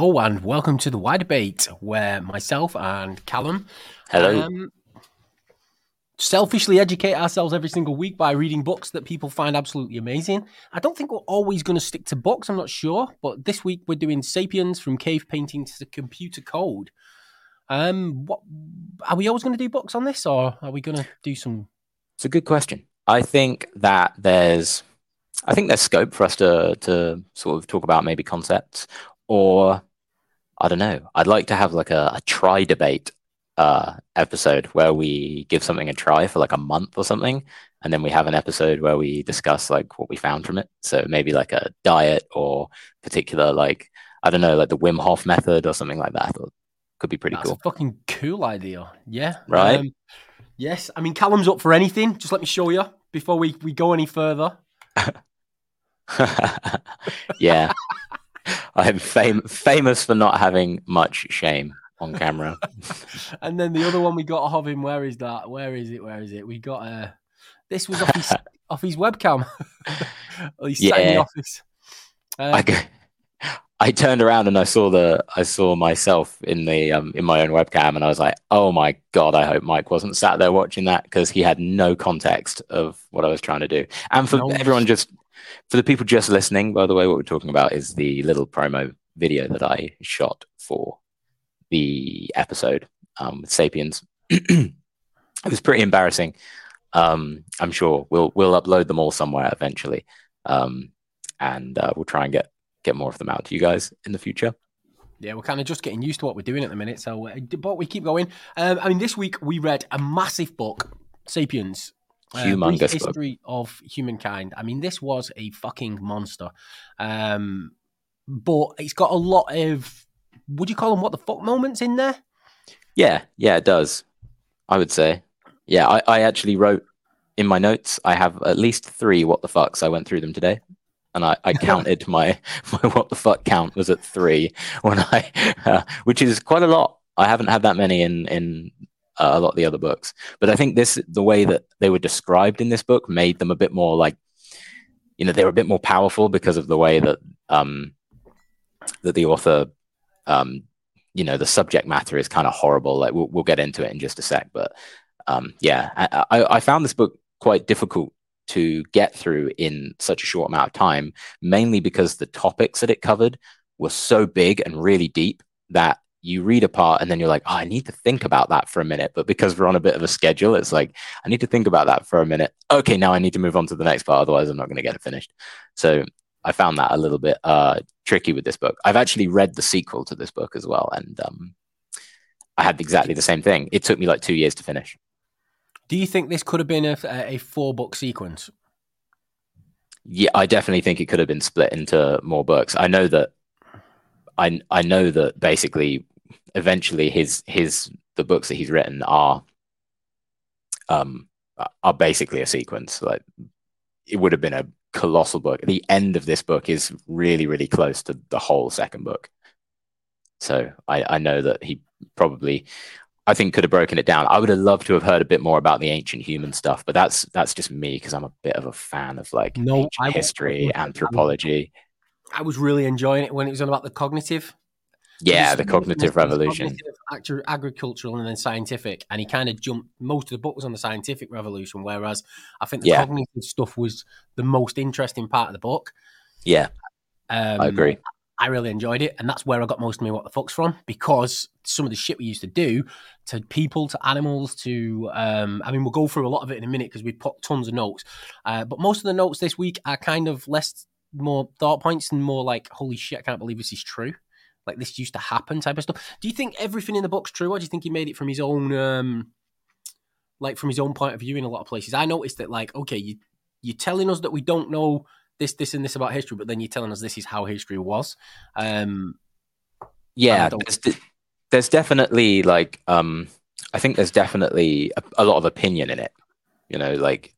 Hello and welcome to the Why Debate, where myself and Callum Hello. um, selfishly educate ourselves every single week by reading books that people find absolutely amazing. I don't think we're always going to stick to books, I'm not sure, but this week we're doing Sapiens from cave painting to computer code. Um, what are we always going to do books on this, or are we going to do some? It's a good question. I think that there's, I think there's scope for us to to sort of talk about maybe concepts, or I don't know. I'd like to have like a, a try debate uh, episode where we give something a try for like a month or something, and then we have an episode where we discuss like what we found from it. So maybe like a diet or particular like I don't know, like the Wim Hof method or something like that. I thought could be pretty That's cool. a fucking cool idea. Yeah. Right? Um, yes. I mean, Callum's up for anything. Just let me show you before we, we go any further. yeah. I'm fam- famous for not having much shame on camera. and then the other one we got of him, where is that? Where is it? Where is it? We got uh this was off his off his webcam. Well, He's sat in the Yeah. office. Uh, I, g- I turned around and I saw the I saw myself in the um, in my own webcam and I was like, oh my god, I hope Mike wasn't sat there watching that because he had no context of what I was trying to do. And for No. everyone just for the people just listening, by the way, what we're talking about is the little promo video that I shot for the episode um, with Sapiens. it was pretty embarrassing. Um, I'm sure we'll we'll upload them all somewhere eventually, um, and uh, we'll try and get get more of them out to you guys in the future. Yeah, we're kind of just getting used to what we're doing at the minute. So, uh, but we keep going. Um, I mean, this week we read a massive book, 'Sapiens," Humongous Brief book. history of humankind. I mean, this was a fucking monster. Um, but it's got a lot of, would you call them what the fuck moments in there? Yeah, yeah, it does. I would say. Yeah, I, I actually wrote in my notes. I have at least three what the fucks. I went through them today, and I, I counted my my what the fuck count was at three when I, uh, which is quite a lot. I haven't had that many in in uh, a lot of the other books, but I think this the way that they were described in this book made them a bit more like, you know, they were a bit more powerful because of the way that um that the author um you know the subject matter is kind of horrible. Like we'll, we'll get into it in just a sec but um yeah I, I i found this book quite difficult to get through in such a short amount of time mainly because the topics that it covered were so big and really deep that you read a part and then you're like oh, i need to think about that for a minute but because we're on a bit of a schedule it's like i need to think about that for a minute okay now i need to move on to the next part otherwise i'm not going to get it finished so i found that a little bit uh tricky with this book. I've actually read the sequel to this book as well, and um, I had exactly the same thing. It took me like two years to finish. Do you think this could have been a, a four book sequence? Yeah, I definitely think it could have been split into more books. I know that. I I know that basically, eventually, his his the books that he's written are um are basically a sequence. Like it would have been a colossal book. The end of this book is really really close to the whole second book. So I I know that he probably I think could have broken it down. I would have loved to have heard a bit more about the ancient human stuff, but that's that's just me because I'm a bit of a fan of like No, ancient I was- history, anthropology. I was really enjoying it when it was on about the cognitive. Yeah, the cognitive revolution. cognitive, agricultural, and then scientific. And he kind of jumped. Most of the book was on the scientific revolution, whereas I think the Yeah. cognitive stuff was the most interesting part of the book. Yeah, Um, I agree. I really enjoyed it, and that's where I got most of me what the fucks from because some of the shit we used to do to people, to animals, to um, I mean, we'll go through a lot of it in a minute because we put tons of notes. Uh, but most of the notes this week are kind of less more thought points and more like, holy shit, I can't believe this is true. Like this used to happen type of stuff. Do you think everything in the book's true, or do you think he made it from his own, um, like from his own point of view in a lot of places? I noticed that, like, okay, you you're telling us that we don't know this, this, and this about history, but then you're telling us this is how history was. Um, Yeah, there's, de- there's definitely like um, I think there's definitely a, a lot of opinion in it. You know, like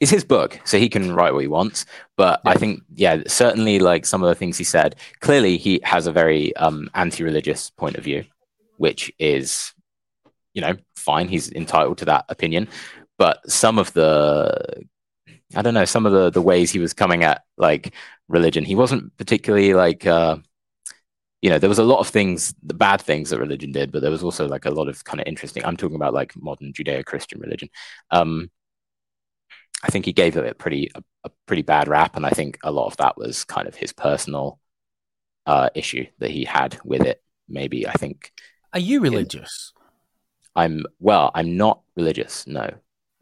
it's his book, so he can write what he wants. But I think, yeah, certainly like some of the things he said. Clearly, he has a very um, anti-religious point of view, which is, you know, fine. He's entitled to that opinion. But some of the I don't know, some of the the ways he was coming at like religion, he wasn't particularly like uh you know, there was a lot of things, the bad things that religion did, but there was also like a lot of kind of interesting. I'm talking about like modern Judeo-Christian religion. Um, I think he gave it a pretty a, a, pretty bad rap, and I think a lot of that was kind of his personal uh, issue that he had with it. Maybe I think. Are you religious? I'm well. I'm not religious. No,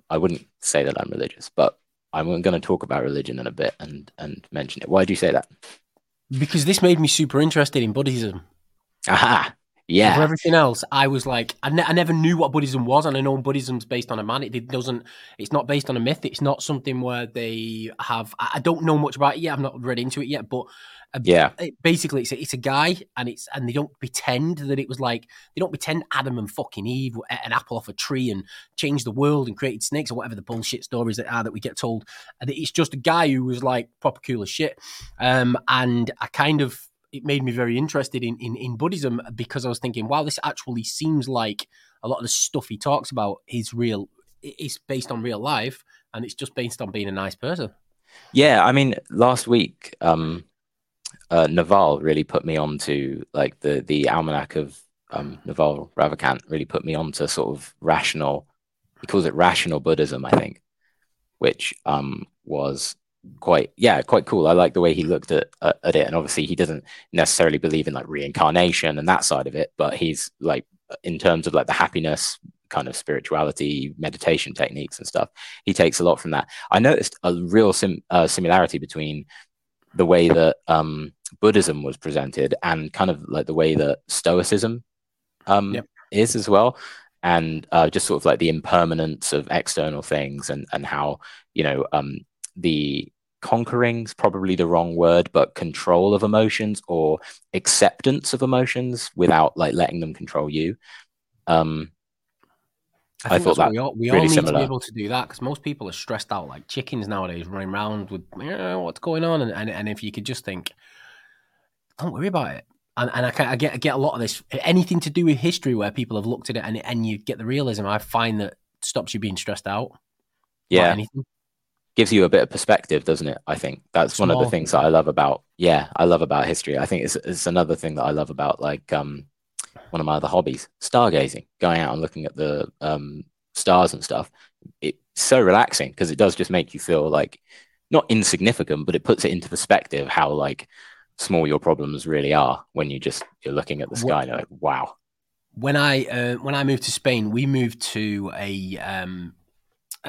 I wouldn't say that I'm religious, but I'm going to talk about religion in a bit and and mention it. Why do you say that? Because this made me super interested in Buddhism. Aha. Yeah. For everything else, I was like, I, ne- I never knew what Buddhism was, and I know Buddhism's based on a man. It, doesn't. It's not based on a myth. It's not something where they have. I, I don't know much about it yet. I've not read into it yet, but yeah, basically, it's a, it's a guy, and it's and they don't pretend that it was like they don't pretend Adam and fucking Eve ate an apple off a tree and changed the world and created snakes or whatever the bullshit stories that are that we get told. And it's just a guy who was like proper cool as shit. Um, and I kind of it made me very interested in, in in Buddhism because I was thinking, wow, this actually seems like a lot of the stuff he talks about is real. It's based on real life, and it's just based on being a nice person. Yeah, I mean, last week, um, uh, Naval really put me on to like the the almanac of um, Naval Ravikant really put me on to sort of rational. He calls it rational Buddhism, I think, which um, was quite yeah quite cool. I like the way he looked at at it, and obviously he doesn't necessarily believe in like reincarnation and that side of it, but he's like in terms of like the happiness kind of spirituality meditation techniques and stuff he takes a lot from that i noticed a real sim- uh, similarity between the way that um, Buddhism was presented and kind of like the way that Stoicism um, yep. is as well. And uh, just sort of like the impermanence of external things and, and how, you know, um, the conquering's probably the wrong word, but control of emotions or acceptance of emotions without like letting them control you. Um, I, I thought that we all, we really all need similar. to be able to do that because most people are stressed out like chickens nowadays, running around with what's going on, and, and and if you could just think, don't worry about it. And, and I, I, get I get a lot of this anything to do with history where people have looked at it and and you get the realism. I find that stops you being stressed out. Yeah, anything gives you a bit of perspective, doesn't it? I think that's Small. one of the things that I love about yeah, I love about history. I think it's it's another thing that I love about like um one of my other hobbies, stargazing, going out and looking at the um, stars and stuff. It's so relaxing because it does just make you feel like not insignificant, but it puts it into perspective how like small your problems really are when you just you're looking at the sky and you're like, wow. When I uh, when I moved to Spain, we moved to a um,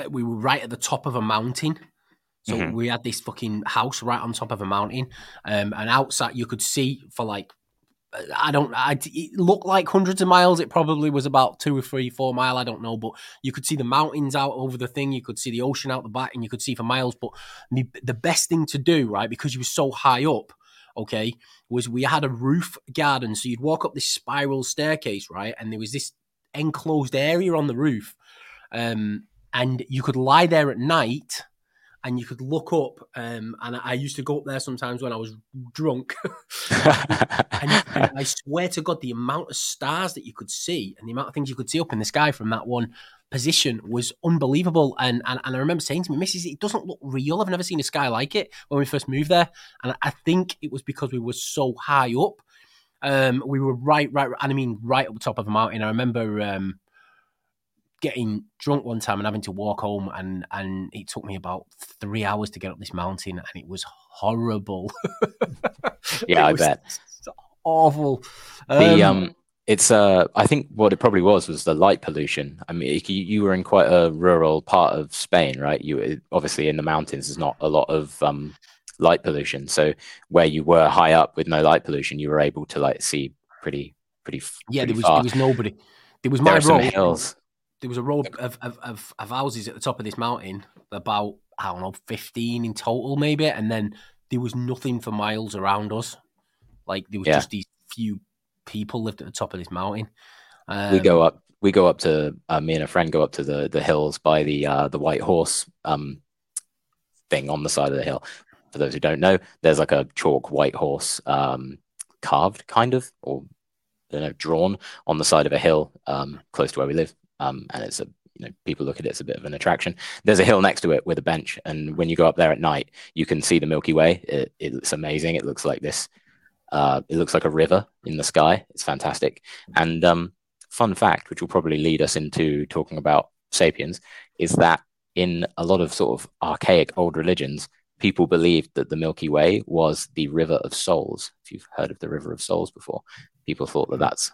we were right at the top of a mountain. So mm-hmm. we had this fucking house right on top of a mountain, um, and outside you could see for like I don't. I, it looked like hundreds of miles. It probably was about two or three, four mile. I don't know, but you could see the mountains out over the thing. You could see the ocean out the back, and you could see for miles. But the best thing to do, right, because you were so high up, okay, was we had a roof garden. So you'd walk up this spiral staircase, right, and there was this enclosed area on the roof, um, and you could lie there at night and you could look up. Um, and I, used to go up there sometimes when I was drunk. and, and, I swear to God, the amount of stars that you could see and the amount of things you could see up in the sky from that one position was unbelievable. And, and, and I remember saying to me, Mrs., it doesn't look real. I've never seen a sky like it when we first moved there. And I think it was because we were so high up. Um, we were right, right, and I mean, right up top of a mountain. I remember um, getting drunk one time and having to walk home and and it took me about three hours to get up this mountain and it was horrible. Yeah i bet. awful. Um, the um it's uh i think what it probably was was the light pollution. I mean you, you were in quite a rural part of spain right? You obviously in the mountains there's not a lot of um light pollution. So where you were high up with no light pollution you were able to like see pretty pretty yeah pretty there was far. there was nobody. There was my there road hills there was a row of, of, of, of, houses at the top of this mountain, about, I don't know, 15 in total, maybe. And then there was nothing for miles around us. Like, there was yeah. just these few people lived at the top of this mountain. Um, we go up. We go up to uh, me and a friend go up to the the hills by the uh, the White Horse um, thing on the side of the hill. For those who don't know, there's like a chalk white horse um, carved, kind of, or I don't know, drawn on the side of a hill um, close to where we live um, and it's a you know people look at it as a bit of an attraction. There's a hill next to it with a bench, and when you go up there at night, you can see the Milky Way. It, it's amazing. It looks like this Uh, it looks like a river in the sky. It's fantastic. And um, fun fact, which will probably lead us into talking about sapiens, is that in a lot of sort of archaic old religions, people believed that the Milky Way was the River of Souls. If you've heard of the River of Souls before, people thought that that's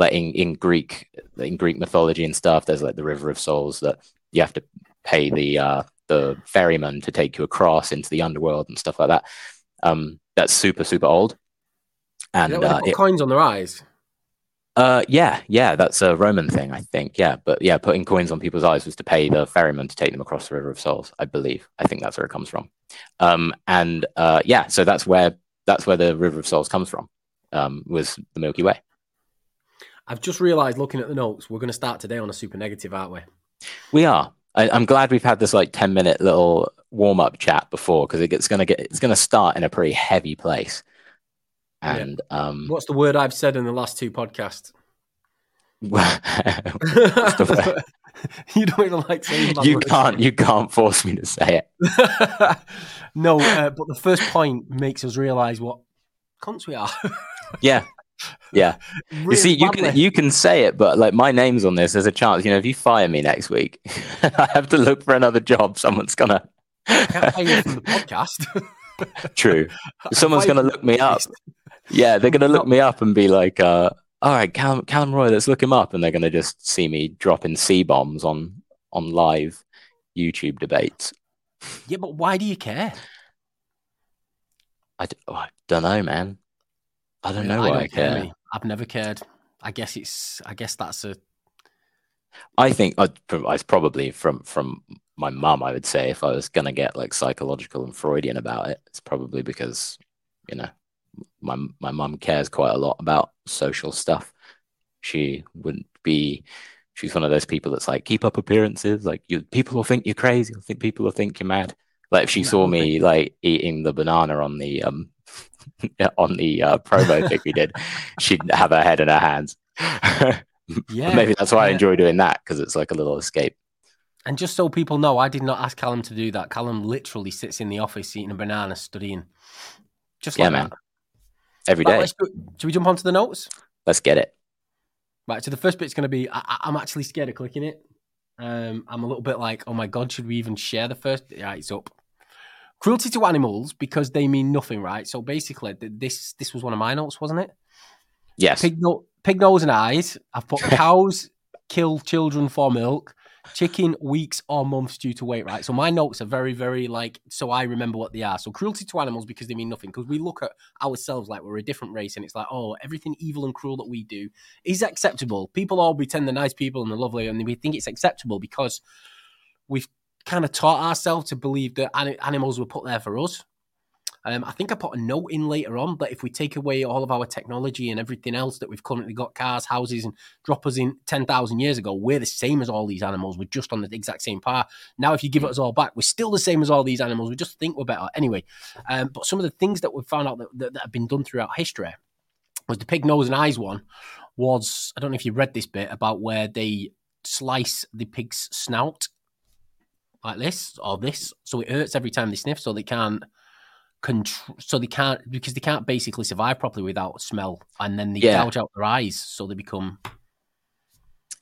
like in, in Greek in Greek mythology and stuff. There's like the River of Souls that you have to pay the uh, the ferryman to take you across into the underworld and stuff like that. Um, that's super super old. And uh, it, coins on their eyes. Uh, yeah, yeah, that's a Roman thing, I think. Yeah, but yeah, putting coins on people's eyes was to pay the ferryman to take them across the River of Souls. I believe. I think that's where it comes from. Um, and uh, yeah, so that's where that's where the River of Souls comes from. Um, was the Milky Way. I've just realised, looking at the notes, we're going to start today on a super negative, aren't we? We are. I, am glad we've had this like ten minute little warm up chat before because it's going to get it's going to start in a pretty heavy place. And yeah. um, what's the word I've said in the last two podcasts? you don't even like saying You can't. You can't force me to say it. no, uh, but the first point makes us realise what cunts we are. yeah, yeah. Really you see, you can you can say it, but like my name's on this. There's a chance. You know, if you fire me next week, I have to look for another job. Someone's gonna. I can't you from the podcast. True. Someone's gonna look me up. Yeah, they're going to look me up and be like, uh, all right, Callum, Callum Roy, let's look him up. And they're going to just see me dropping C bombs on, on live YouTube debates. Yeah, but why do you care? I d- oh, I don't know, man. I don't know I why don't I care. care. I've never cared. I guess it's. I guess that's a. I think I probably from from my mum. I would say if I was gonna get like psychological and Freudian about it, it's probably because you know my my mum cares quite a lot about social stuff. She wouldn't be. She's one of those people that's like keep up appearances. Like you, people will think you're crazy. I think people will think you're mad. Like if she no, saw me like eating the banana on the um on the uh, promo thing we did, she'd have her head in her hands. yeah, maybe that's why yeah. I enjoy doing that because it's like a little escape. And just so people know, I did not ask Callum to do that. Callum literally sits in the office eating a banana, studying. Just yeah, like man. That every day. Should we jump onto the notes? Let's get it. Right. So the first bit's going to be I, am actually scared of clicking it. Um, I'm a little bit like, oh my god, should we even share the first? Yeah, it's up. Cruelty to animals because they mean nothing, right? So basically, this this was one of my notes, wasn't it? Yes. Pig, no- pig nose and eyes. I've put cows kill children for milk chicken weeks or months due to weight, right? So my notes are very, very like, so I remember what they are. So cruelty to animals because they mean nothing. Because we look at ourselves like we're a different race and it's like, oh, everything evil and cruel that we do is acceptable. People all pretend they're nice people and they're lovely and we think it's acceptable because we've kind of taught ourselves to believe that animals were put there for us. Um, I think I put a note in later on that if we take away all of our technology and everything else that we've currently got, cars, houses, and drop us in 10,000 years ago, we're the same as all these animals. We're just on the exact same path. Now, if you give it us all back, we're still the same as all these animals. We just think we're better. Anyway, um, but some of the things that we've found out that, that, that have been done throughout history was the pig nose and eyes one was, I don't know if you read this bit about where they slice the pig's snout like this or this. So it hurts every time they sniff, so they can't control so they can't because they can't basically survive properly without smell and then they yeah. gouge out their eyes so they become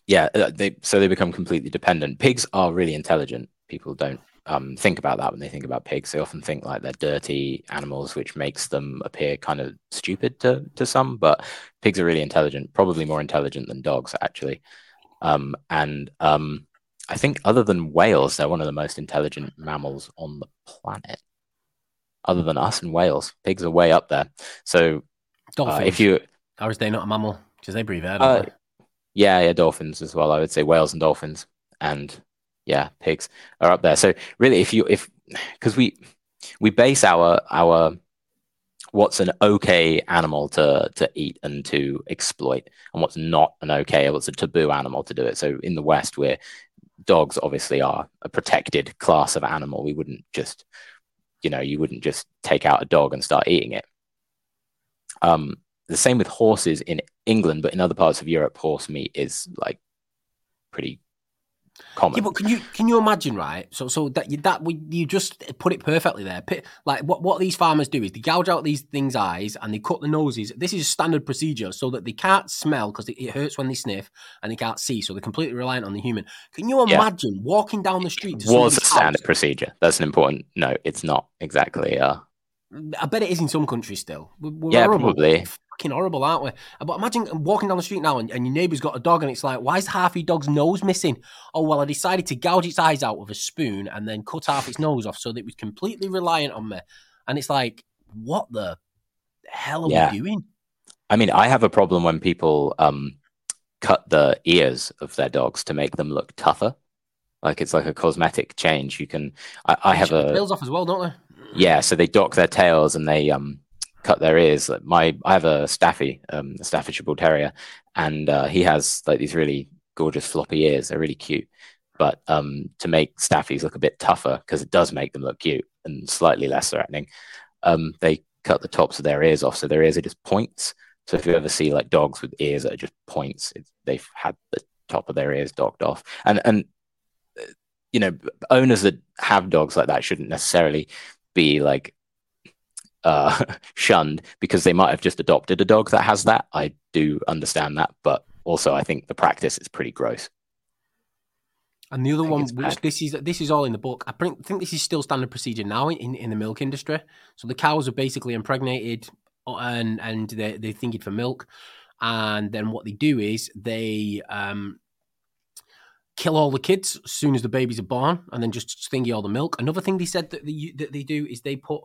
yeah uh, they so they become completely dependent pigs are really intelligent people don't um, think about that when they think about pigs they often think like they're dirty animals which makes them appear kind of stupid to to some but pigs are really intelligent probably more intelligent than dogs actually um, and um, i think other than whales they're one of the most intelligent mammals on the planet other than us and whales. Pigs are way up there. So uh, if you, or is they not a mammal? Because they breathe air. Uh, yeah, yeah, dolphins as well. I would say whales and dolphins, and yeah, pigs are up there. So really, if you if because we we base our our what's an okay animal to to eat and to exploit, and what's not an okay, what's a taboo animal to do it. So in the West, where dogs obviously are a protected class of animal, we wouldn't just you know you wouldn't just take out a dog and start eating it. Um, the same with horses in england but in other parts of europe horse meat is like pretty common. Yeah, but can you can you imagine, right? So so that you, that you just put it perfectly there. Like what what these farmers do is they gouge out these things' eyes and they cut the noses. This is a standard procedure so that they can't smell because it, hurts when they sniff and they can't see. So they're completely reliant on the human. Can you Yeah. imagine walking down the street? To was a standard house? procedure. That's an important note. It's not exactly. Uh, I bet it is in some countries still. We're Yeah, horrible. probably. Fucking horrible, aren't we? But imagine walking down the street now and, and your neighbour's got a dog and it's like, why is half your dog's nose missing? Oh, well, I decided to gouge its eyes out with a spoon and then cut half its nose off so that it was completely reliant on me. And it's like, what the hell are Yeah. we doing? I mean, I have a problem when people um, cut the ears of their dogs to make them look tougher. Like it's like a cosmetic change. You can. I, I have a tails off as well, don't they? yeah. So they dock their tails and they um cut their ears. Like my I have a Staffy, um, a Staffordshire Bull Terrier, and uh, he has like these really gorgeous floppy ears. They're really cute. But um, to make Staffies look a bit tougher because it does make them look cute and slightly less threatening, um, they cut the tops of their ears off, so their ears are just points. So if you ever see like dogs with ears that are just points, they've had the top of their ears docked off. And and uh, you know, owners that have dogs like that shouldn't necessarily be like uh shunned because they might have just adopted a dog that has that. I do understand that, but also I think the practice is pretty gross. And the other one, which bad. this is this is all in the book. I think think this is still standard procedure now in, in the milk industry. So the cows are basically impregnated uh, and and they they think it for milk, and then what they do is they um, kill all the kids as soon as the babies are born, and then just stingy all the milk. Another thing they said that they, that they do is they put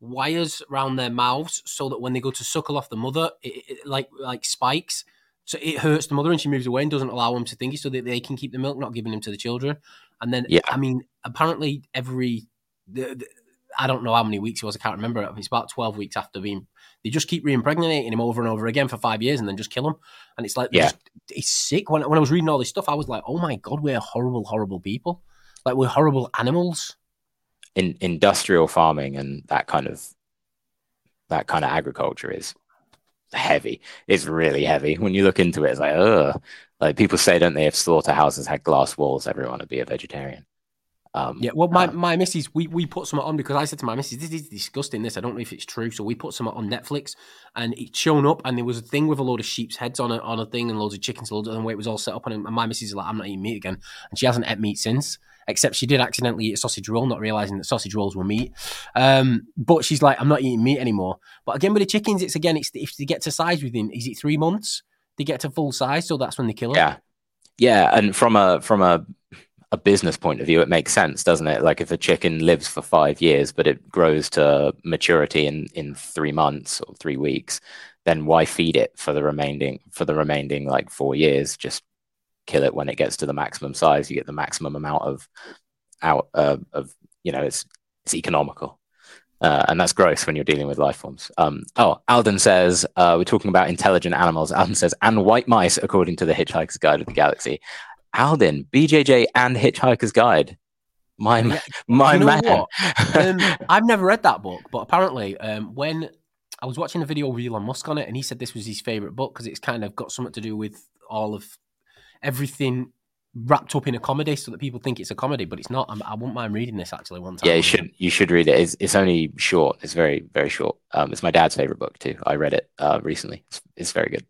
wires around their mouths so that when they go to suckle off the mother, it, it, like like spikes. So it hurts the mother and she moves away and doesn't allow them to thingy so that they can keep the milk, not giving them to the children. And then, Yeah. I mean, apparently every, the, the, I don't know how many weeks it was, I can't remember. It's about 12 weeks after being, they just keep reimpregnating him over and over again for five years and then just kill him. And it's like, Yeah. just, it's sick. When, when I was reading all this stuff, I was like, oh my God, we're horrible, horrible people. Like we're horrible animals. In industrial farming and that kind of that kind of agriculture is heavy. It's really heavy. When you look into it, it's like, ugh. Like people say, don't they? If slaughterhouses had glass walls, everyone would be a vegetarian. Um, Yeah, well, my, uh, my missus, we, we put some on because I said to my missus, this is disgusting. This I don't know if it's true. So we put some on Netflix, and it's shown up, and there was a thing with a load of sheep's heads on a on a thing, and loads of chickens, loads of and the way it was all set up. And my missus is like, I'm not eating meat again, and she hasn't ate meat since. Except she did accidentally eat a sausage roll, not realizing that sausage rolls were meat. Um, but she's like, I'm not eating meat anymore. But again, with the chickens, it's again, it's if they get to size within, is it three months? They get to full size, so that's when they kill them. yeah, yeah. And from a from a a business point of view, it makes sense, doesn't it? Like if a chicken lives for five years, but it grows to maturity in in three months or three weeks, then why feed it for the remaining for the remaining like four years? Just kill it when it gets to the maximum size. You get the maximum amount of out uh, of you know it's it's economical. Uh, and that's gross when you're dealing with life forms. Um, oh, Alden says uh, we're talking about intelligent animals. Alden says and white mice, according to the Hitchhiker's Guide of the Galaxy. Alden, BJJ, and Hitchhiker's Guide. My Yeah, my you know man. Um, I've never read that book, but apparently, um, when I was watching a video with Elon Musk on it, and he said this was his favorite book because it's kind of got something to do with all of everything wrapped up in a comedy, so that people think it's a comedy, but it's not. I'm, I wouldn't mind reading this actually one time. yeah, you should you should read it. It's, it's only short. It's very very short. Um, it's my dad's favorite book too. I read it uh, recently. It's, it's very good.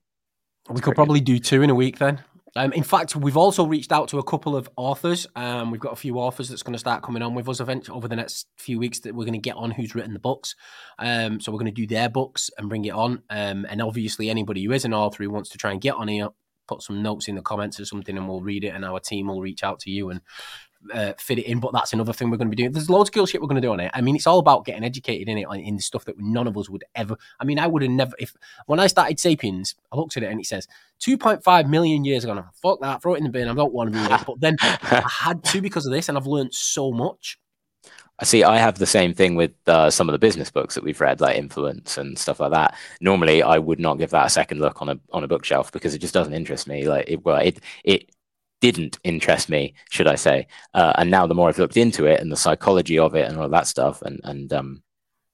We very could good. probably do two in a week then. Um, in fact, we've also reached out to a couple of authors. Um, we've got a few authors that's going to start coming on with us eventually over the next few weeks that we're going to get on who's written the books. Um, so we're going to do their books and bring it on. Um, and obviously, anybody who is an author who wants to try and get on here, put some notes in the comments or something, and we'll read it. And our team will reach out to you and uh, fit it in. But that's another thing we're going to be doing. There's loads of cool shit we're going to do on it. I mean, it's all about getting educated in it, like, in the stuff that none of us would ever. I mean, I would have never. If when I started Sapiens, I looked at it and it says 2.5 million years ago. And I'm fuck that, throw it in the bin. I don't want to it. But then I had to because of this, and I've learned so much. I see. I have the same thing with uh, some of the business books that we've read, like Influence and stuff like that. Normally, I would not give that a second look on a on a bookshelf because it just doesn't interest me. Like it, well, it it didn't interest me, should I say? Uh, and now, the more I've looked into it and the psychology of it and all that stuff, and and um,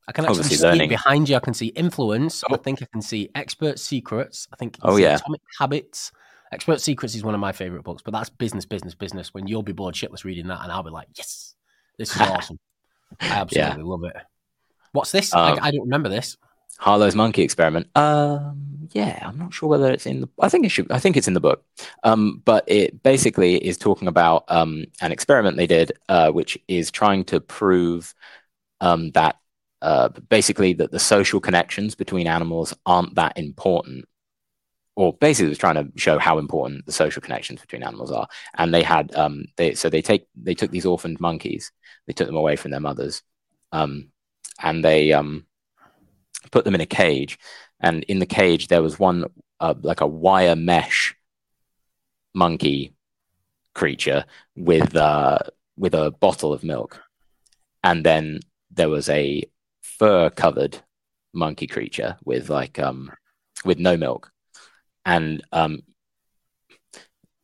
I can actually see learning. behind you. I can see influence. I Oh. think I can see expert secrets. I think Oh, yeah. atomic habits, Expert Secrets is one of my favorite books, but that's business, business, business. When you'll be bored shitless reading that, and I'll be like, yes, this is awesome. I absolutely yeah. love it. What's this? Um, I, I, don't remember this. Harlow's monkey experiment. Um, yeah, I'm not sure whether it's in the. I think it should. I think it's in the book. Um, but it basically is talking about um, an experiment they did, uh, which is trying to prove um, that uh, basically that the social connections between animals aren't that important or basically was trying to show how important the social connections between animals are. And they had um, they so they take they took these orphaned monkeys, they took them away from their mothers, um, and they um, put them in a cage. And in the cage there was one uh, like a wire mesh monkey creature with uh, with a bottle of milk, and then there was a fur covered monkey creature with like um with no milk and um,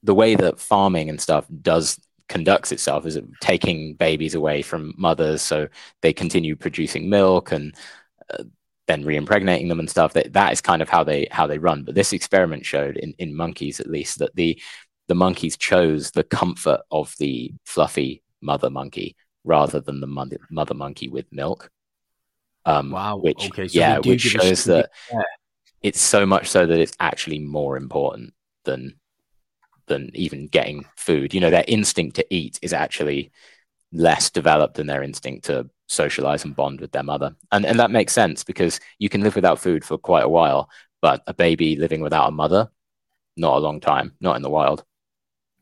the way that farming and stuff does conducts itself is taking babies away from mothers so they continue producing milk and uh, then reimpregnating them and stuff. That that is kind of how they how they run. But this experiment showed in in monkeys at least that the the monkeys chose the comfort of the fluffy mother monkey rather than the mother, mother monkey with milk. Um wow. which okay, so yeah which shows that yeah it's so much so that it's actually more important than than even getting food. You know, their instinct to eat is actually less developed than their instinct to socialize and bond with their mother. And and that makes sense because you can live without food for quite a while, but a baby living without a mother, not a long time, not in the wild.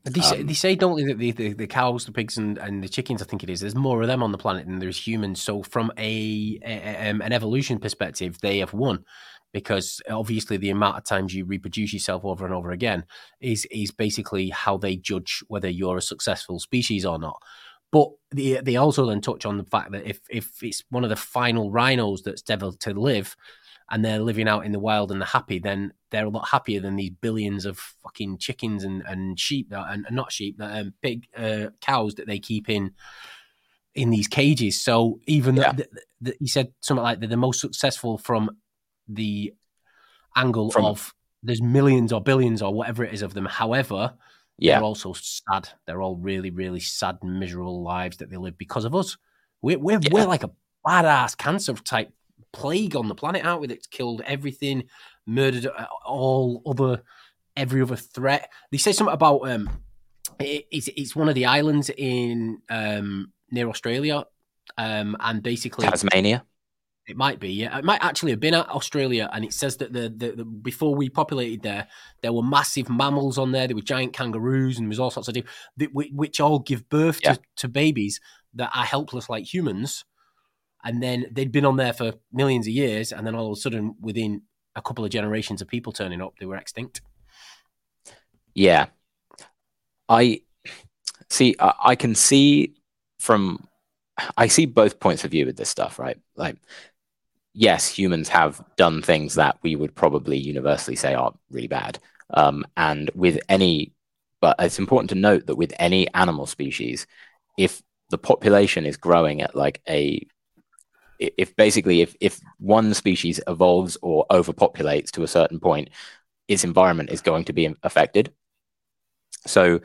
They say, um, they say, don't they, that the, the, the, cows, the pigs, and, and the chickens, I think it is, there's more of them on the planet than there's humans. So, from a, a um, an evolution perspective, they have won because obviously the amount of times you reproduce yourself over and over again is is basically how they judge whether you're a successful species or not. But they, they also then touch on the fact that if if it's one of the final rhinos that's ever to live, and they're living out in the wild and they're happy, then they're a lot happier than these billions of fucking chickens and, and sheep that, and, and not sheep, that um, big uh, cows that they keep in in these cages. So even yeah. the, the, the, he said something like they're the most successful from the angle From, of there's millions or billions or whatever it is of them. However, yeah. they're also sad. They're all really, really sad miserable lives that they live because of us. We're we're, yeah. we're like a badass cancer type plague on the planet, aren't we? That's killed everything, murdered uh, all other every other threat. They say something about um, it, it's it's one of the islands in um near Australia, um, and basically Tasmania. It might be, yeah. It might actually have been at Australia, and it says that the, the, the, before we populated there, there were massive mammals on there. There were giant kangaroos, and there's all sorts of things which all give birth yeah. to, to babies that are helpless like humans. And then they'd been on there for millions of years, and then all of a sudden, within a couple of generations of people turning up, they were extinct. Yeah, I see. I, I can see from I see both points of view with this stuff, right? Like yes, humans have done things that we would probably universally say are really bad. Um, and with any, but it's important to note that with any animal species, if the population is growing at like a, if basically if if one species evolves or overpopulates to a certain point, its environment is going to be affected. So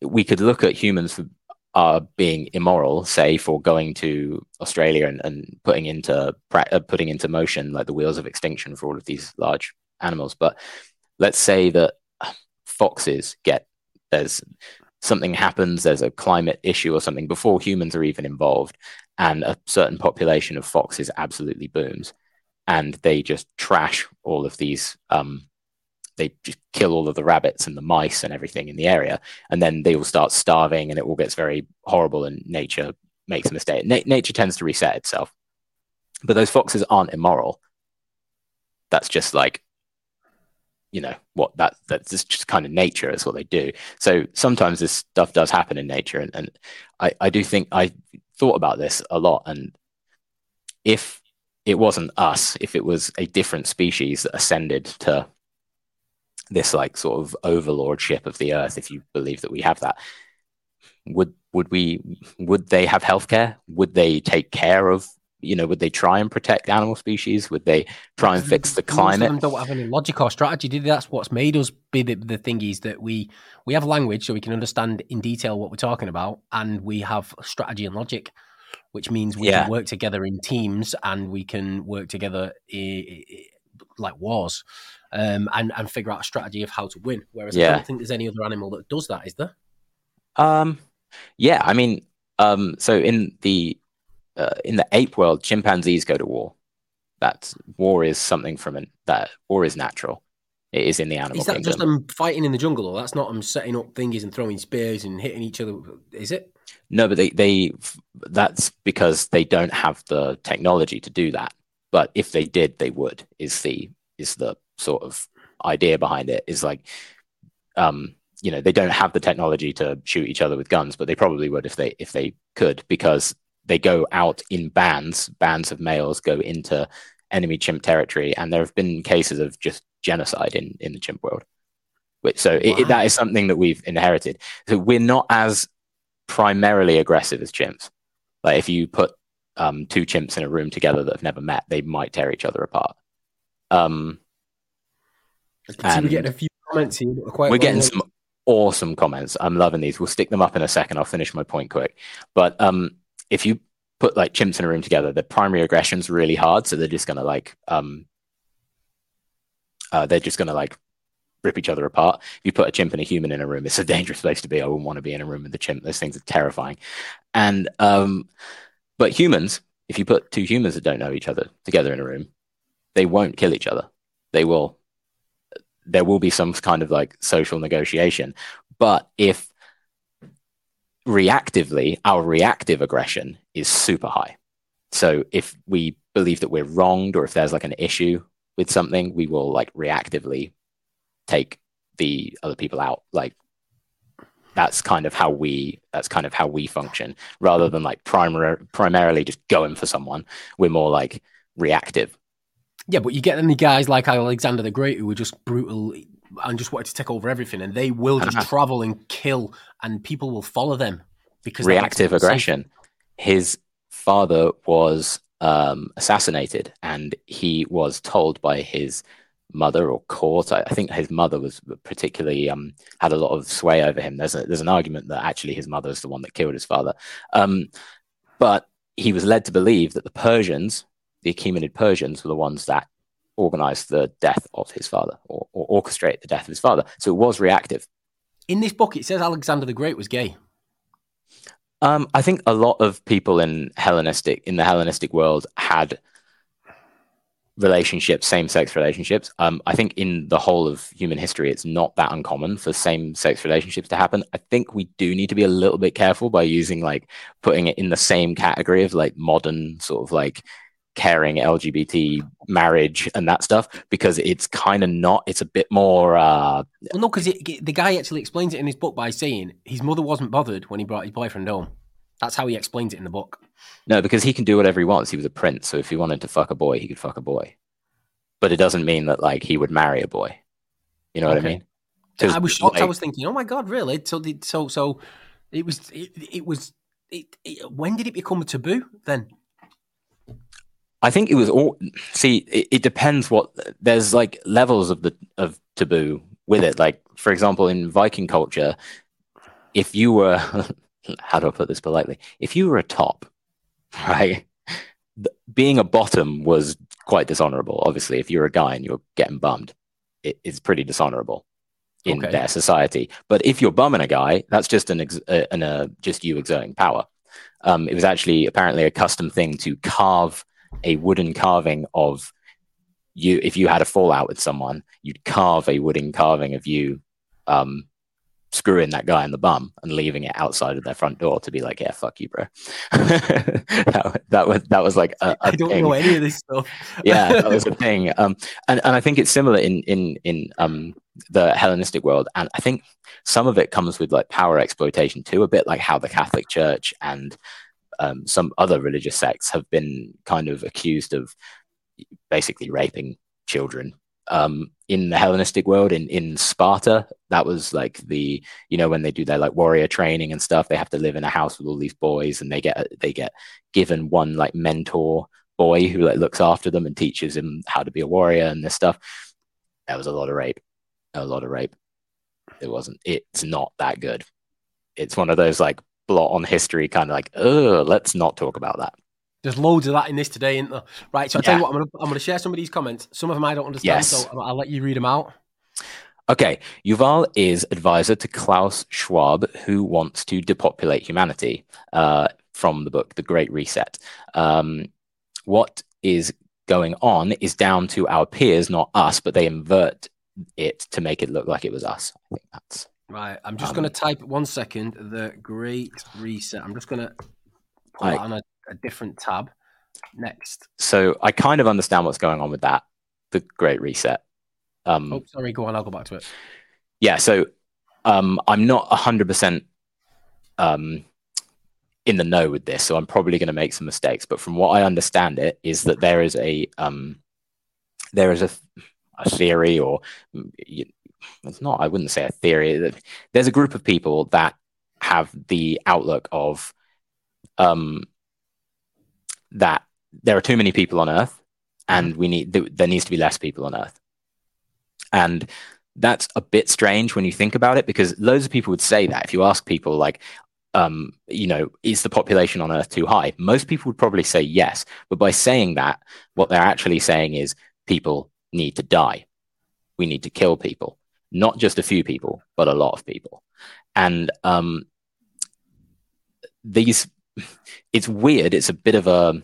we could look at humans for are being immoral, say for going to Australia and, and putting into uh, putting into motion like the wheels of extinction for all of these large animals. But let's say that foxes get there's something happens, there's a climate issue or something before humans are even involved, and a certain population of foxes absolutely booms, and they just trash all of these um, they just kill all of the rabbits and the mice and everything in the area, and then they all start starving, and it all gets very horrible, and nature makes a mistake. Na- nature tends to reset itself, but those foxes aren't immoral. That's just like you know what that that's just kind of nature it's what they do so sometimes this stuff does happen in nature and, and I, I do think i thought about this a lot and if it wasn't us if it was a different species that ascended to this like sort of overlordship of the earth if you believe that we have that would would we would they have healthcare would they take care of you know, would they try and protect animal species? Would they try and fix the climate? Them don't have any logic or strategy. Did that's what's made us be the, the thing is that we we have language so we can understand in detail what we're talking about, and we have strategy and logic, which means we Yeah. can work together in teams and we can work together i- i- like wars, um, and and figure out a strategy of how to win. Whereas I don't think there's any other animal that does that, is there? Um, yeah, I mean, um, so in the uh, in the ape world, chimpanzees go to war. That war is something from an that war is natural. It is in the animal Is that kingdom. just them fighting in the jungle, or that's not them setting up thingies and throwing spears and hitting each other? Is it? No, but they, they that's because they don't have the technology to do that. But if they did, they would. Is the is the sort of idea behind it? Is like, um, you know, they don't have the technology to shoot each other with guns, but they probably would if they if they could, because they go out in bands. Bands of males go into enemy chimp territory, and there have been cases of just genocide in in the chimp world. Which, so it, it- that is something that we've inherited. So we're not as primarily aggressive as chimps. Like if you put um, two chimps in a room together that have never met, they might tear each other apart. Um, I can see we're getting a few comments here. Quite we're getting some awesome comments. I'm loving these. We'll stick them up in a second. I'll finish my point quick. But um, if you put like chimps in a room together, the primary aggression's really hard, so they're just gonna like um, uh, they're just gonna like rip each other apart. If you put a chimp and a human in a room, it's a dangerous place to be. I wouldn't want to be in a room with a chimp. Those things are terrifying. And um, but humans, if you put two humans that don't know each other together in a room, they won't kill each other. They will. There will be some kind of like social negotiation. But if reactively, our reactive aggression is super high. So if we believe that we're wronged or if there's like an issue with something, we will like reactively take the other people out. Like that's kind of how we that's kind of how we function rather than like primar- primarily just going for someone. We're more like reactive. Yeah, but you get any guys like Alexander the Great who were just brutal and just wanted to take over everything, and they will just Uh-huh. travel and kill, and people will follow them because reactive aggression. His father was um, assassinated, and he was told by his mother or court. I, I think his mother was particularly um, had a lot of sway over him. There's a, there's an argument that actually his mother is the one that killed his father, um, but he was led to believe that the Persians, the Achaemenid Persians, were the ones that organized the death of his father or, or orchestrate the death of his father. So it was reactive. In this book, it says Alexander the Great was gay. Um, I think a lot of people in Hellenistic in the Hellenistic world had relationships, same-sex relationships. Um, I think in the whole of human history, it's not that uncommon for same-sex relationships to happen. I think we do need to be a little bit careful by using like putting it in the same category of like modern sort of like caring LGBT marriage and that stuff because it's kind of not. It's a bit more. Uh, Well, no, because the guy actually explains it in his book by saying his mother wasn't bothered when he brought his boyfriend home. That's how he explains it in the book. No, because he can do whatever he wants. He was a prince, so if he wanted to fuck a boy, he could fuck a boy. But it doesn't mean that like he would marry a boy. You know what I mean? I was shocked. I was thinking, oh my god, really? So, so, so it was. It, it was. It, it, when did it become a taboo? Then I think it was all. See, it, it depends what. There's like levels of the of taboo with it. Like for example, in Viking culture, if you were, how do I put this politely? If you were a top, right, being a bottom was quite dishonorable. Obviously, if you're a guy and you're getting bummed, it, it's pretty dishonorable in Okay. their society. But if you're bumming a guy, that's just an, ex- uh, an uh, just you exerting power. Um, it was actually apparently a custom thing to carve a wooden carving of you. If you had a fallout with someone, you'd carve a wooden carving of you um, screwing that guy in the bum and leaving it outside of their front door to be like, yeah, fuck you, bro. that, that was that was like a, a I don't thing know any of this stuff. yeah, that was a thing. Um, and, and I think it's similar in in in um the Hellenistic world, and I think some of it comes with like power exploitation too, a bit like how the Catholic Church and um, some other religious sects have been kind of accused of basically raping children um, in the Hellenistic world, in in Sparta, that was like the you know when they do their like warrior training and stuff, they have to live in a house with all these boys, and they get they get given one like mentor boy who like looks after them and teaches him how to be a warrior and this stuff. That was a lot of rape. A lot of rape. It wasn't. It's not that good. It's one of those like blot on history kind of like, oh, let's not talk about that. There's loads of that in this today, isn't there? Right. So I'll yeah. tell you what, I'm gonna I'm gonna share some of these comments. Some of them I don't understand, yes. so I'll let you read them out. Okay, Yuval is advisor to Klaus Schwab, who wants to depopulate humanity. Uh, from the book, The Great Reset. Um, what is going on is down to our peers, not us, but they invert it to make it look like it was us. I think that's right. I'm just um, going to type one second. The Great Reset. I'm just going to put I, it on a, a different tab. Next. So I kind of understand what's going on with that. The Great Reset. Um, oh, sorry. Go on. I'll go back to it. Yeah. So um, I'm not hundred percent um, in the know with this, so I'm probably going to make some mistakes. But from what I understand, it is that there is a um, there is a, a theory, or it's not. I wouldn't say a theory. There's a group of people that have the outlook of um, that there are too many people on Earth, and we need there needs to be less people on Earth, and that's a bit strange when you think about it because loads of people would say that if you ask people like um, you know, is the population on Earth too high? Most people would probably say yes. But by saying that, what they're actually saying is people need to die. We need to kill people, not just a few people, but a lot of people. And um, these, it's weird. It's a bit of a,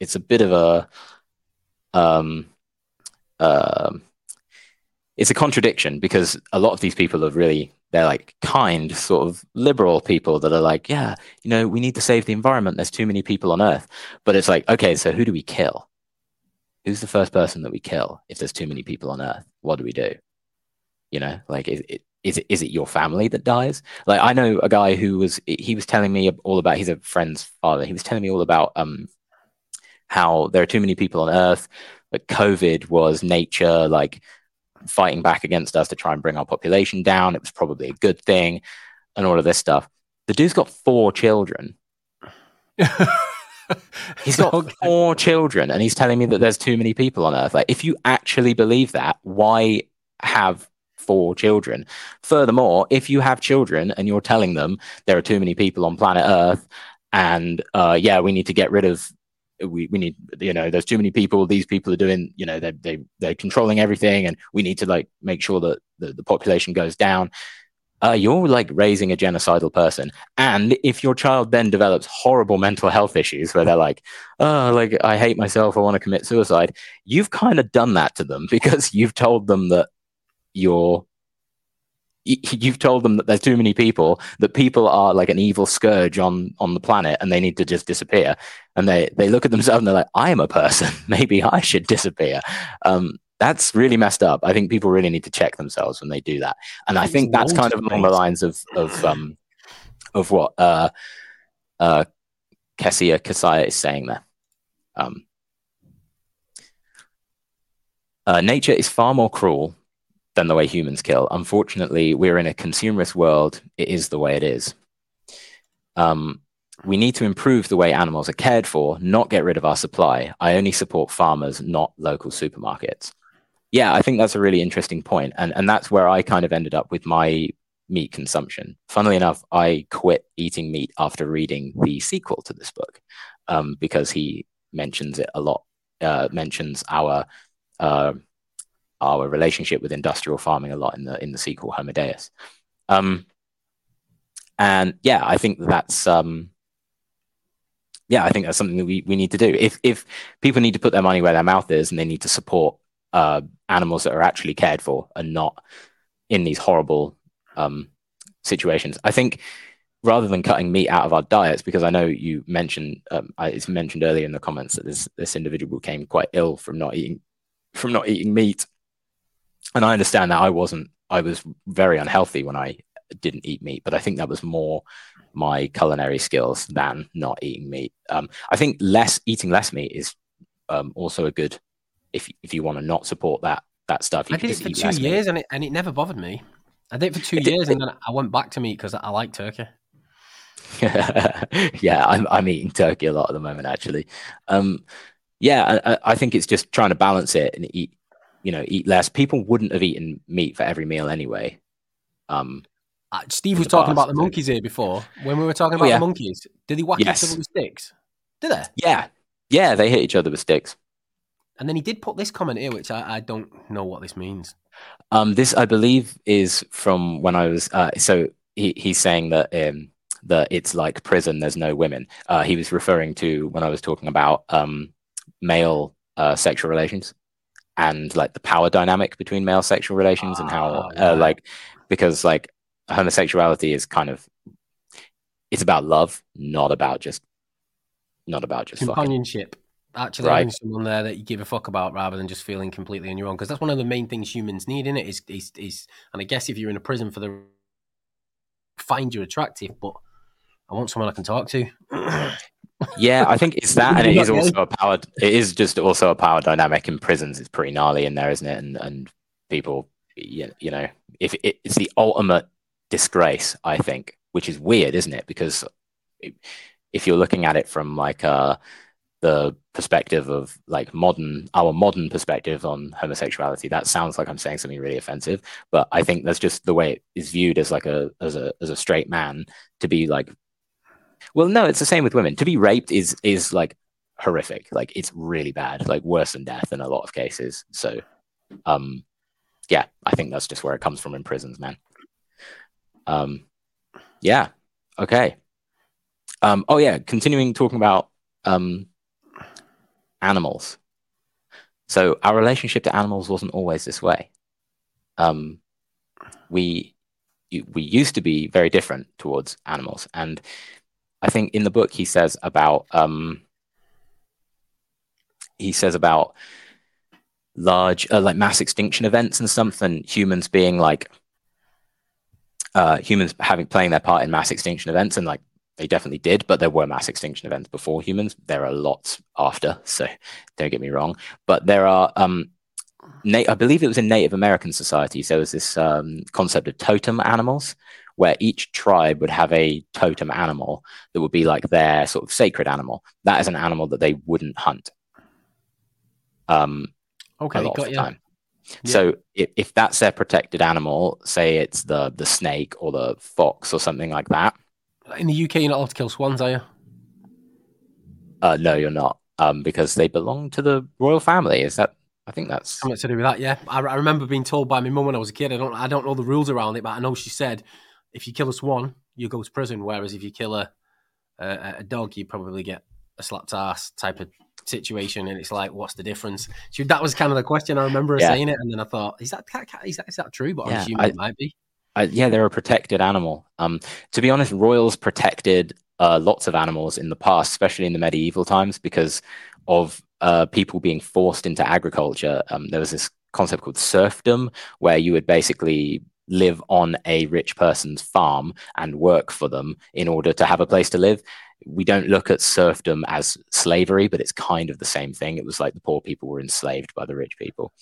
it's a bit of a, um, uh, it's a contradiction because a lot of these people are really they're like kind sort of liberal people that are like yeah you know we need to save the environment. There's too many people on earth. But it's like okay so who do we kill? Who's the first person that we kill if there's too many people on earth? What do we do you know like is it is it is it your family that dies like i know a guy who was he was telling me all about he's a friend's father he was telling me all about um how there are too many people on earth but covid was nature like fighting back against us to try and bring our population down. It was probably a good thing, and all of this stuff. The dude's got four children. he's got okay. four children, and he's telling me that there's too many people on Earth. Like, if you actually believe that, why have four children? Furthermore, if you have children and you're telling them there are too many people on planet Earth, and uh, yeah, we need to get rid of we, we need you know there's too many people these people are doing you know they they they're controlling everything and we need to like make sure that the, the population goes down uh, you're like raising a genocidal person and if your child then develops horrible mental health issues where they're like oh like i hate myself i want to commit suicide you've kind of done that to them because you've told them that you're you've told them that there's too many people that people are like an evil scourge on on the planet and they need to just disappear. And they they look at themselves and they're like i am a person. Maybe i should disappear. Um, that's really messed up. I think people really need to check themselves when they do that. And i think that's kind of along the lines of of um of what uh uh Kessia Kasaya is saying there. Um uh, nature is far more cruel than the way humans kill. Unfortunately, we're in a consumerist world. It is the way it is. Um, we need to improve the way animals are cared for, not get rid of our supply. I only support farmers, not local supermarkets. Yeah, I think that's a really interesting point. And, and that's where I kind of ended up with my meat consumption. Funnily enough, I quit eating meat after reading the sequel to this book um, because he mentions it a lot, uh, mentions our uh, our relationship with industrial farming a lot in the in the sequel Homo Deus. Um, and yeah, I think that's um, yeah, I think that's something that we, we need to do. If if people need to put their money where their mouth is and they need to support uh, animals that are actually cared for and not in these horrible um, situations, I think rather than cutting meat out of our diets, because I know you mentioned um, it's mentioned earlier in the comments that this this individual came quite ill from not eating from not eating meat and I understand that I wasn't. I was very unhealthy when I didn't eat meat, but I think that was more my culinary skills than not eating meat. Um, I think less eating less meat is um, also a good if if you want to not support that that stuff. You I did it for two less meat. years and it, and it never bothered me. I did it for two It years and then I went back to meat because I like turkey. yeah, I'm I'm eating turkey a lot at the moment, actually. Um, yeah, I- I think it's just trying to balance it and eat, you know, eat less. People wouldn't have eaten meat for every meal anyway. Um, Uh, Steve was talking past, about the monkeys here before. When we were talking Oh, about yeah. the monkeys, did he whack Yes. each other with sticks? Did they? yeah, yeah, they hit each other with sticks. And then he did put this comment here, which I, I don't know what this means. Um, this, I believe, is from when I was. Uh, so he, he's saying that um, that it's like prison. There's no women. Uh, he was referring to when I was talking about um, male uh, sexual relations and like the power dynamic between male sexual relations and how, Ah, uh, like, because like homosexuality is kind of it's about love, not about just not about just fucking. Companionship. Actually Right. having someone there that you give a fuck about rather than just feeling completely on your own. Because that's one of the main things humans need in it is, is is and I guess if you're in a prison for the find you attractive, but I want someone I can talk to. Yeah, I think it's that, and it is also a power. It is just also a power dynamic in prisons. It's pretty gnarly in there, isn't it? And and people, you you know, if it, it's the ultimate disgrace, I think, which is weird, isn't it? Because if you're looking at it from like uh the perspective of like modern our modern perspective on homosexuality that sounds like i'm saying something really offensive but i think that's just the way it is viewed as like a as a as a straight man to be like well no it's the same with women. To be raped is is like horrific. Like it's really bad like worse than death in a lot of cases. So um yeah i think that's just where it comes from in prisons man. Um yeah. Okay. Um oh yeah continuing talking about um animals. So our relationship to animals wasn't always this way. Um we we used to be very different towards animals. And i think in the book he says about um he says about large uh, like mass extinction events and and humans being like uh humans having playing their part in mass extinction events and like they definitely did but there were mass extinction events before humans there are lots after so don't get me wrong but there are um Na- I believe it was in Native American societies. There was this um, concept of totem animals, where each tribe would have a totem animal that would be like their sort of sacred animal. That is an animal that they wouldn't hunt. Um, a Okay, lot got you. time. So if, if that's their protected animal, say it's the the snake or the fox or something like that, In the UK, you're not allowed to kill swans, are you? uh, no, you're not, um, because they belong to the royal family. Is that? I think that's Something to do with that, yeah. I, I remember being told by my mum when I was a kid. I don't, I don't know the rules around it, but I know she said if you kill a swan, you go to prison. Whereas if you kill a a, a dog, you probably get a slapped ass type of situation. And it's like, what's the difference? She, that was kind of the question. I remember Yeah. saying it, and then I thought, is that is that is that true? But Yeah, I'm assuming I- it might be. Uh, yeah, they're a protected animal. Um, to be honest, royals protected uh, lots of animals in the past, especially in the medieval times, because of uh, people being forced into agriculture. Um, there was this concept called serfdom, where you would basically live on a rich person's farm and work for them in order to have a place to live. We don't look at serfdom as slavery, but it's kind of the same thing. It was like the poor people were enslaved by the rich people.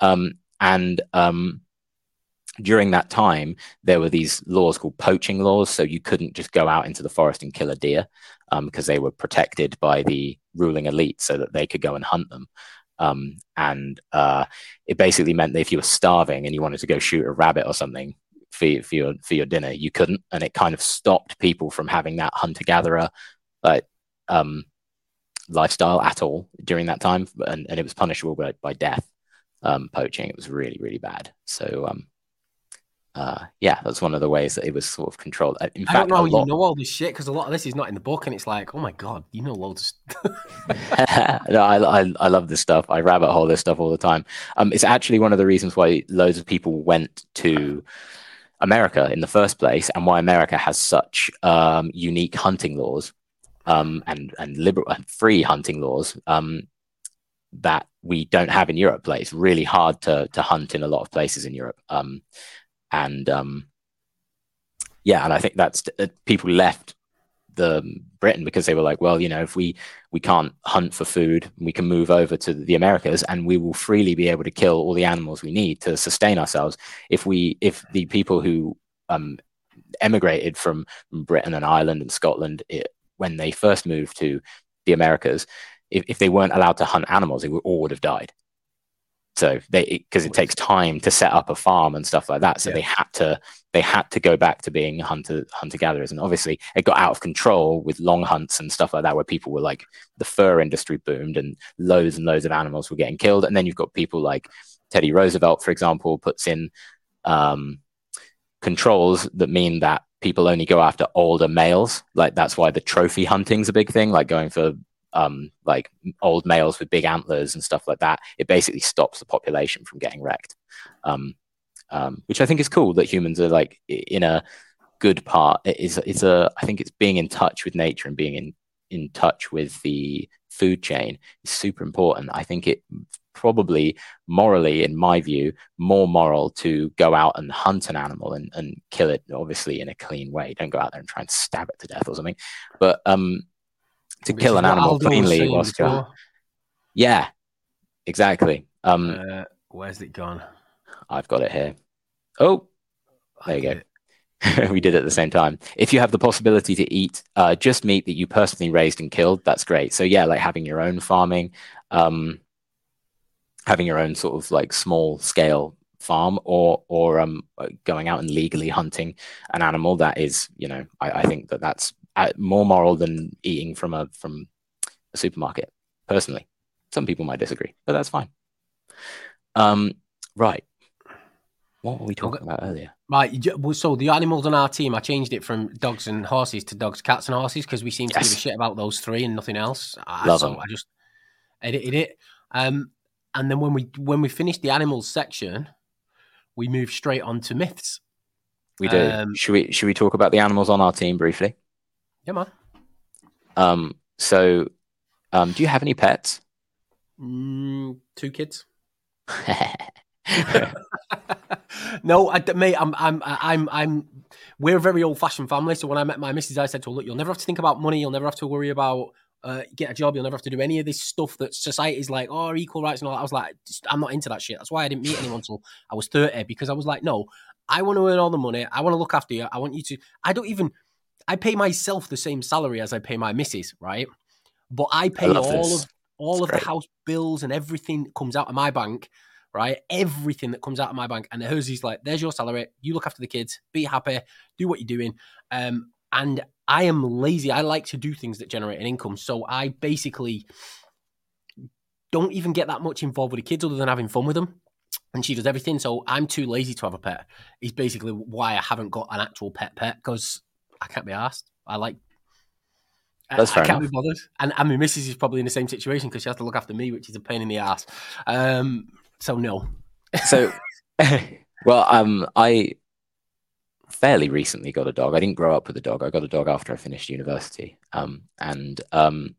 Um, and um, during that time, there were these laws called poaching laws. So you couldn't just go out into the forest and kill a deer um, because they were protected by the ruling elite so that they could go and hunt them. Um, and uh, it basically meant that if you were starving and you wanted to go shoot a rabbit or something for, for, your, for your dinner, you couldn't. And it kind of stopped people from having that hunter gatherer like, um, lifestyle at all during that time. And, and it was punishable by, by death. Um, poaching, it was really, really bad. So, um, uh, yeah, that's one of the ways that it was sort of controlled. Uh, In I fact, don't know you lot. know all this shit because a lot of this is not in the book, and it's like, oh my god, you know loads. Of no, I, I I love this stuff. I rabbit hole this stuff all the time. Um, it's actually one of the reasons why loads of people went to America in the first place, and why America has such um, unique hunting laws, um, and and liberal and free hunting laws. Um, that we don't have in Europe. Like it's really hard to to hunt in a lot of places in Europe. Um, and um, yeah, and I think that's uh, people left the Britain because they were like, well, you know, if we we can't hunt for food, we can move over to the Americas, and we will freely be able to kill all the animals we need to sustain ourselves. If we if the people who um, emigrated from Britain and Ireland and Scotland it, when they first moved to the Americas, if, if they weren't allowed to hunt animals, they all would have died. So they because it, takes time to set up a farm and stuff like that. So yeah. they had to they had to go back to being hunter hunter gatherers, and obviously it got out of control with long hunts and stuff like that, where people were like the fur industry boomed and loads and loads of animals were getting killed. And then you've got people like Teddy Roosevelt, for example, puts in um, controls that mean that people only go after older males. Like that's why the trophy hunting's a big thing, like going for um, like old males with big antlers and stuff like that, it basically stops the population from getting wrecked. Um, um, which I think is cool that humans are like in a good part. It is it's a I think it's being in touch with nature and being in in touch with the food chain is super important. I think it probably morally, in my view, more moral to go out and hunt an animal and, and kill it, obviously in a clean way. Don't go out there and try and stab it to death or something. But um, to kill an animal cleanly whilst you're yeah exactly. Um uh, where's it gone? I've got it here. Oh there you go. We did it at the same time. If you have the possibility to eat uh, just meat that you personally raised and killed, that's great. So yeah, like having your own farming, um, having your own sort of like small scale farm, or or um, going out and legally hunting an animal that is, you know, I, I think that that's more moral than eating from a from a supermarket. Personally, some people might disagree, but that's fine. Um, right. What were we talking about earlier? Right. So the animals on our team, I changed it from dogs and horses to dogs, cats, and horses because we seem to yes. give a shit about those three and nothing else. Love so them. I just edited it. Um, and then when we when we finished the animals section, we moved straight on to myths. We do. Um, should we should we talk about the animals on our team briefly? Yeah, man. Um, so, um, do you have any pets? Mm, two kids. no, I, mate, I'm, I'm, I'm, I'm. We're a very old-fashioned family. So when I met my missus, I said to her, "Look, you'll never have to think about money. You'll never have to worry about uh, get a job. You'll never have to do any of this stuff that society's like, oh, equal rights and all. That. I was like, I'm not into that shit. That's why I didn't meet anyone until I was 30 because I was like, no, I want to earn all the money. I want to look after you. I want you to. I don't even. I pay myself the same salary as I pay my missus, right? But I pay I all this. of all of the house bills and everything that comes out of my bank, right? Everything that comes out of my bank. And hers is like, there's your salary. You look after the kids, be happy, do what you're doing. Um, and I am lazy. I like to do things that generate an income. So I basically don't even get that much involved with the kids other than having fun with them. And she does everything. So I'm too lazy to have a pet. Is basically why I haven't got an actual pet pet because I can't be asked. I like. That's I, I can't enough. be bothered. And, and my missus is probably in the same situation because she has to look after me, which is a pain in the ass. Um, so no. so, well, um, I fairly recently got a dog. I didn't grow up with a dog. I got a dog after I finished university. Um, and um,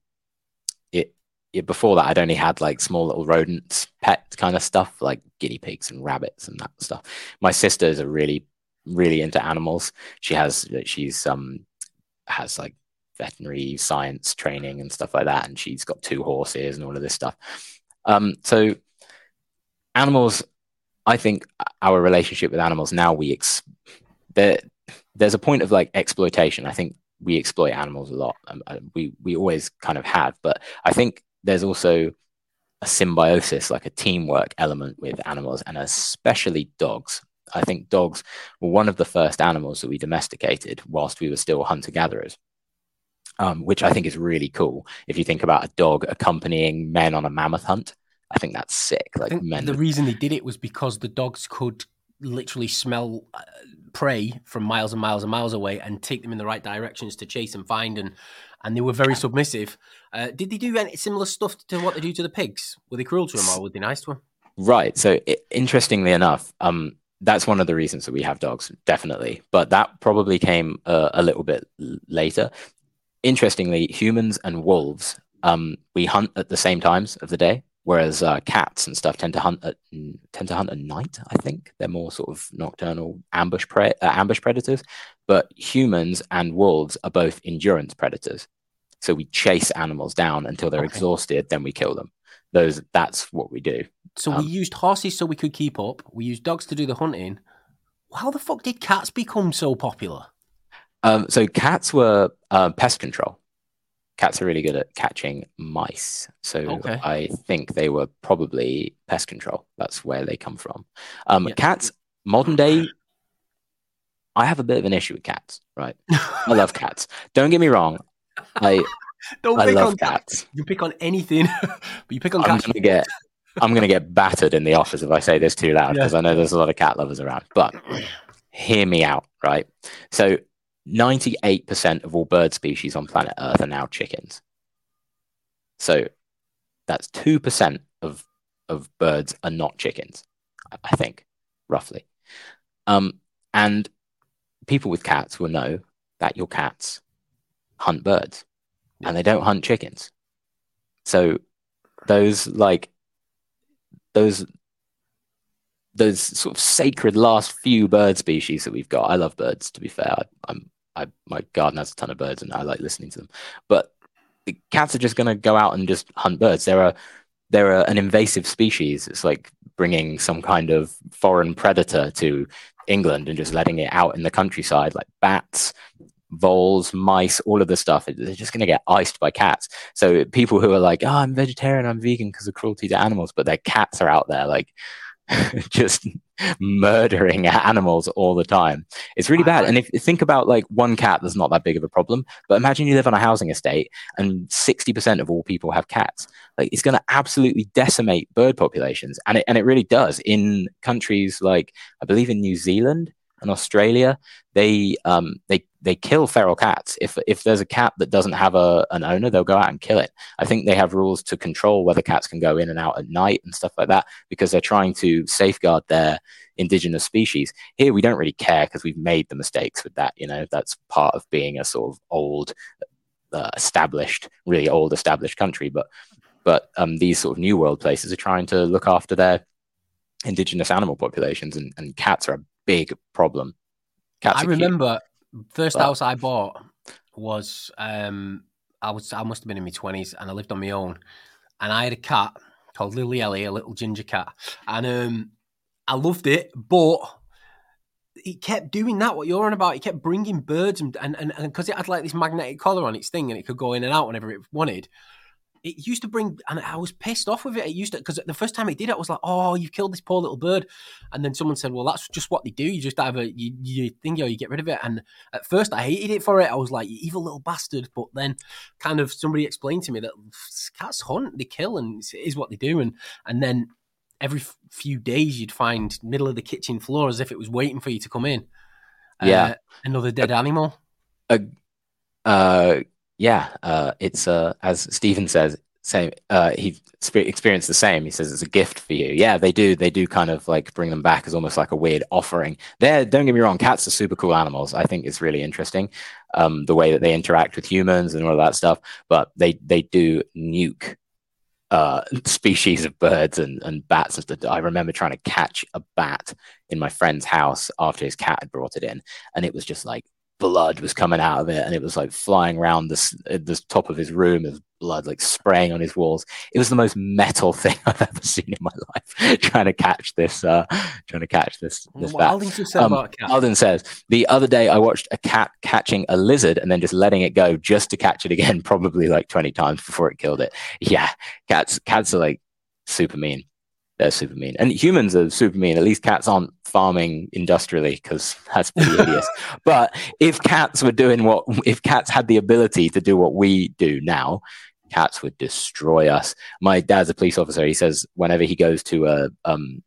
it, it before that, I'd only had like small little rodents, pet kind of stuff, like guinea pigs and rabbits and that stuff. My sister is a really really into animals. She has she's um has like veterinary science training and stuff like that, and she's got two horses and all of this stuff. Um, so animals, I think our relationship with animals now we ex- there there's a point of like exploitation. I think we exploit animals a lot. Um, we we always kind of have, but I think there's also a symbiosis, like a teamwork element with animals, and especially dogs. I think dogs were one of the first animals that we domesticated whilst we were still hunter gatherers. Um, which I think is really cool. If you think about a dog accompanying men on a mammoth hunt, I think that's sick. Like men. The reason they did it was because the dogs could literally smell uh, prey from miles and miles and miles away and take them in the right directions to chase and find and and they were very submissive. Uh, did they do any similar stuff to what they do to the pigs? Were they cruel to them or were they nice to them? Right. So it, interestingly enough, um, that's one of the reasons that we have dogs, definitely. But that probably came uh, a little bit later. Interestingly, humans and wolves, um, we hunt at the same times of the day. whereas uh, cats and stuff tend to hunt at tend to hunt at night. I think they're more sort of nocturnal ambush pre- uh, ambush predators. But humans and wolves are both endurance predators. So we chase animals down until they're okay. exhausted, then we kill them. Those that's what we do. So um, we used horses so we could keep up. We used dogs to do the hunting. How the fuck did cats become so popular? Um, so cats were uh, pest control. Cats are really good at catching mice. So okay. I think they were probably pest control. That's where they come from. Um, yeah. Cats, modern day. I have a bit of an issue with cats, right? I love cats. Don't get me wrong. I don't I pick on cats. You pick on anything, but you pick on I'm cats. Gonna get, I'm going to get battered in the office if I say this too loud because yeah. I know there's a lot of cat lovers around. But hear me out, right? So, 98% of all bird species on planet Earth are now chickens. So, that's 2% of, of birds are not chickens, I think, roughly. Um, and people with cats will know that your cats hunt birds and they don't hunt chickens. So those like those those sort of sacred last few bird species that we've got. I love birds. To be fair, I, am I my garden has a ton of birds, and I like listening to them. But the cats are just going to go out and just hunt birds. They're a they're an invasive species. It's like bringing some kind of foreign predator to England and just letting it out in the countryside, like bats, voles, mice, all of the stuff, they're just going to get iced by cats. So people who are like, oh, I'm vegetarian, I'm vegan because of cruelty to animals, but their cats are out there like just murdering animals all the time. It's really bad. And if you think about like one cat, that's not that big of a problem. But imagine you live on a housing estate and 60% of all people have cats. Like it's going to absolutely decimate bird populations. And it, and it really does in countries like, I believe in New Zealand and Australia, they um, they they kill feral cats. If if there's a cat that doesn't have a an owner, they'll go out and kill it. I think they have rules to control whether cats can go in and out at night and stuff like that because they're trying to safeguard their indigenous species. Here we don't really care because we've made the mistakes with that. You know, that's part of being a sort of old, uh, established, really old established country. But but um, these sort of new world places are trying to look after their indigenous animal populations, and, and cats are a big problem. Cats I remember cute. First but, house I bought was um, I was I must have been in my twenties and I lived on my own, and I had a cat called Lily Ellie, a little ginger cat, and um, I loved it, but he kept doing that. What you're on about? He kept bringing birds and and and because it had like this magnetic collar on its thing and it could go in and out whenever it wanted it used to bring, and I was pissed off with it. It used to, because the first time it did it, I was like, oh, you've killed this poor little bird. And then someone said, well, that's just what they do. You just either, you, you think, or you get rid of it. And at first I hated it for it. I was like, you evil little bastard. But then kind of somebody explained to me that cats hunt, they kill, and it is what they do. And, and then every few days you'd find middle of the kitchen floor as if it was waiting for you to come in. Yeah. Uh, another dead animal. Uh, uh yeah, uh, it's uh, as Stephen says, same. Uh, he experienced the same. He says it's a gift for you. Yeah, they do. They do kind of like bring them back as almost like a weird offering. There, don't get me wrong. Cats are super cool animals. I think it's really interesting um, the way that they interact with humans and all of that stuff. But they they do nuke uh, species of birds and, and bats and stuff. I remember trying to catch a bat in my friend's house after his cat had brought it in, and it was just like blood was coming out of it and it was like flying around this the top of his room as blood like spraying on his walls. It was the most metal thing i've ever seen in my life trying to catch this uh trying to catch this this Alden, said um, Alden says the other day i watched a cat catching a lizard and then just letting it go just to catch it again probably like 20 times before it killed it. Yeah cats cats are like super mean they're super mean. And humans are super mean. At least cats aren't farming industrially because that's pretty hideous. But if cats were doing what, if cats had the ability to do what we do now, cats would destroy us. My dad's a police officer. He says whenever he goes to a um,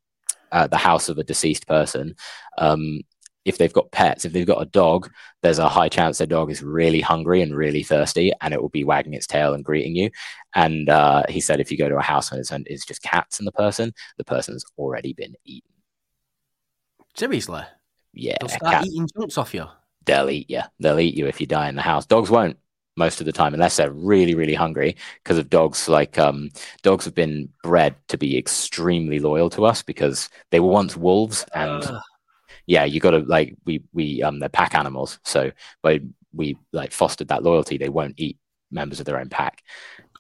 uh, the house of a deceased person, um, if they've got pets, if they've got a dog, there's a high chance their dog is really hungry and really thirsty, and it will be wagging its tail and greeting you. And uh, he said if you go to a house and it's, it's just cats and the person, the person's already been eaten. Seriously? Yeah. They'll start cat, eating junks off you. They'll eat you. They'll eat you if you die in the house. Dogs won't. most of the time, unless they're really, really hungry. Because of dogs, like um, dogs have been bred to be extremely loyal to us because they were once wolves, and uh. Yeah, you got to like we we um they're pack animals, so by we like fostered that loyalty, they won't eat members of their own pack.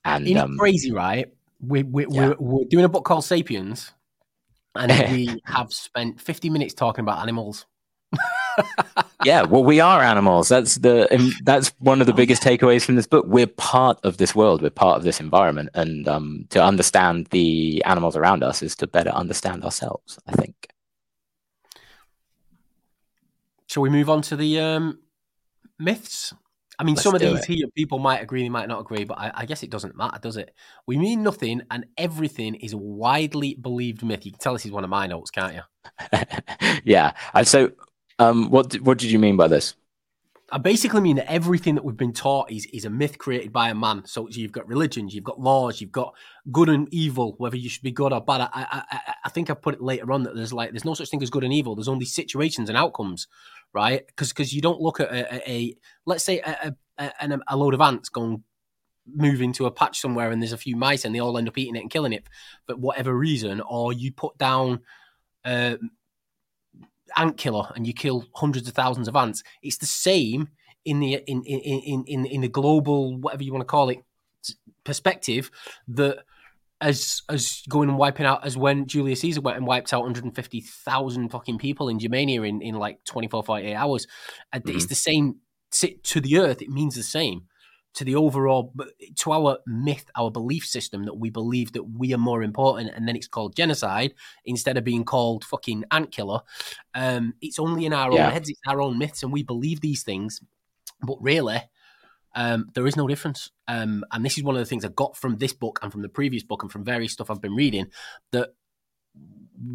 And Isn't um, crazy, right? We, we, yeah. we're, we're doing a book called Sapiens, and we have spent 50 minutes talking about animals. yeah, well, we are animals. That's the that's one of the biggest takeaways from this book. We're part of this world. We're part of this environment, and um, to understand the animals around us is to better understand ourselves. I think. Shall we move on to the um, myths? I mean, Let's some of these it. here people might agree, they might not agree, but I, I, guess it doesn't matter, does it? We mean nothing, and everything is a widely believed myth. You can tell this is one of my notes, can't you? yeah. And so, um, what what did you mean by this? I basically mean that everything that we've been taught is is a myth created by a man. So you've got religions, you've got laws, you've got good and evil, whether you should be good or bad. I, I, I think I put it later on that there's like there's no such thing as good and evil. There's only situations and outcomes right? Because because you don't look at a, a, a let's say a, a, a load of ants going move into a patch somewhere and there's a few mice and they all end up eating it and killing it for whatever reason, or you put down uh, ant killer and you kill hundreds of thousands of ants. It's the same in the in in in in, in the global whatever you want to call it perspective that as as going and wiping out as when Julius Caesar went and wiped out 150,000 fucking people in Germania in, in like 24, 48 hours. Mm-hmm. It's the same to the earth. It means the same to the overall, to our myth, our belief system that we believe that we are more important and then it's called genocide instead of being called fucking ant killer. Um, it's only in our yeah. own heads. It's our own myths and we believe these things. But really, um, there is no difference. Um, and this is one of the things I got from this book and from the previous book and from various stuff I've been reading that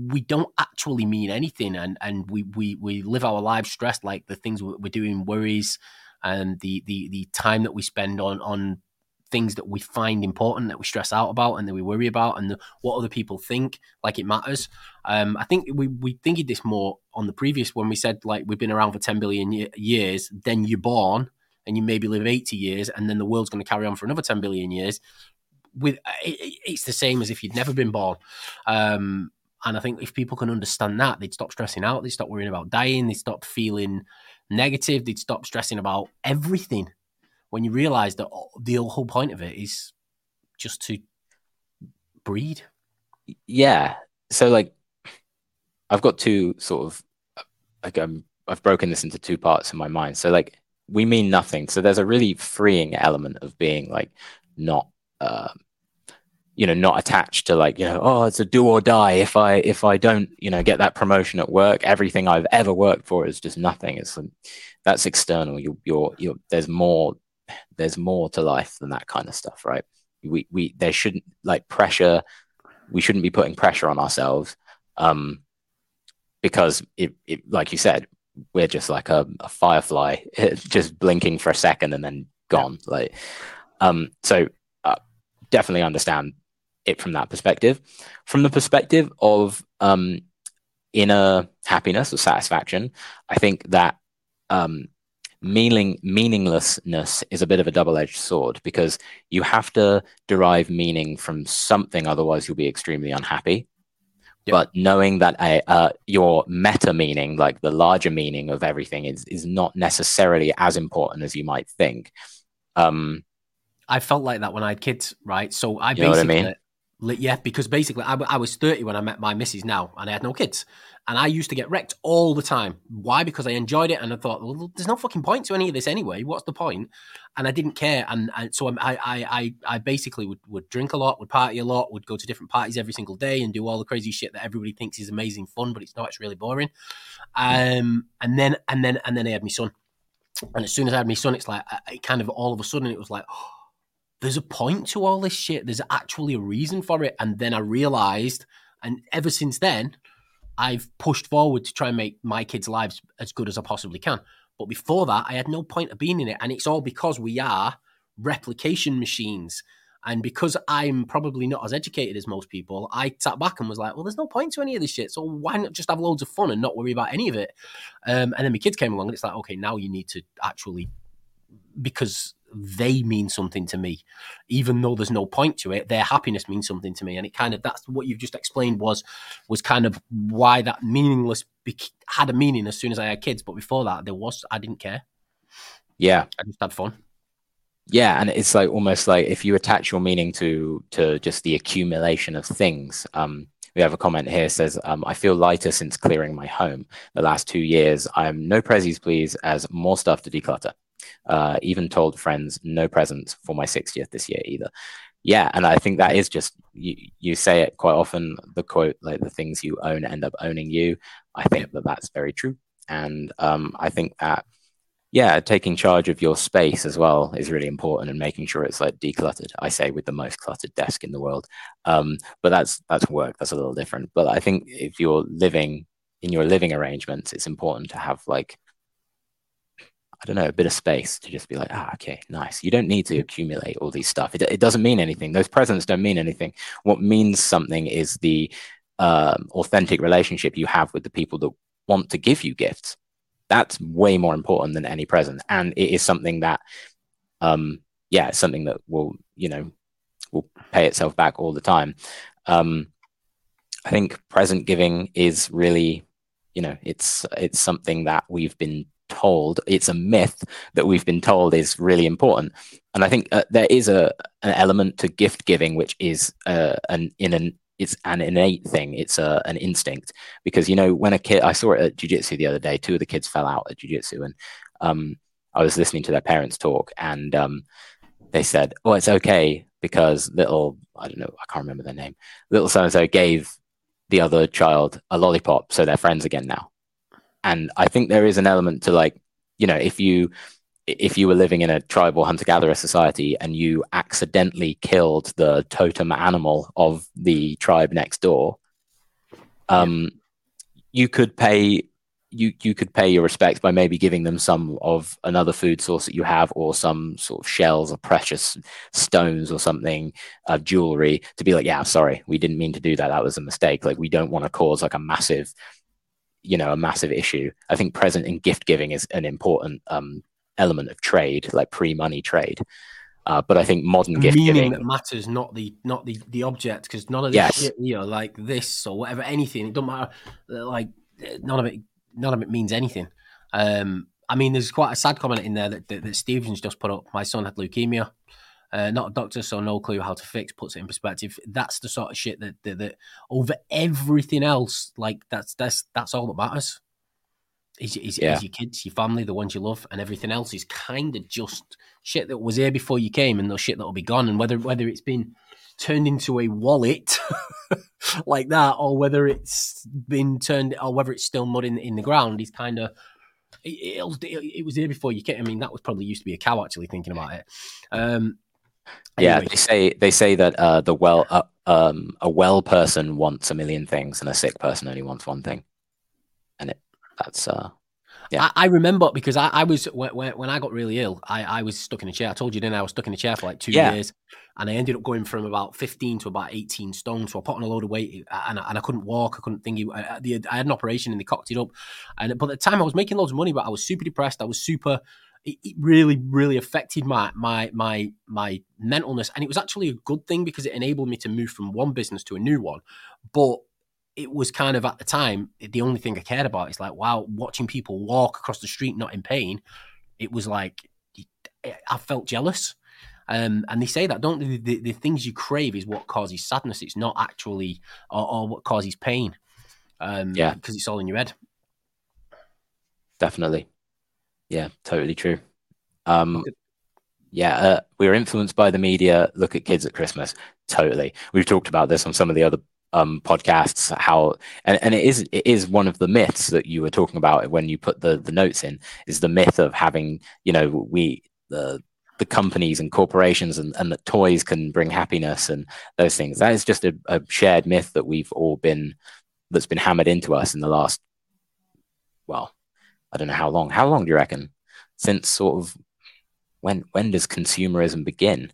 we don't actually mean anything and, and we, we, we live our lives stressed like the things we're doing worries and the, the, the time that we spend on, on things that we find important that we stress out about and that we worry about and the, what other people think like it matters. Um, i think we we thinking this more on the previous when we said like we've been around for 10 billion years then you're born and you maybe live 80 years and then the world's going to carry on for another 10 billion years with it's the same as if you'd never been born. Um, and i think if people can understand that they'd stop stressing out they'd stop worrying about dying they'd stop feeling negative they'd stop stressing about everything when you realize that the whole point of it is just to breed. Yeah. So like i've got two sort of like um, i've broken this into two parts in my mind. So like we mean nothing. So there's a really freeing element of being like not, uh, you know, not attached to like, you know, oh, it's a do or die. If I if I don't, you know, get that promotion at work, everything I've ever worked for is just nothing. It's um, that's external. You, you're you're there's more there's more to life than that kind of stuff, right? We we there shouldn't like pressure. We shouldn't be putting pressure on ourselves. Um, because it, it, like you said, we're just like a, a firefly, just blinking for a second and then gone. Like, um, so uh, definitely understand it from that perspective. From the perspective of um, inner happiness or satisfaction, I think that um, meaning meaninglessness is a bit of a double-edged sword because you have to derive meaning from something, otherwise you'll be extremely unhappy. But knowing that uh, your meta meaning, like the larger meaning of everything, is is not necessarily as important as you might think. Um, I felt like that when I had kids, right? So I basically, I mean? Yeah, because basically I, I was 30 when I met my missus now and I had no kids. And I used to get wrecked all the time. Why? Because I enjoyed it and I thought, well, there's no fucking point to any of this anyway. What's the point? And I didn't care. And, and so I, I, I, I basically would, would drink a lot, would party a lot, would go to different parties every single day and do all the crazy shit that everybody thinks is amazing fun, but it's not, it's really boring. Um, and then, and then, and then I had my son. And as soon as I had my son, it's like, it kind of all of a sudden it was like, oh, there's a point to all this shit. There's actually a reason for it. And then I realized, and ever since then, I've pushed forward to try and make my kids' lives as good as I possibly can. But before that, I had no point of being in it. And it's all because we are replication machines. And because I'm probably not as educated as most people, I sat back and was like, well, there's no point to any of this shit. So why not just have loads of fun and not worry about any of it? Um, and then my kids came along and it's like, okay, now you need to actually, because they mean something to me, even though there's no point to it. Their happiness means something to me, and it kind of that's what you've just explained was was kind of why that meaningless had a meaning as soon as I had kids. But before that, there was I didn't care. Yeah, I just had fun. Yeah, and it's like almost like if you attach your meaning to to just the accumulation of things. Um, we have a comment here says, um, I feel lighter since clearing my home. The last two years, I'm no prezzies, please, as more stuff to declutter. Uh, even told friends no presents for my 60th this year either. Yeah, and I think that is just you. You say it quite often. The quote, like the things you own end up owning you. I think that that's very true, and um, I think that yeah, taking charge of your space as well is really important and making sure it's like decluttered. I say with the most cluttered desk in the world, um, but that's that's work. That's a little different. But I think if you're living in your living arrangements, it's important to have like I don't know a bit of space to just be like, ah, okay, nice. You don't need to accumulate all these stuff. It, it doesn't mean anything. Those presents don't mean anything. What means something is the um, authentic relationship you have with the people that want to give you gifts that's way more important than any present and it is something that um yeah it's something that will you know will pay itself back all the time um i think present giving is really you know it's it's something that we've been told it's a myth that we've been told is really important and i think uh, there is a an element to gift giving which is uh, an in an it's an innate thing. It's a, an instinct because you know when a kid, I saw it at jujitsu the other day. Two of the kids fell out at jujitsu, and um, I was listening to their parents talk, and um, they said, "Oh, it's okay because little I don't know, I can't remember their name. Little so and so gave the other child a lollipop, so they're friends again now." And I think there is an element to like, you know, if you if you were living in a tribal hunter gatherer society and you accidentally killed the totem animal of the tribe next door, um, you could pay you you could pay your respects by maybe giving them some of another food source that you have or some sort of shells or precious stones or something of jewelry to be like yeah sorry we didn't mean to do that. That was a mistake. Like we don't want to cause like a massive you know a massive issue i think present in gift giving is an important um, element of trade, like pre-money trade. Uh, but I think modern gift meaning giving that matters, not the not the the object, because none of this Yes. shit here, like this or whatever, anything, it don't matter. Like none of it, none of it means anything. Um, I mean, there's quite a sad comment in there that, that, that Stevens just put up. My son had leukemia. Uh, not a doctor, so no clue how to fix. Puts it in perspective. That's the sort of shit that, that, that over everything else, like that's that's that's all that matters. Is, is, Yeah. is your kids, your family, the ones you love, and everything else is kind of just shit that was here before you came, and the shit that will be gone. And whether whether it's been turned into a wallet like that, or whether it's been turned, or whether it's still mud in in the ground, is kind of. It, it, it was here before you came. I mean, that was probably used to be a cow. Actually, thinking about it. Um, yeah they say they say that uh, the well uh, um, a well person wants a million things and a sick person only wants one thing and it that's uh Yeah. I, I remember because I, I was when, when I got really ill, I, I was stuck in a chair. I told you, didn't I? Was stuck in a chair for like two Yeah. years, and I ended up going from about fifteen to about eighteen stone. So I put on a load of weight, and, I- and I couldn't walk. I couldn't think. I, I- I had an operation, and they cocked it up. And but at the time, I was making loads of money, but I was super depressed. I was super. It, it really, really affected my my my my mentalness, and it was actually a good thing because it enabled me to move from one business to a new one. But it was kind of at the time the only thing I cared about. It's like wow, watching people walk across the street not in pain. It was like I felt jealous. Um, and they say that, don't they? The, the, the things you crave is what causes sadness. It's not actually or, or what causes pain. Um, Yeah. because it's all in your head. definitely yeah totally true. Um yeah uh, we're influenced by the media. Look at kids at christmas. Totally. We've talked about this on some of the other um podcasts how and, and it is it is one of the myths that you were talking about when you put the the notes in is the myth of having you know we the the companies and corporations and, and that toys can bring happiness and those things. That is just a, a shared myth that we've all been that's been hammered into us in the last well I don't know how long. How long do you reckon? Since sort of when when does consumerism begin?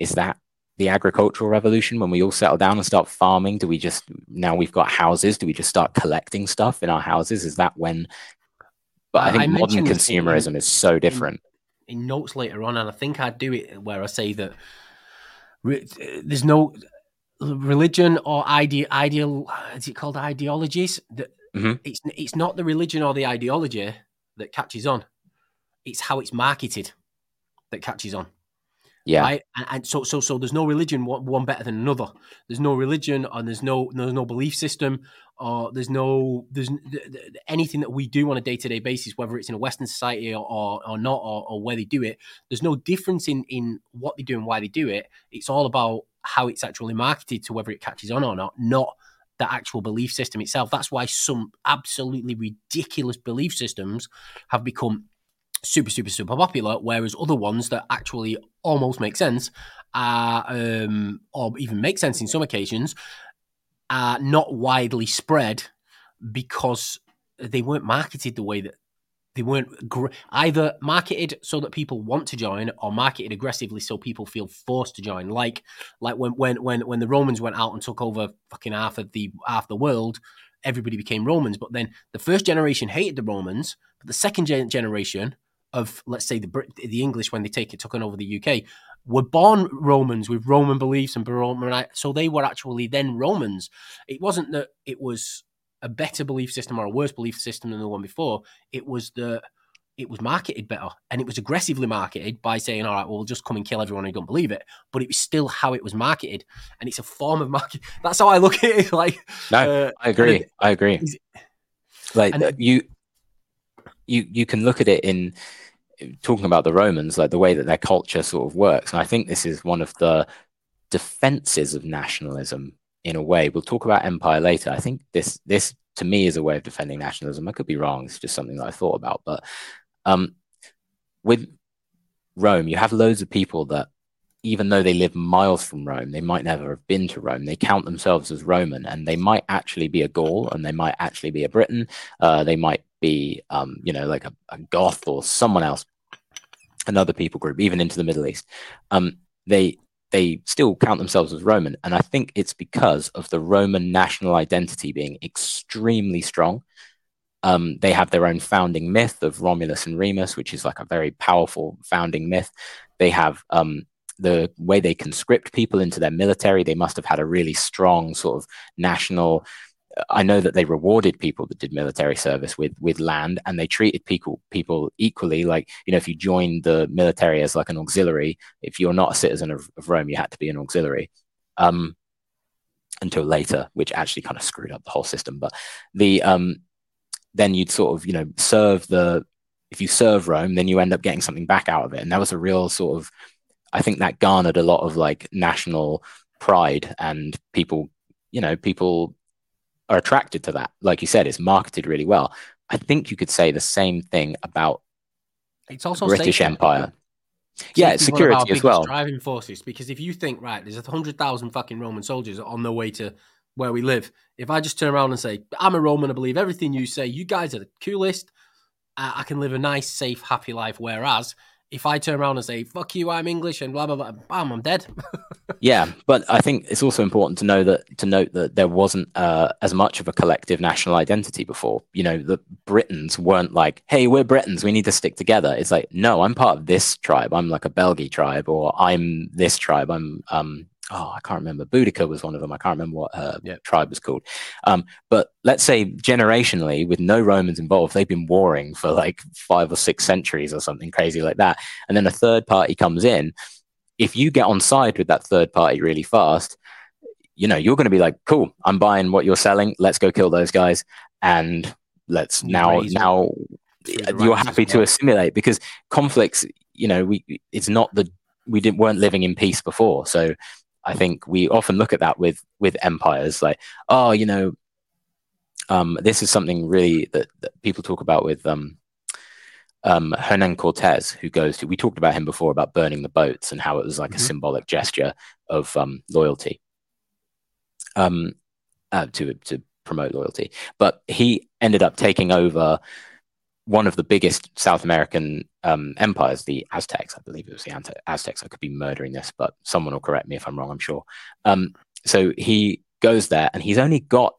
Is that the agricultural revolution when we all settle down and start farming? Do we just now we've got houses? Do we just start collecting stuff in our houses? Is that when? But I think I modern this in- consumerism is so different. in notes later on, and I think I do it where I say that re- there's no religion or ide- ideal. Is it called ideologies? That Mhm. it's it's not the religion or the ideology that catches on. It's how it's marketed that catches on. Yeah. Right? And, and so, so, so there's no religion one, one better than another. There's no religion, and there's no, there's no belief system, or there's no, there's th- th- anything that we do on a day to day basis, whether it's in a Western society or, or, or not, or, or where they do it. There's no difference in in what they do and why they do it. It's all about how it's actually marketed to whether it catches on or not, not the actual belief system itself. That's why some absolutely ridiculous belief systems have become super, super, super popular, whereas other ones that actually almost make sense, are, um, or even make sense in some occasions, are not widely spread because they weren't marketed the way that they weren't gr- either marketed so that people want to join or marketed aggressively so people feel forced to join like like when when when when the romans went out and took over fucking half of the half the world everybody became romans but then the first generation hated the romans but the second gen- generation of let's say the Brit- the English when they take it took over the UK were born Romans with Roman beliefs and Roman so they were actually then Romans. It wasn't that it was a better belief system or a worse belief system than the one before. It was that it was marketed better and it was aggressively marketed by saying, all right, well, we'll just come and kill everyone who don't believe it. But it was still how it was marketed. And it's a form of market. That's how I look at it. Like, No, uh, I agree. and I agree. Like you, you, you can look at it in talking about the Romans, like the way that their culture sort of works, and I think this is one of the defenses of nationalism in a way. We'll talk about empire later. I think this, this to me is a way of defending nationalism. I could be wrong. It's just something that I thought about, but um, with Rome, you have loads of people that even though they live miles from Rome, they might never have been to Rome. They count themselves as Roman, and they might actually be a Gaul, and they might actually be a Briton. Uh, they might be, um, you know, like a, a Goth or someone else, another people group, even into the Middle East. Um, they they still count themselves as Roman, and I think it's because of the Roman national identity being extremely strong. Um, they have their own founding myth of Romulus and Remus, which is like a very powerful founding myth. They have um, the way they conscript people into their military. They must have had a really strong sort of national. I know that they rewarded people that did military service with with land, and they treated people people equally. Like you know, if you joined the military as like an auxiliary, if you're not a citizen of, of Rome, you had to be an auxiliary. Um, until later, which actually kind of screwed up the whole system. But the um, then you'd sort of you know serve the if you serve Rome, then you end up getting something back out of it, and that was a real sort of I think that garnered a lot of like national pride and people, you know, people are attracted to that. Like you said, it's marketed really well. I think you could say the same thing about it's also British safety. Empire. Yeah, Safety is one of our security as well. Driving forces, because if you think right, there's a hundred thousand fucking Roman soldiers on their way to where we live. If I just turn around and say I'm a Roman, I believe everything you say. You guys are the coolest. I, I can live a nice, safe, happy life. Whereas if I turn around and say "fuck you," I'm English and blah blah blah, bam, I'm dead. Yeah, but I think it's also important to know that to note that there wasn't uh, as much of a collective national identity before. You know, the Britons weren't like, "Hey, we're Britons, we need to stick together." It's like, no, I'm part of this tribe. I'm like a Belgi tribe, or I'm this tribe. I'm um, oh, I can't remember. Boudica was one of them. I can't remember what her Yep. tribe was called. Um, but let's say generationally, with no Romans involved, they've been warring for like five or six centuries or something crazy like that. And then a third party comes in. If you get on side with that third party really fast, you know, you're going to be like, cool, I'm buying what you're selling. Let's go kill those guys. And let's now, now you're happy to assimilate because conflicts, you know, we, it's not the, we didn't, weren't living in peace before. So I think we often look at that with, with empires like, oh, you know, um, this is something really that, that people talk about with, um, um, Hernan Cortez, who goes to, we talked about him before about burning the boats and how it was like Mhm. a symbolic gesture of um, loyalty um, uh, to, to promote loyalty. But he ended up taking over one of the biggest South American um, empires, the Aztecs. I believe it was the Aztecs. I could be murdering this, but someone will correct me if I'm wrong, I'm sure. Um, so he goes there and he's only got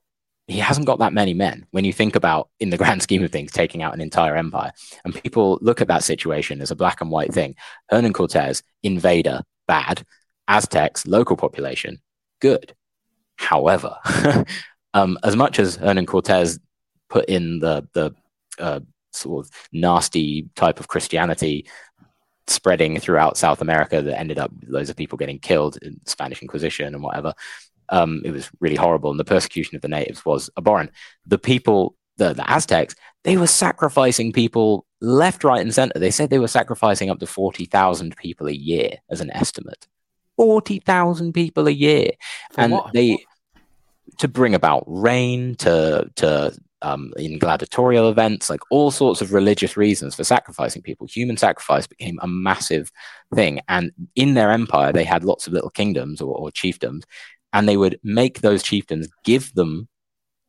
he hasn't got that many men when you think about in the grand scheme of things taking out an entire empire and people look at that situation as a black and white thing hernan cortez invader bad aztecs local population good however um, as much as hernan cortez put in the the uh, sort of nasty type of christianity spreading throughout south america that ended up loads of people getting killed in spanish inquisition and whatever um, it was really horrible, and the persecution of the natives was abhorrent. The people, the, the Aztecs, they were sacrificing people left, right, and center. They said they were sacrificing up to 40,000 people a year as an estimate. 40,000 people a year. For and what? they, to bring about rain, to, to, um, in gladiatorial events, like all sorts of religious reasons for sacrificing people. Human sacrifice became a massive thing. And in their empire, they had lots of little kingdoms or, or chiefdoms, and they would make those chieftains give them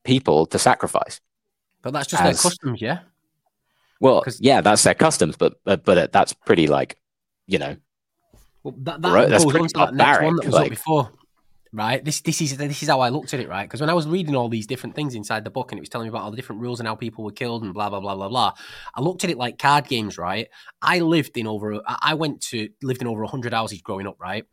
people to sacrifice. But that's just as- their customs, yeah. Well, yeah, that's their customs, but but, but that's pretty like, you know, Well, that, that Right, that's pretty to that next barbaric, one that was like- up before, right? This this is this is how I looked at it, right? Because when I was reading all these different things inside the book, and it was telling me about all the different rules and how people were killed and blah blah blah blah blah, I looked at it like card games, right? I lived in over, I went to lived in over hundred houses growing up, right?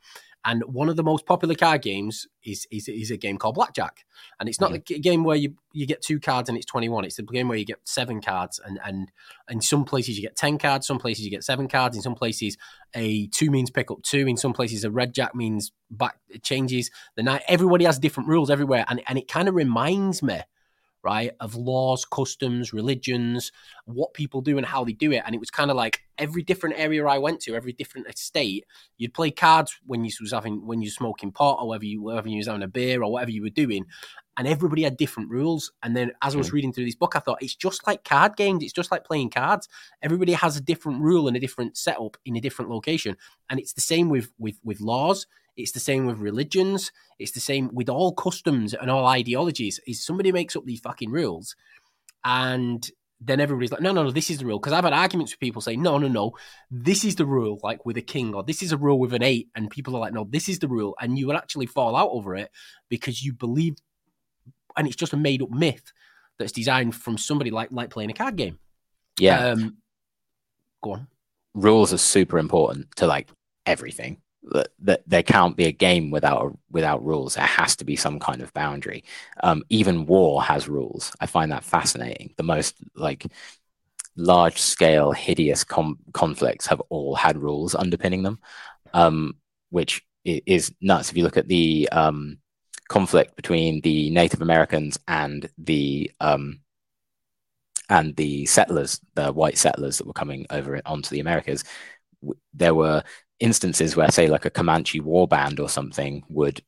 And one of the most popular card games is is, is a game called Blackjack, and it's not the g- game where you you get two cards and it's twenty one. It's the game where you get seven cards, and and in some places you get ten cards, some places you get seven cards, in some places a two means pick up two, in some places a red jack means back changes the night. Everybody has different rules everywhere, and and it kind of reminds me. Right of laws, customs, religions, what people do and how they do it, and it was kind of like every different area I went to, every different estate, you'd play cards when you was having when you're smoking pot or whether you whether you was having a beer or whatever you were doing, and everybody had different rules. And then as I was hmm. reading through this book, I thought it's just like card games. It's just like playing cards. Everybody has a different rule and a different setup in a different location, and it's the same with with with laws. It's the same with religions. It's the same with all customs and all ideologies. Is somebody makes up these fucking rules, and then everybody's like, no, no, no, this is the rule. Because I've had arguments with people saying, no, no, no, this is the rule, like with a king, or this is a rule with an eight. And people are like, no, this is the rule. And you will actually fall out over it because you believe, and it's just a made up myth that's designed from somebody like like playing a card game. yeah, Um, go on. rules are super important to like everything. That, there can't be a game without without rules. There has to be some kind of boundary. Um, even war has rules. I find that fascinating. The most like large scale hideous com- conflicts have all had rules underpinning them, um, which is nuts. If you look at the um, conflict between the Native Americans and the um, and the settlers, the white settlers that were coming over onto the Americas, there were instances where, say, like a Comanche war band or something would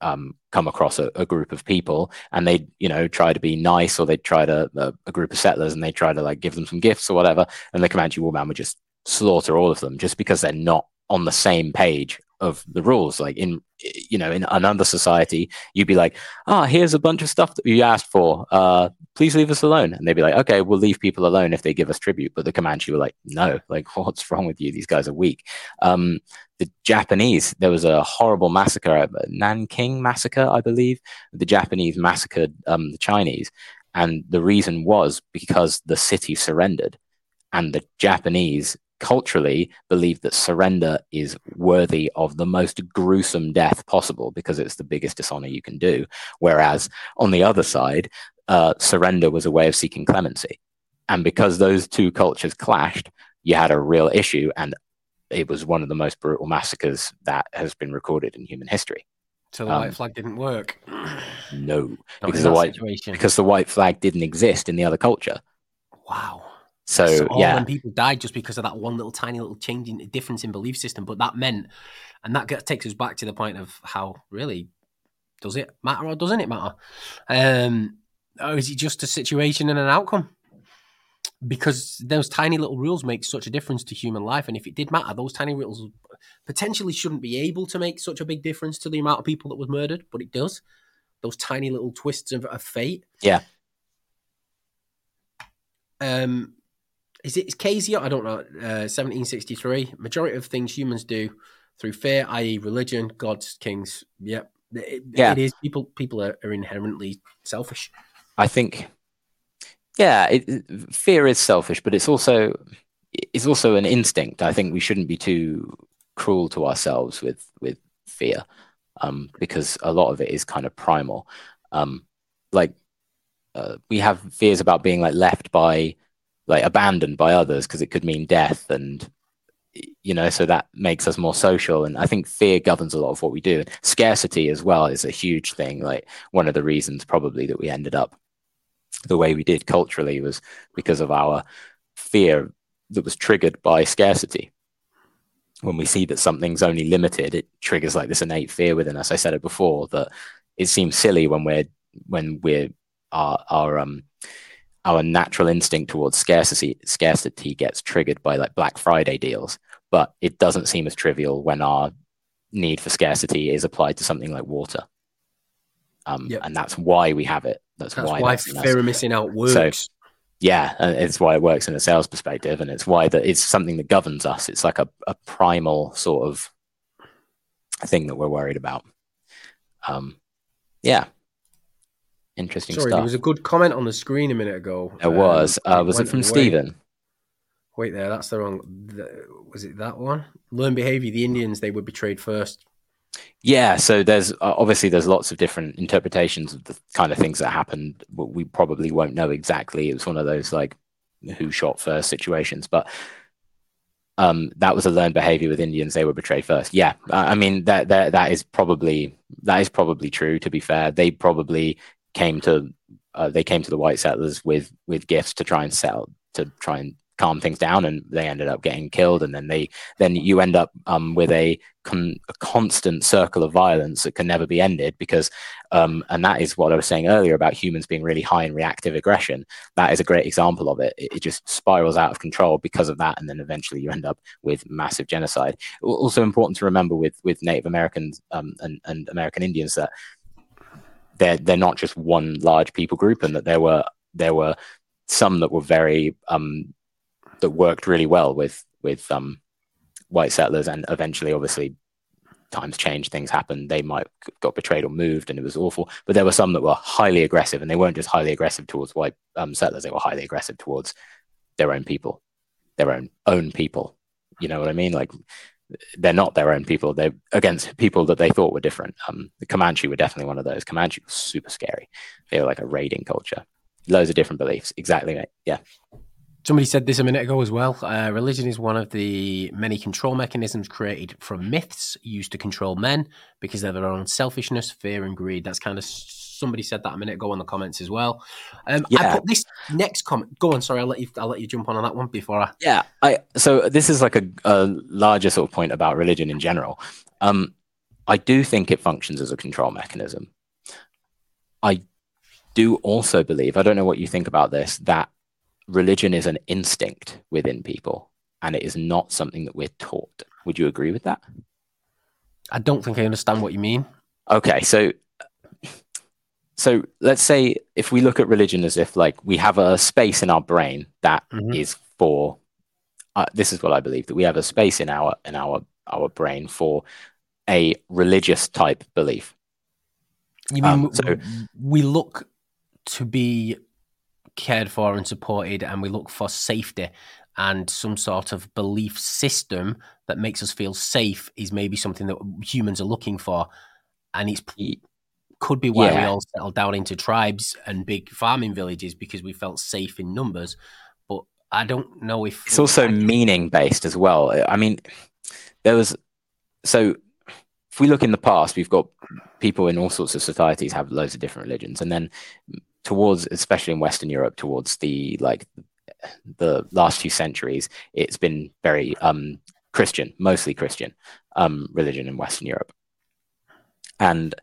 um, come across a, a group of people and they'd, you know, try to be nice or they'd try to, a, a group of settlers and they'd try to like give them some gifts or whatever. And the Comanche war band would just slaughter all of them just because they're not on the same page of the rules. Like in, you know, in another society, you'd be like, ah, here's a bunch of stuff that you asked for. Uh, please leave us alone. And they'd be like, okay, we'll leave people alone if they give us tribute. But the Comanche were like, no, like, what's wrong with you? These guys are weak. Um, the Japanese, there was a horrible massacre, uh, Nanking massacre, I believe. The Japanese massacred um, the Chinese. And the reason was because the city surrendered. And the Japanese culturally believe that surrender is worthy of the most gruesome death possible because it's the biggest dishonor you can do. Whereas on the other side, uh, surrender was a way of seeking clemency. And because those two cultures clashed, you had a real issue. And it was one of the most brutal massacres that has been recorded in human history. So the Um, white flag didn't work. No, Not because the white situation. because the white flag didn't exist in the other culture. wow. So, So yeah, them people died just because of that one little tiny little change in difference in belief system. But that meant, and that gets, takes us back to the point of how really does it matter or doesn't it matter? Um, or is it just a situation and an outcome? Because those tiny little rules make such a difference to human life, and if it did matter, those tiny rules potentially shouldn't be able to make such a big difference to the amount of people that was murdered, but it does. Those tiny little twists of, of fate. Yeah. Um, is it is Casey? I don't know. Uh, 1763. Majority of things humans do through fear, i.e., religion, gods, kings. Yep. It, Yeah. it is. People people are, are inherently selfish. I think, yeah, it, fear is selfish, but it's also it's also an instinct. I think we shouldn't be too cruel to ourselves with with fear, um, because a lot of it is kind of primal. Um, like uh, we have fears about being like left by like abandoned by others because it could mean death and you know so that makes us more social. And i think fear governs a lot of what we do. And scarcity as well is a huge thing like one of the reasons probably that we ended up the way we did culturally was because of our fear that was triggered by scarcity. When we see that something's only limited it triggers like this innate fear within us. I said it before that it seems silly when we're when we're our our um our natural instinct towards scarcity scarcity gets triggered by like Black Friday deals, but it doesn't seem as trivial when our need for scarcity is applied to something like water. Um, yep. and that's why we have it. That's, that's why, why fear of missing out works. So, yeah, and it's why it works in a sales perspective, and it's why that it's something that governs us. It's like a, a primal sort of thing that we're worried about. Um, yeah, interesting Sorry, stuff. there was a good comment on the screen a minute ago. There um, was. Uh, was it from away. Stephen? Wait there, that's the wrong. The, was it that one? Learn behavior. The Indians they were betrayed first. Yeah, so there's uh, obviously there's lots of different interpretations of the kind of things that happened. We probably won't know exactly. It was one of those like who shot first situations, but um, that was a learned behavior with Indians. They were betrayed first. Yeah, I mean that that that is probably that is probably true. To be fair, they probably came to uh, they came to the white settlers with with gifts to try and sell to try and calm things down and they ended up getting killed. And then they then you end up um, with a, con- a, constant circle of violence that can never be ended because um, and that is what i was saying earlier about humans being really high in reactive aggression. That is a great example of it. It, it just spirals out of control because of that and then eventually you end up with massive genocide. Also important to remember with with native americans um, and, and american indians that they're they're not just one large people group, and that there were there were some that were very um, that worked really well with with um, white settlers, and eventually, obviously, times changed, things happened. They might got betrayed or moved, and it was awful. But there were some that were highly aggressive, and they weren't just highly aggressive towards white um, settlers; they were highly aggressive towards their own people, their own own people. You know what I mean? Like they're not their own people. They're against people that they thought were different. Um, the Comanche were definitely one of those. Comanche was super scary. They were like a raiding culture. Loads of different beliefs. Exactly. Mate. Yeah. Somebody said this a minute ago as well. Uh, religion is one of the many control mechanisms created from myths used to control men because of their own selfishness, fear, and greed. That's kind of somebody said that a minute ago in the comments as well. Um, yeah. I put this next comment. Go on. Sorry, I'll let you. I'll let you jump on on that one before I. Yeah. I. So this is like a, a larger sort of point about religion in general. Um, I do think it functions as a control mechanism. I do also believe. I don't know what you think about this. That religion is an instinct within people, and it is not something that we're taught. Would you agree with that? I don't think I understand what you mean. Okay, so so let's say if we look at religion as if like we have a space in our brain that mm-hmm. is for uh, this is what i believe that we have a space in our in our our brain for a religious type belief you mean um, so, we look to be cared for and supported and we look for safety and some sort of belief system that makes us feel safe is maybe something that humans are looking for and it's could be why yeah. we all settled down into tribes and big farming villages because we felt safe in numbers. But I don't know if it's also meaning based as well. I mean, there was so if we look in the past, we've got people in all sorts of societies have loads of different religions, and then towards, especially in Western Europe, towards the like the last few centuries, it's been very um, Christian, mostly Christian um, religion in Western Europe, and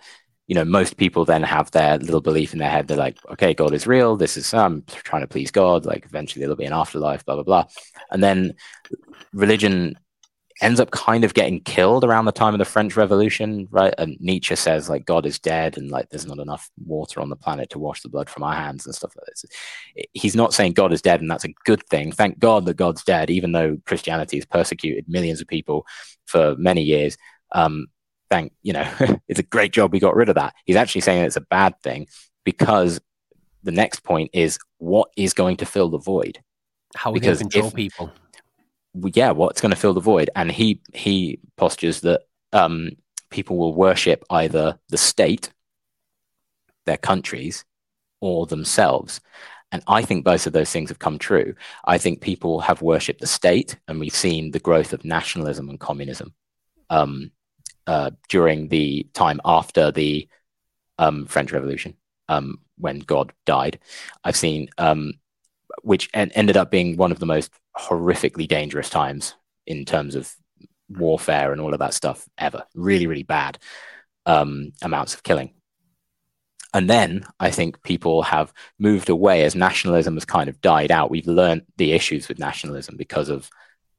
you know, most people then have their little belief in their head. They're like, okay, God is real. This is, I'm trying to please God. Like, eventually there'll be an afterlife, blah, blah, blah. And then religion ends up kind of getting killed around the time of the French Revolution, right? And Nietzsche says, like, God is dead and, like, there's not enough water on the planet to wash the blood from our hands and stuff like this. He's not saying God is dead and that's a good thing. Thank God that God's dead, even though Christianity has persecuted millions of people for many years. Um, thank you know it's a great job we got rid of that he's actually saying it's a bad thing because the next point is what is going to fill the void? How we to control if, people? Yeah, what's going to fill the void? And he he postures that um, people will worship either the state, their countries, or themselves. And I think both of those things have come true. I think people have worshipped the state, and we've seen the growth of nationalism and communism um, uh, during the time after the um, French Revolution, um, when God died. I've seen, um, which en- ended up being one of the most horrifically dangerous times in terms of warfare and all of that stuff ever. Really, really bad um, amounts of killing. And then I think people have moved away as nationalism has kind of died out. We've learned the issues with nationalism because of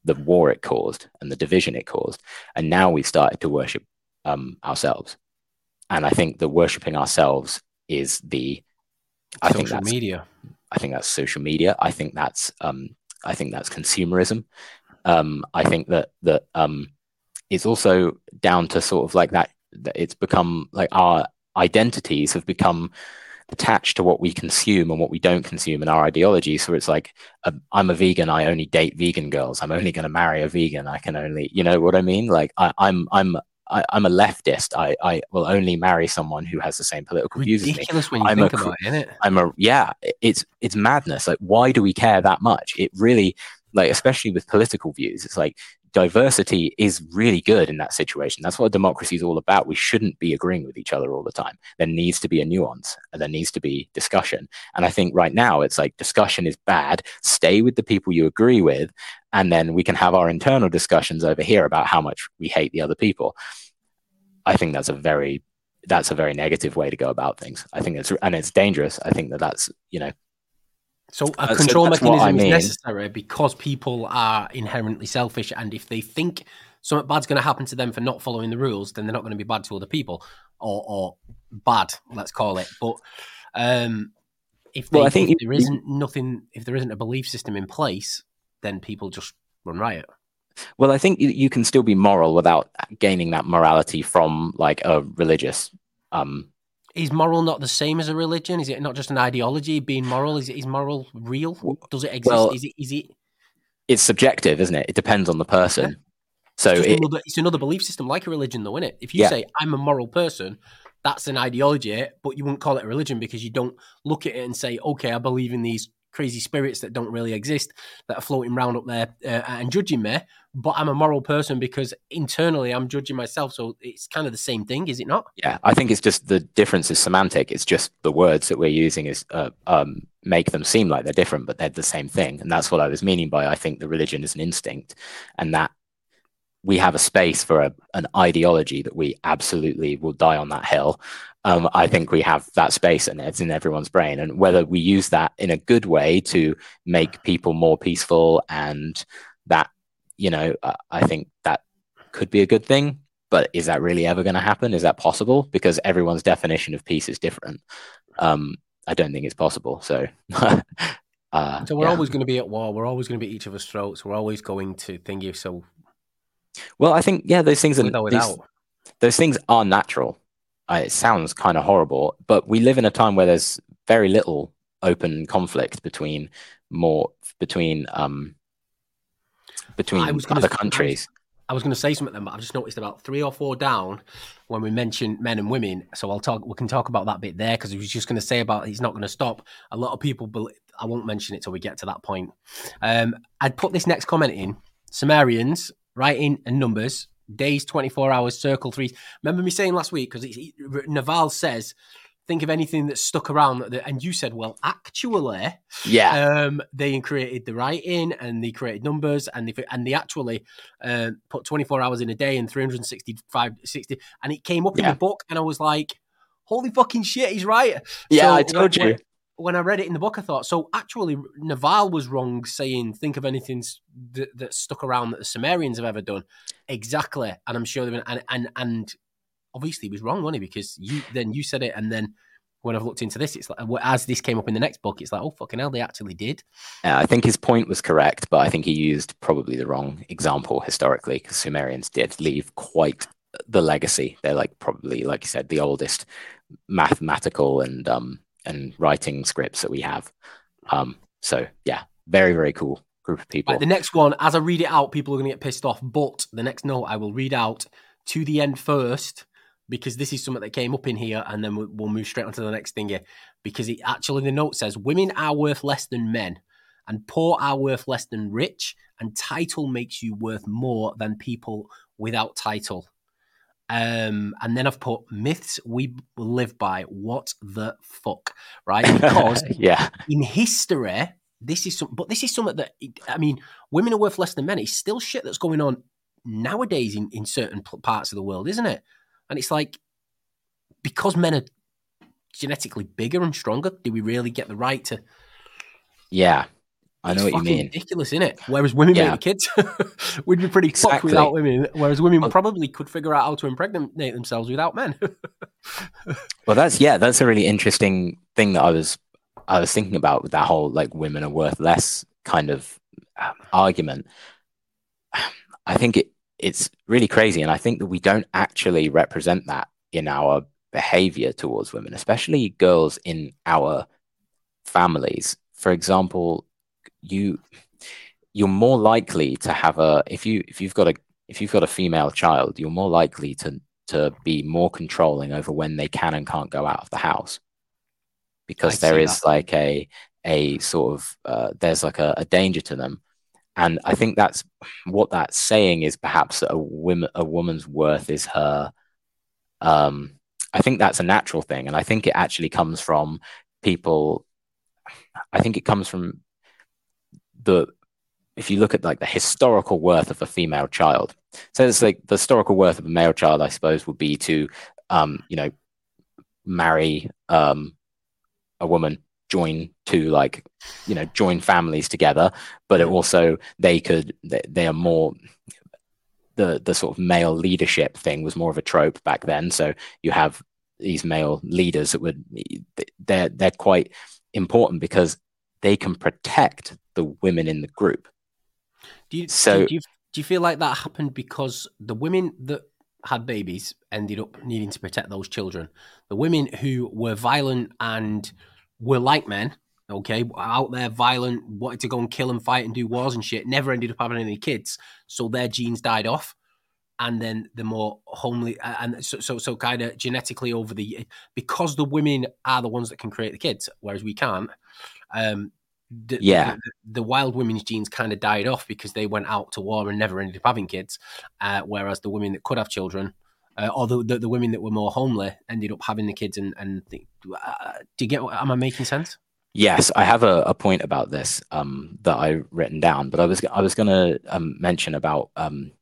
the war it caused and the division it caused. And now we've started to worship um, ourselves. And I think the worshipping ourselves is the I social think that's, media. I think that's social media. I think that's um, I think that's consumerism. Um, I think that that um, it's also down to sort of like that, that it's become like our identities have become attached to what we consume and what we don't consume in our ideology. So it's like, uh, I'm a vegan. I only date vegan girls. I'm only going to marry a vegan. I can only, you know what I mean? Like I, I'm, I'm, I, am a leftist. I, I will only marry someone who has the same political views as me. Ridiculous when you I'm think a, about it, isn't it? I'm a yeah. It's it's madness. Like, why do we care that much? It really like, especially with political views. It's like diversity is really good in that situation. That's what democracy is all about. We shouldn't be agreeing with each other all the time. There needs to be a nuance and there needs to be discussion. And I think right now it's like discussion is bad. Stay with the people you agree with, and then we can have our internal discussions over here about how much we hate the other people. I think that's a very that's a very negative way to go about things. I think it's and it's dangerous. I think that that's you know so a uh, control so mechanism I mean. is necessary because people are inherently selfish, and if they think something bad's going to happen to them for not following the rules, then they're not going to be bad to other people, or, or bad, let's call it. But um, if, they, well, I think if there isn't nothing, if there isn't a belief system in place, then people just run riot. Well, I think you can still be moral without gaining that morality from like a religious um, is moral not the same as a religion? Is it not just an ideology? Being moral is is moral real? Does it exist? Well, is it is it? It's subjective, isn't it? It depends on the person. Yeah. So it's, it, another, it's, another, belief system, like a religion, though, isn't it? If you yeah. say I'm a moral person, that's an ideology, but you wouldn't call it a religion because you don't look at it and say, okay, I believe in these crazy spirits that don't really exist that are floating around up there uh, and judging me. But I'm a moral person because internally I'm judging myself. So it's kind of the same thing, is it not? Yeah, I think it's just the difference is semantic. It's just the words that we're using is uh, um, make them seem like they're different, but they're the same thing. And that's what I was meaning by I think the religion is an instinct, and that we have a space for a, an ideology that we absolutely will die on that hill. Um, I think we have that space and it's in everyone's brain. And whether we use that in a good way to make people more peaceful and that, you know, uh, I think that could be a good thing. But is that really ever going to happen? Is that possible? Because everyone's definition of peace is different. Um, I don't think it's possible. So, uh, so we're yeah. always going to be at war. We're always going to be each other's throats. We're always going to think you so well, I think yeah, those things are these, those things are natural. Uh, it sounds kind of horrible, but we live in a time where there's very little open conflict between more between um between other gonna, countries. I was, going to say something then, but I've just noticed about three or four down when we mentioned men and women. So I'll talk. We can talk about that bit there because he was just going to say about he's not going to stop. A lot of people, believe, I won't mention it till we get to that point. Um, I'd put this next comment in. Sumerians writing and numbers, days, 24 hours, circle threes. Remember me saying last week, because Naval says, think of anything that's stuck around. And you said, well, actually, yeah, um, they created the writing and they created numbers and they, and they actually uh, put 24 hours in a day and 365, 60. And it came up yeah. in the book. And I was like, holy fucking shit, he's right. Yeah, so I told when, you when I read it in the book, I thought so. Actually, Naval was wrong saying think of anything that, that stuck around that the Sumerians have ever done. Exactly, and I'm sure they've been, and and and obviously he was wrong, wasn't he? Because you then you said it, and then when I've looked into this, it's like as this came up in the next book, it's like oh fucking hell, they actually did. Yeah, I think his point was correct, but I think he used probably the wrong example historically because Sumerians did leave quite the legacy. They're like probably, like you said, the oldest mathematical and um, and writing scripts that we have. Um, so yeah, very very cool group of people. Right, the next one, as I read it out, people are going to get pissed off. But the next note I will read out to the end first because this is something that came up in here, and then we'll move straight on to the next thing here. Because it actually the note says women are worth less than men, and poor are worth less than rich, and title makes you worth more than people without title. Um, and then I've put myths we live by. What the fuck, right? Because yeah, in history, this is some, but this is something that I mean, women are worth less than men. It's still shit that's going on nowadays in in certain parts of the world, isn't it? And it's like because men are genetically bigger and stronger, do we really get the right to? Yeah, I know what you mean. Ridiculous, isn't it? Whereas women yeah. make kids, we'd be pretty exactly. fucked without women. Whereas women well, probably could figure out how to impregnate themselves without men. well, that's yeah, that's a really interesting thing that I was I was thinking about with that whole like women are worth less kind of um, argument. I think it it's really crazy, and I think that we don't actually represent that in our behavior towards women, especially girls in our families. For example, you you're more likely to have a if you if you've got a if you've got a female child, you're more likely to to be more controlling over when they can and can't go out of the house because I there is that. like a a sort of uh, there's like a, a, danger to them and i think that's what that's saying is perhaps a a woman's worth is her um i think that's a natural thing. And i think it actually comes from people i think it comes from the if you look at like the historical worth of a female child. So it's like the historical worth of a male child i suppose would be to um you know marry um a woman join to like you know join families together but it also they could they, they are more the the sort of male leadership thing was more of a trope back then. So you have these male leaders that would they're they're quite important because they can protect the women in the group. Do you so do you, do you feel like that happened because the women that had babies ended up needing to protect those children. The women who were violent and were like men, okay, out there violent, wanted to go and kill and fight and do wars and shit, never ended up having any kids. So their genes died off. And then the more homely, and so so, so kind of genetically over the because the women are the ones that can create the kids, whereas we can't. Um, the, yeah, the, the, wild women's genes kind of died off because they went out to war and never ended up having kids, uh, whereas the women that could have children, uh, the, the women that were more homely, ended up having the kids. And and the, uh, do you get? What, am I making sense? Yes, I have a, a point about this um, that I written down, but I was I was going to um, mention about um,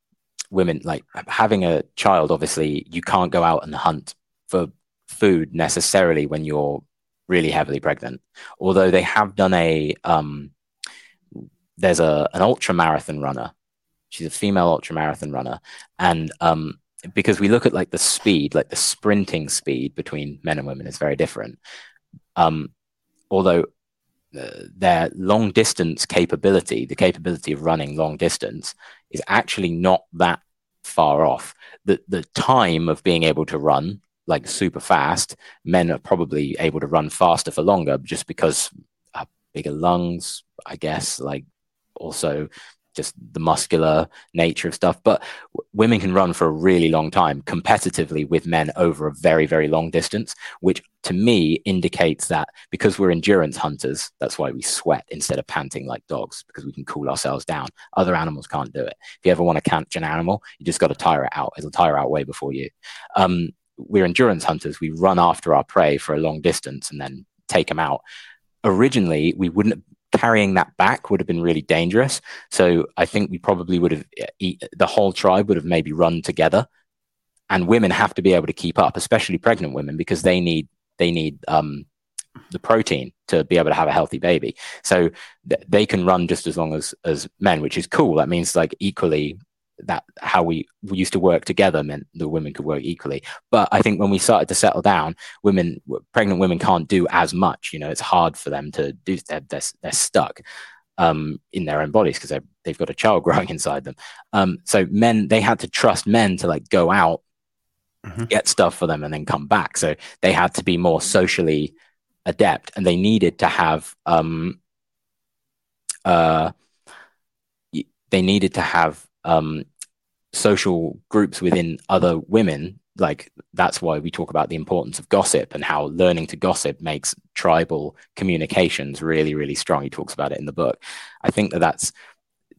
women like having a child. Obviously, you can't go out and hunt for food necessarily when you're really heavily pregnant. Although they have done a um, there's a an ultra marathon runner. She's a female ultra marathon runner, and um, because we look at like the speed, like the sprinting speed between men and women is very different. Um, although uh, their long distance capability, the capability of running long distance, is actually not that far off. The the time of being able to run like super fast, men are probably able to run faster for longer just because uh, bigger lungs, I guess, like also just the muscular nature of stuff. But w- women can run for a really long time competitively with men over a very, very long distance, which to me indicates that because we're endurance hunters, that's why we sweat instead of panting like dogs because we can cool ourselves down. Other animals can't do it. If you ever want to catch an animal, you just got to tire it out. It'll tire out way before you. Um, we're endurance hunters. We run after our prey for a long distance and then take them out. Originally, we wouldn't carrying that back would have been really dangerous. So I think we probably would have the whole tribe would have maybe run together, and women have to be able to keep up, especially pregnant women, because they need they need um, the protein to be able to have a healthy baby. So th- they can run just as long as as men, which is cool. That means like equally that how we, we used to work together meant the women could work equally. But I think when we started to settle down, women, pregnant women can't do as much. You know, it's hard for them to do. They're they're, they're stuck um, in their own bodies because they've got a child growing inside them. Um, so men, they had to trust men to like go out, mm-hmm. get stuff for them, and then come back. So they had to be more socially adept, and they needed to have um, uh, they needed to have um, social groups within other women like that's why we talk about the importance of gossip and how learning to gossip makes tribal communications really really strong. He talks about it in the book. I think that that's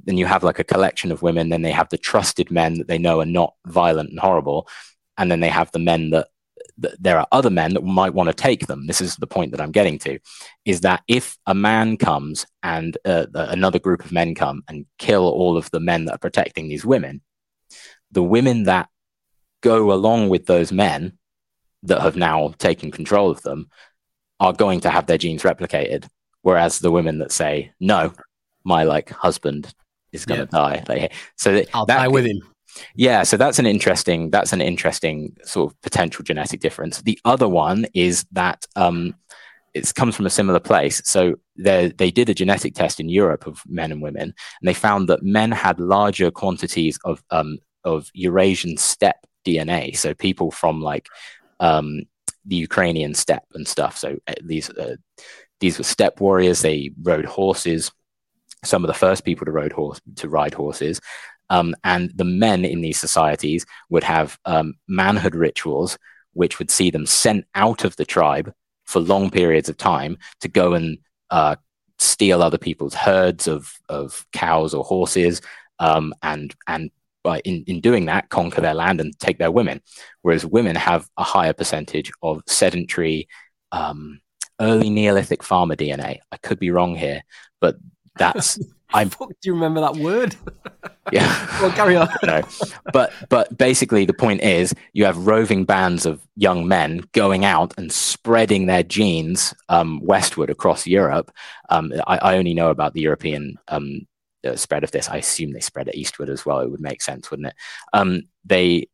then you have like a collection of women then they have the trusted men that they know are not violent and horrible and then they have the men that, that there are other men that might want to take them this is the point that i'm getting to is that if a man comes and uh, another group of men come and kill all of the men that are protecting these women the women that go along with those men that have now taken control of them are going to have their genes replicated. Whereas the women that say, no, my like husband is going to yeah. die. Like, so I'll that, die with him. Yeah, so that's an interesting that's an interesting sort of potential genetic difference. The other one is that um, it comes from a similar place. So they did a genetic test in Europe of men and women, and they found that men had larger quantities of um, of Eurasian steppe DNA. So people from like um, the Ukrainian steppe and stuff. So uh, these uh, these were steppe warriors. They rode horses. Some of the first people to horse to ride horses. Um, and the men in these societies would have um, manhood rituals, which would see them sent out of the tribe for long periods of time to go and uh, steal other people's herds of, of cows or horses um, and and in, in doing that conquer their land and take their women. Whereas women have a higher percentage of sedentary um, early neolithic farmer dna i could be wrong here but that's I'm. Do you remember that word? Yeah. well, carry on. no, but but basically the point is you have roving bands of young men going out and spreading their genes um, westward across Europe. Um, I, I, only know about the European um, uh, spread of this. I assume they spread it eastward as well. It would make sense, wouldn't it? Um, they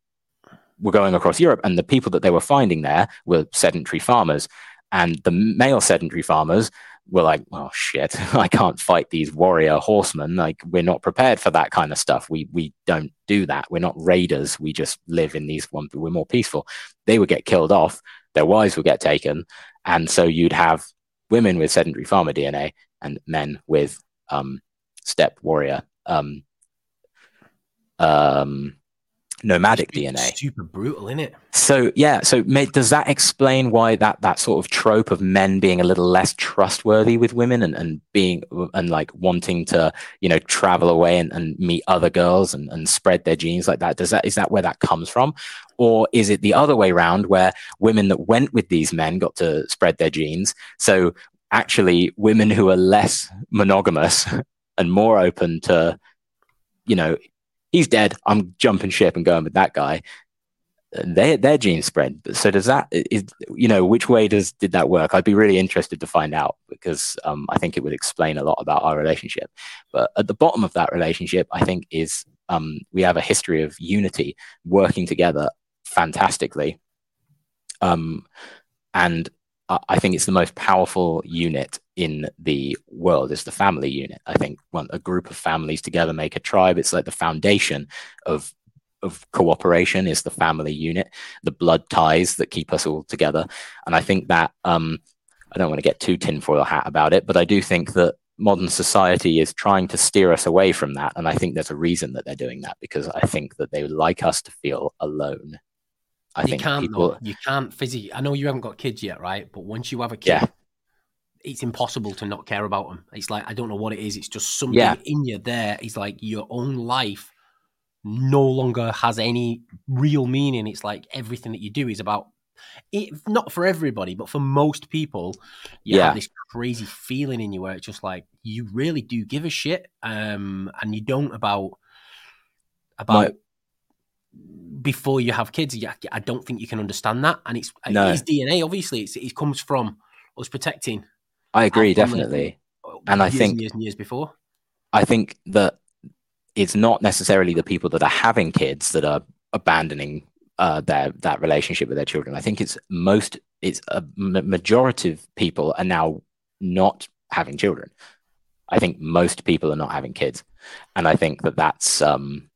were going across Europe, and the people that they were finding there were sedentary farmers. And the male sedentary farmers were like, "Well, shit, I can't fight these warrior horsemen. Like, we're not prepared for that kind of stuff. We we don't do that. We're not raiders. We just live in these. We're more peaceful." They would get killed off. Their wives would get taken, and so you'd have women with sedentary farmer DNA and men with um, steppe warrior um, um, nomadic DNA. Super brutal, isn't it? So yeah, so mate, does that explain why that that sort of trope of men being a little less trustworthy with women and, and being and like wanting to you know travel away and, and meet other girls and, and spread their genes like that? Does that is that where that comes from? Or is it the other way around where women that went with these men got to spread their genes? So actually women who are less monogamous and more open to, you know, he's dead. I'm jumping ship and going with that guy. Their their genes spread. So does that is you know which way does did that work? I'd be really interested to find out because um, I think it would explain a lot about our relationship. But at the bottom of that relationship, I think is um, we have a history of unity, working together fantastically, um, and I think it's the most powerful unit in the world is the family unit. I think when a group of families together make a tribe, it's like the foundation of of cooperation is the family unit, the blood ties that keep us all together. And I think that um, I don't want to get too tinfoil hat about it, but I do think that modern society is trying to steer us away from that. And I think there's a reason that they're doing that because I think that they would like us to feel alone I you think can't, people you can't physically. I know you haven't got kids yet, right? But once you have a kid, yeah. It's impossible to not care about them. It's like I don't know what it is. It's just something yeah. in you there. It's like your own life no longer has any real meaning. It's like everything that you do is about it, not for everybody, but for most people, you yeah. have this crazy feeling in you where it's just like you really do give a shit, um, and you don't about about My, before you have kids. I don't think you can understand that, and it's no. it's DNA. Obviously, it's, it comes from us protecting. I agree, definitely, and I think and years and years before. I think that it's not necessarily the people that are having kids that are abandoning uh, their that relationship with their children. I think it's most it's a majority of people are now not having children. I think most people are not having kids, and I think that that's um,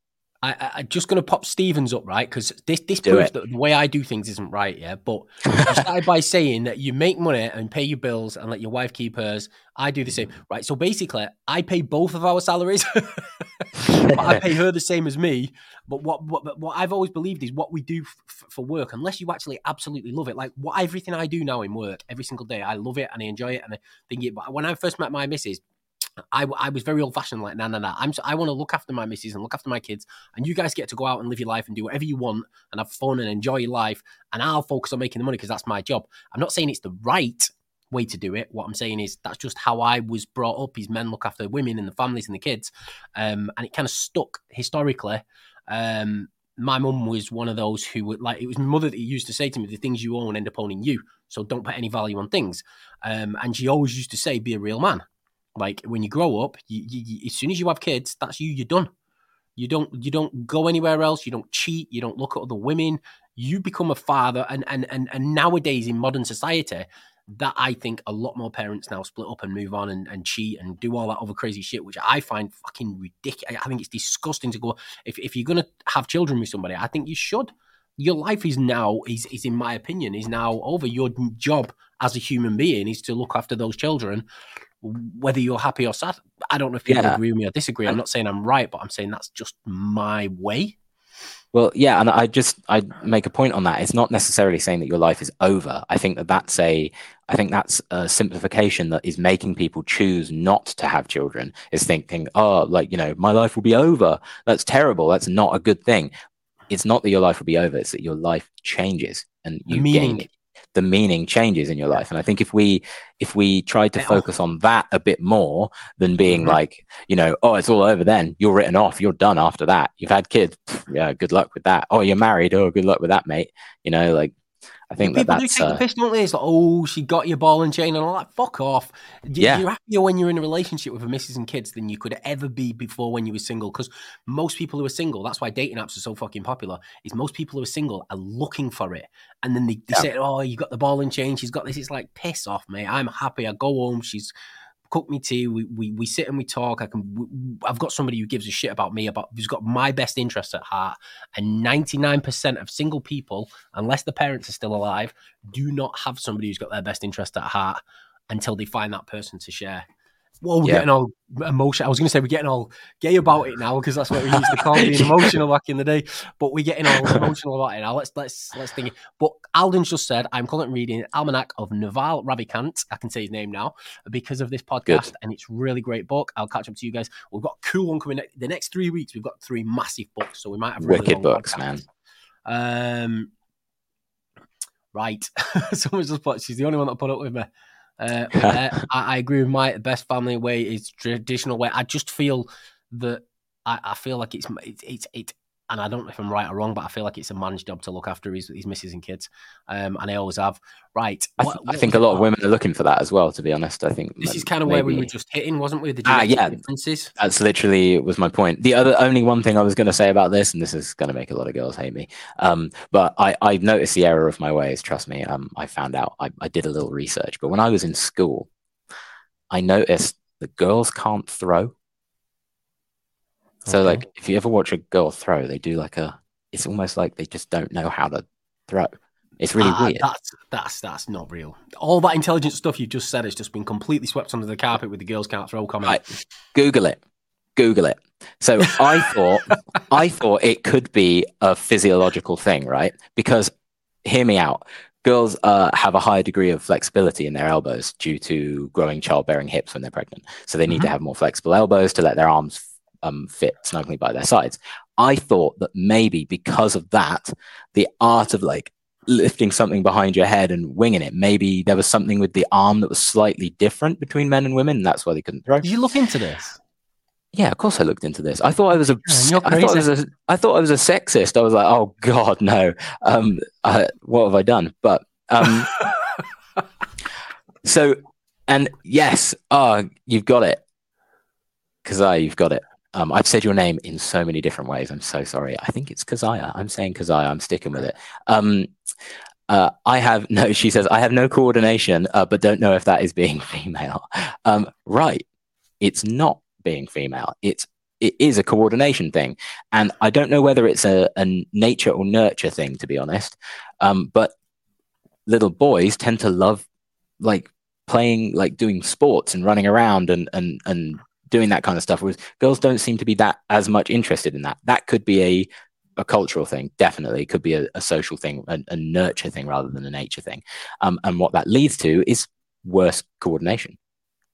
I, I, am just going to pop Stevens up, right? Because this this Do proves it. that the way I do things isn't right, yeah. But you started by saying that you make money and pay your bills and let your wife keep hers. I do the same, right? So basically, I pay both of our salaries. but I pay her the same as me. But what what, what I've always believed is what we do f- for work, unless you actually absolutely love it. Like what everything I do now in work, every single day, I love it and I enjoy it. And I think it. But when I first met my missus, I, I was very old fashioned, like, nah, nah, nah. I'm, I want to look after my missus and look after my kids, and you guys get to go out and live your life and do whatever you want and have fun and enjoy your life. And I'll focus on making the money because that's my job. I'm not saying it's the right way to do it. What I'm saying is that's just how I was brought up. Is men look after women and the families and the kids, um, and it kind of stuck historically. Um, my mum was one of those who would like it was my mother that used to say to me the things you own end up owning you so don't put any value on things um, and she always used to say be a real man like when you grow up, you, you, as soon as you have kids, that's you. You're done. You don't you don't go anywhere else. You don't cheat. You don't look at other women. You become a father. And and and and nowadays in modern society, that I think a lot more parents now split up and move on and, and cheat and do all that other crazy shit, which I find fucking ridiculous. I think it's disgusting to go. If if you're gonna have children with somebody, I think you should. Your life is now is is in my opinion is now over. Your job as a human being is to look after those children whether you're happy or sad. I don't know if people yeah. agree with me or disagree. I'm not saying I'm right, but I'm saying that's just my way. Well, yeah, and I just I make a point on that. It's not necessarily saying that your life is over. I think that that's a I think that's a simplification that is making people choose not to have children. Is thinking, oh, like you know, my life will be over. That's terrible. That's not a good thing. It's not that your life will be over. It's that your life changes and you gain the meaning changes in your life. And i think if we if we tried to focus on that a bit more than being mm-hmm. like you know oh it's all over then. You're written off. You're done after that. You've had kids. Yeah good luck with that. Oh you're married. Oh good luck with that mate. You know like I think people that do take uh, the piss, don't they? It's like, oh, she got your ball and chain, and all that. Fuck off. You, yeah. You're happier when you're in a relationship with a missus and kids than you could ever be before when you were single. Because most people who are single, that's why dating apps are so fucking popular. Is most people who are single are looking for it, and then they, they yeah. say, "Oh, you got the ball and chain. She's got this." It's like piss off, mate. I'm happy. I go home. She's cook me tea. We, we we sit and we talk. I can. We, I've got somebody who gives a shit about me, about who's got my best interest at heart. And ninety nine percent of single people, unless the parents are still alive, do not have somebody who's got their best interest at heart until they find that person to share. Well, we're yeah. getting all emotional. I was going to say we're getting all gay about it now because that's what we used to call being emotional back in the day. But we're getting all emotional about it now. Let's let's let's think. It. But Alden's just said I'm currently reading Almanac of Naval Ravikant. I can say his name now because of this podcast, Good. and it's really great book. I'll catch up to you guys. We've got a cool one coming next, the next three weeks. We've got three massive books, so we might have really wicked books, podcasts. man. Um, right. Someone just put. She's the only one that put up with me. Uh, I, I, agree with my best family way is traditional way. I just feel that I, I feel like it's it's, it's and I don't know if I'm right or wrong, but I feel like it's a man's job to look after his, his missus and kids. Um, and I always have. Right. I, th- what, I think a lot of women are looking for that as well, to be honest. I think this is kind of maybe... where we were just hitting, wasn't we? The ah, yeah. differences. That's literally was my point. The other only one thing I was going to say about this, and this is going to make a lot of girls hate me, um, but I, I've noticed the error of my ways. Trust me. Um, I found out, I, I did a little research, but when I was in school, I noticed that girls can't throw so okay. like if you ever watch a girl throw, they do like a it's almost like they just don't know how to throw. It's really uh, weird. That's that's that's not real. All that intelligent stuff you just said has just been completely swept under the carpet with the girls can't throw comment. Right. Google it. Google it. So I thought I thought it could be a physiological thing, right? Because hear me out. Girls uh, have a higher degree of flexibility in their elbows due to growing childbearing hips when they're pregnant. So they need mm-hmm. to have more flexible elbows to let their arms um, fit snugly by their sides. I thought that maybe because of that, the art of like lifting something behind your head and winging it, maybe there was something with the arm that was slightly different between men and women. And that's why they couldn't throw. Did you look into this? Yeah, of course I looked into this. I thought I was a, I thought I was a, I thought I was a sexist. I was like, oh god, no. Um, uh, what have I done? But um, so and yes, ah, oh, you've got it, Kazai, you've got it. Um, I've said your name in so many different ways. I'm so sorry. I think it's Kazaya. I'm saying Kazaya. I'm sticking with it. Um, uh, I have no, she says, I have no coordination, uh, but don't know if that is being female. Um, right. It's not being female. It's it is a coordination thing. And I don't know whether it's a, a nature or nurture thing, to be honest. Um, but little boys tend to love like playing, like doing sports and running around and, and, and doing that kind of stuff. Whereas girls don't seem to be that as much interested in that. That could be a, a cultural thing, definitely. It could be a, a social thing, a, a, nurture thing rather than a nature thing. Um, and what that leads to is worse coordination.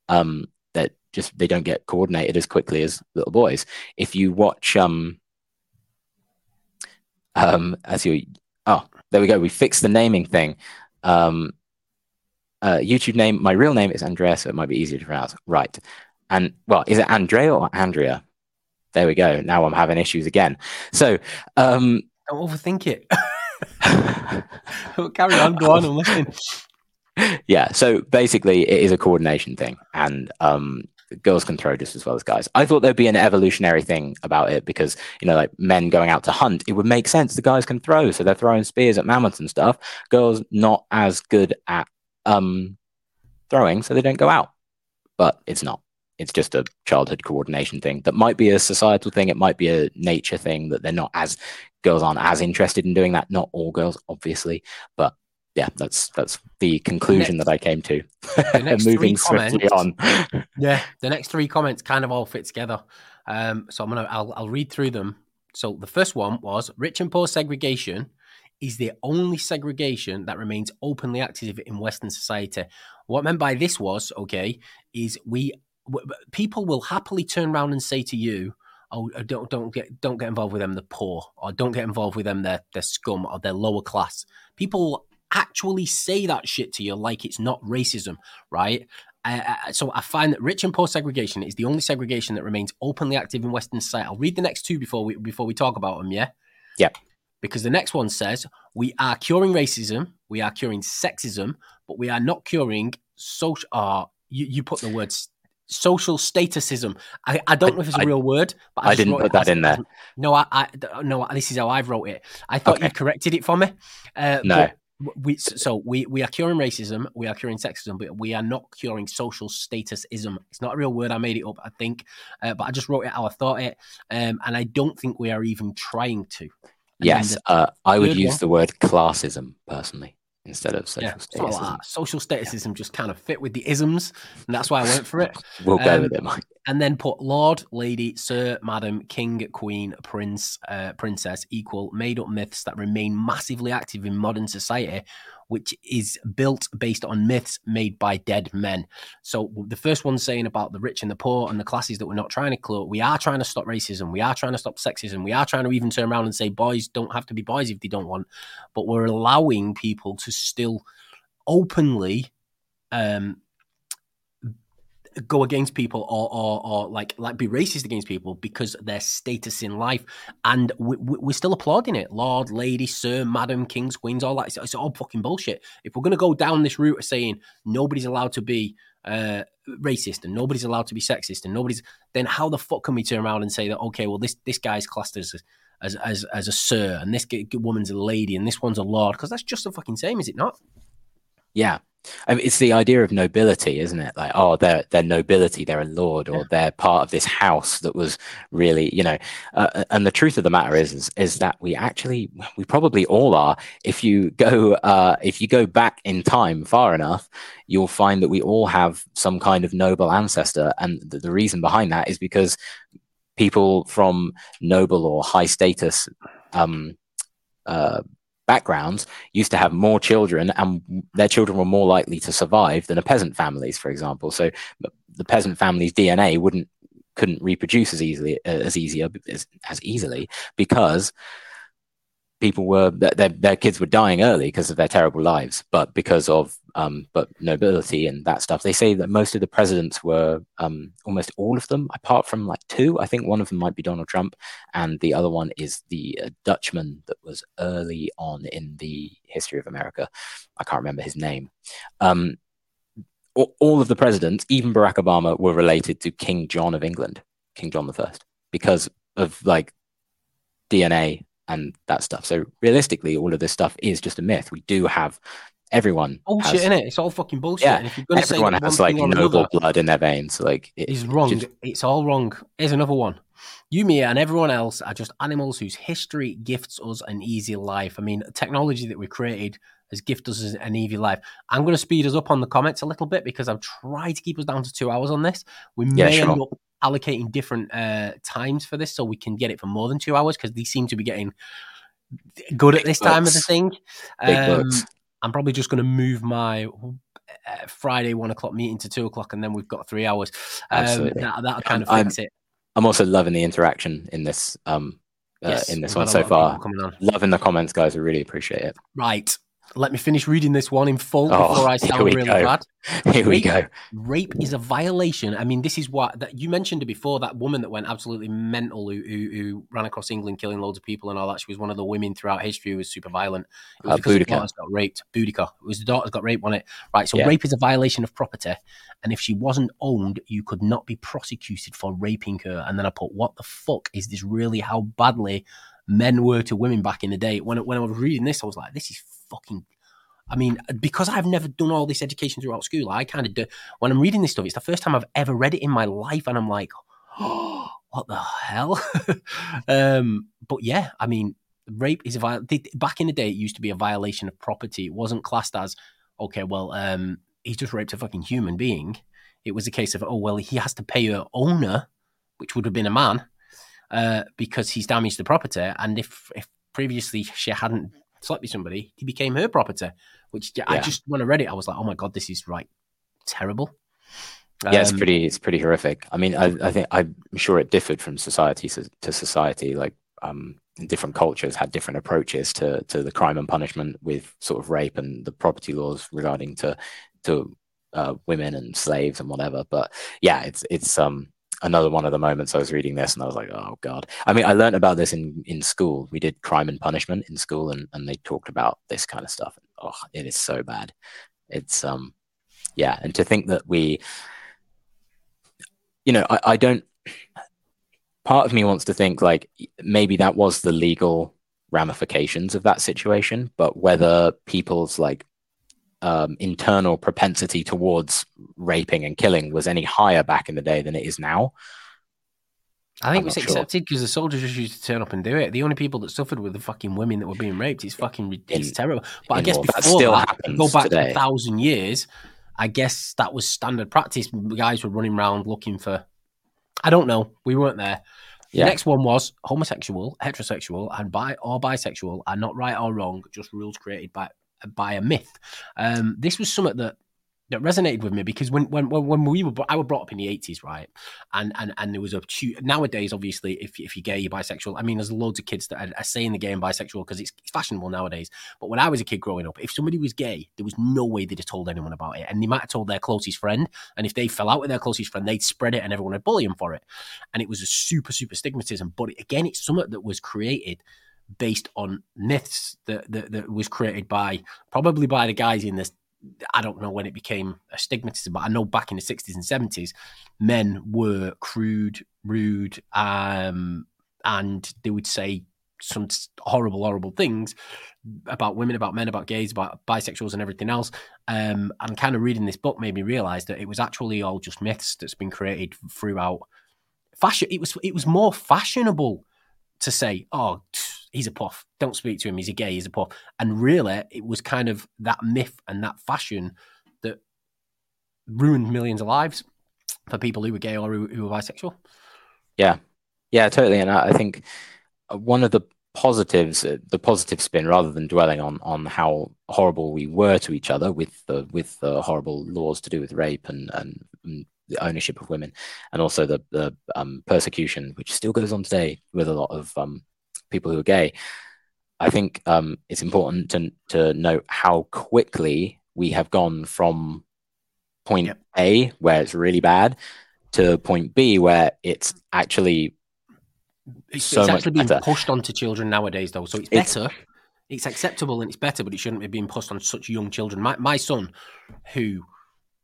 Um, that just they don't get coordinated as quickly as little boys. If you watch, um, um, as you, oh, there we go. We fixed the naming thing. Um, uh, YouTube name. My real name is Andrea, so it might be easier to pronounce. Right. And well, is it Andrea or Andrea? There we go. Now I'm having issues again. So, um, don't overthink it. Carry on. Go on. I'm listening yeah. So basically, it is a coordination thing, and um, girls can throw just as well as guys. I thought there'd be an evolutionary thing about it because you know, like men going out to hunt, it would make sense. The guys can throw, so they're throwing spears at mammoths and stuff. Girls not as good at um, throwing, so they don't go out. But it's not. It's just a childhood coordination thing that might be a societal thing. It might be a nature thing that they're not as girls aren't as interested in doing that. Not all girls, obviously, but yeah, that's that's the conclusion next, that I came to. Moving swiftly on. yeah, the next three comments kind of all fit together. Um, so I'm gonna I'll, I'll read through them. So the first one was rich and poor segregation is the only segregation that remains openly active in Western society. What I meant by this was okay is we people will happily turn around and say to you, "Oh, uh, don't don't get don't get involved with them, the poor, or don't get involved with them, they're they're scum or they're lower class." People actually say that shit to you like it's not racism, right? Uh, uh, so I find that rich and poor segregation is the only segregation that remains openly active in Western society. I'll read the next two before we before we talk about them. Yeah. Yeah. Because the next one says we are curing racism, we are curing sexism, but we are not curing social. Uh, you, you put the words social statusism. I, I don't I, know if it's a real word, but I, I didn't put that in there. No, I, I no. This is how I've wrote it. I thought okay. you corrected it for me. Uh, no, we so we we are curing racism, we are curing sexism, but we are not curing social statusism. It's not a real word. I made it up, I think, uh, but I just wrote it how I thought it, um, and I don't think we are even trying to. And yes, uh, I would use one, the word classism personally instead of social yeah. Like social statusism yeah. just kind of fit with the isms, and that's why I went for it. we'll um, go with it, Mike. And then put Lord, Lady, Sir, Madam, King, Queen, Prince, uh, Princess equal made up myths that remain massively active in modern society, which is built based on myths made by dead men. So the first one saying about the rich and the poor and the classes that we're not trying to close, we are trying to stop racism, we are trying to stop sexism, we are trying to even turn around and say boys don't have to be boys if they don't want, but we're allowing people to still openly um, go against people or, or, or like like be racist against people because their status in life, and we, are still applauding it. Lord, lady, sir, madam, kings, queens, all that. It's, it's, all fucking bullshit. If we're gonna go down this route of saying nobody's allowed to be uh, racist and nobody's allowed to be sexist and nobody's, then how the fuck can we turn around and say that okay, well this this guy's classed as as as, as a sir and this woman's a lady and this one's a lord because that's just the fucking same, is it not? Yeah, I mean, it's the idea of nobility, isn't it? Like, oh, they're they're nobility, they're a lord, or yeah. they're part of this house that was really, you know. Uh, uh, and the truth of the matter is, is, is, that we actually, we probably all are. If you go, uh, if you go back in time far enough, you'll find that we all have some kind of noble ancestor, and the, the reason behind that is because people from noble or high status um, uh, backgrounds used to have more children and their children were more likely to survive than a peasant families for example. So the peasant family's dna wouldn't couldn't reproduce as easily uh, as easier as, as easily because people were their, their kids were dying early because of their terrible lives but because of um, but nobility and that stuff they say that most of the presidents were um, almost all of them apart from like two i think one of them might be donald trump and the other one is the uh, dutchman that was early on in the history of america i can't remember his name um, all of the presidents even barack obama were related to king john of england king john the first because of like dna and that stuff. So realistically, all of this stuff is just a myth. We do have everyone. Bullshit, has, in it. It's all fucking bullshit. Yeah, if you're everyone has like noble another, blood in their veins. Like it, he's wrong. Just, it's all wrong. Here's another one. You, me, and everyone else are just animals whose history gifts us an easy life. I mean, technology that we created has gifted us an easy life. I'm going to speed us up on the comments a little bit because I've tried to keep us down to two hours on this. We Yeah, may sure. end up allocating different uh, times for this so we can get it for more than two hours because these seem to be getting good at this time of the thing. Big Um, books. I'm probably just going to move my uh, Friday one o'clock meeting to two o'clock, and then we've got three hours. Um, Absolutely. that, that'll kind of I'm- it. I'm also loving the interaction in this um uh, Yes, in this one so far. Loving the comments, guys. I really appreciate it. Right. Let me finish reading this one in full Oh, before I sound really go. bad. Here we go. Rape is a violation. I mean, this is what that you mentioned before. That woman that went absolutely mental, who, who, who ran across England, killing loads of people and all that. She was one of the women throughout history who was super violent. It was Uh, because the Boudica. daughters got raped. Boudica. It was the daughters got raped on it. Right. So Yeah. rape is a violation of property, and if she wasn't owned, you could not be prosecuted for raping her. And then I put, what the fuck is this really? How badly men were to women back in the day? When when I was reading this, I was like, this is fucking I mean, because I've never done all this education throughout school, I kind of do. When I'm reading this stuff, it's the first time I've ever read it in my life, and I'm like, oh, what the hell? um, but yeah, I mean, rape is a viol- Back in the day, it used to be a violation of property. It wasn't classed as okay. Well, um, he just raped a fucking human being. It was a case of oh well, he has to pay her owner, which would have been a man, uh, because he's damaged the property, and if if previously she hadn't slept with somebody, he became her property. Which I just when I read it, I was like, oh my god, this is right terrible. Yeah, it's Um, pretty. It's pretty horrific. I mean, I, I think I'm sure it differed from society to, to society. Like, um, different cultures had different approaches to to the crime and punishment with sort of rape and the property laws regarding to to uh, women and slaves and whatever. But yeah, it's it's um another one of the moments I was reading this and I was like, oh god. I mean, I learned about this in in school. We did crime and punishment in school, and and they talked about this kind of stuff. Oh, it is so bad. It's um yeah, and to think that we you know, I, I don't. Part of me wants to think like maybe that was the legal ramifications of that situation, but whether people's like um, internal propensity towards raping and killing was any higher back in the day than it is now. I think I'm it was accepted because the soldiers just used to turn up and do it. The only people that suffered were the fucking women that were being raped. It's fucking it's In- terrible. But I guess before That still that, happens go back today. a thousand years. I guess that was standard practice. Guys were running around looking for. I don't know. We weren't there. Yeah. The next one was homosexual, heterosexual, and bi or bisexual are not right or wrong, just rules created by by a myth. Um, this was something that that resonated with me because when when when we were I was brought up in the eighties, right, and and and there was a nowadays obviously if if you're gay, you're bisexual. I mean, there's loads of kids that are, are saying the gay and bisexual because it's, it's fashionable nowadays. But when I was a kid growing up, if somebody was gay, there was no way they'd have told anyone about it, and they might have told their closest friend. And if they fell out with their closest friend, they'd spread it, and everyone would bully them for it. And it was a super super stigmatism. But again, it's something that was created based on myths that, that that was created by probably by the guys in this. I don't know when it became a stigmatism, but I know back in the sixties and seventies, men were crude, rude, um, and they would say some horrible, horrible things about women, about men, about gays, about bisexuals, and everything else. Um, and kind of reading this book made me realize that it was actually all just myths that's been created throughout fashion. It was it was more fashionable to say, "Oh, he's a puff. Don't speak to him. He's a gay. He's a puff." And really, it was kind of that myth and that fashion that ruined millions of lives for people who were gay or who, who were bisexual. Yeah, yeah, totally. And I I think one of the positives, uh, the positive spin, rather than dwelling on on how horrible we were to each other with the with the horrible laws to do with rape and and, and the ownership of women, and also the the um, persecution which still goes on today with a lot of um, people who are gay. I think um, it's important to to note how quickly we have gone from point Yep. A, where it's really bad, to point B, where it's actually It's, So it's actually being better. pushed onto children nowadays, though, so it's It's- better. It's acceptable and it's better, but it shouldn't be being pushed on such young children. My my son, who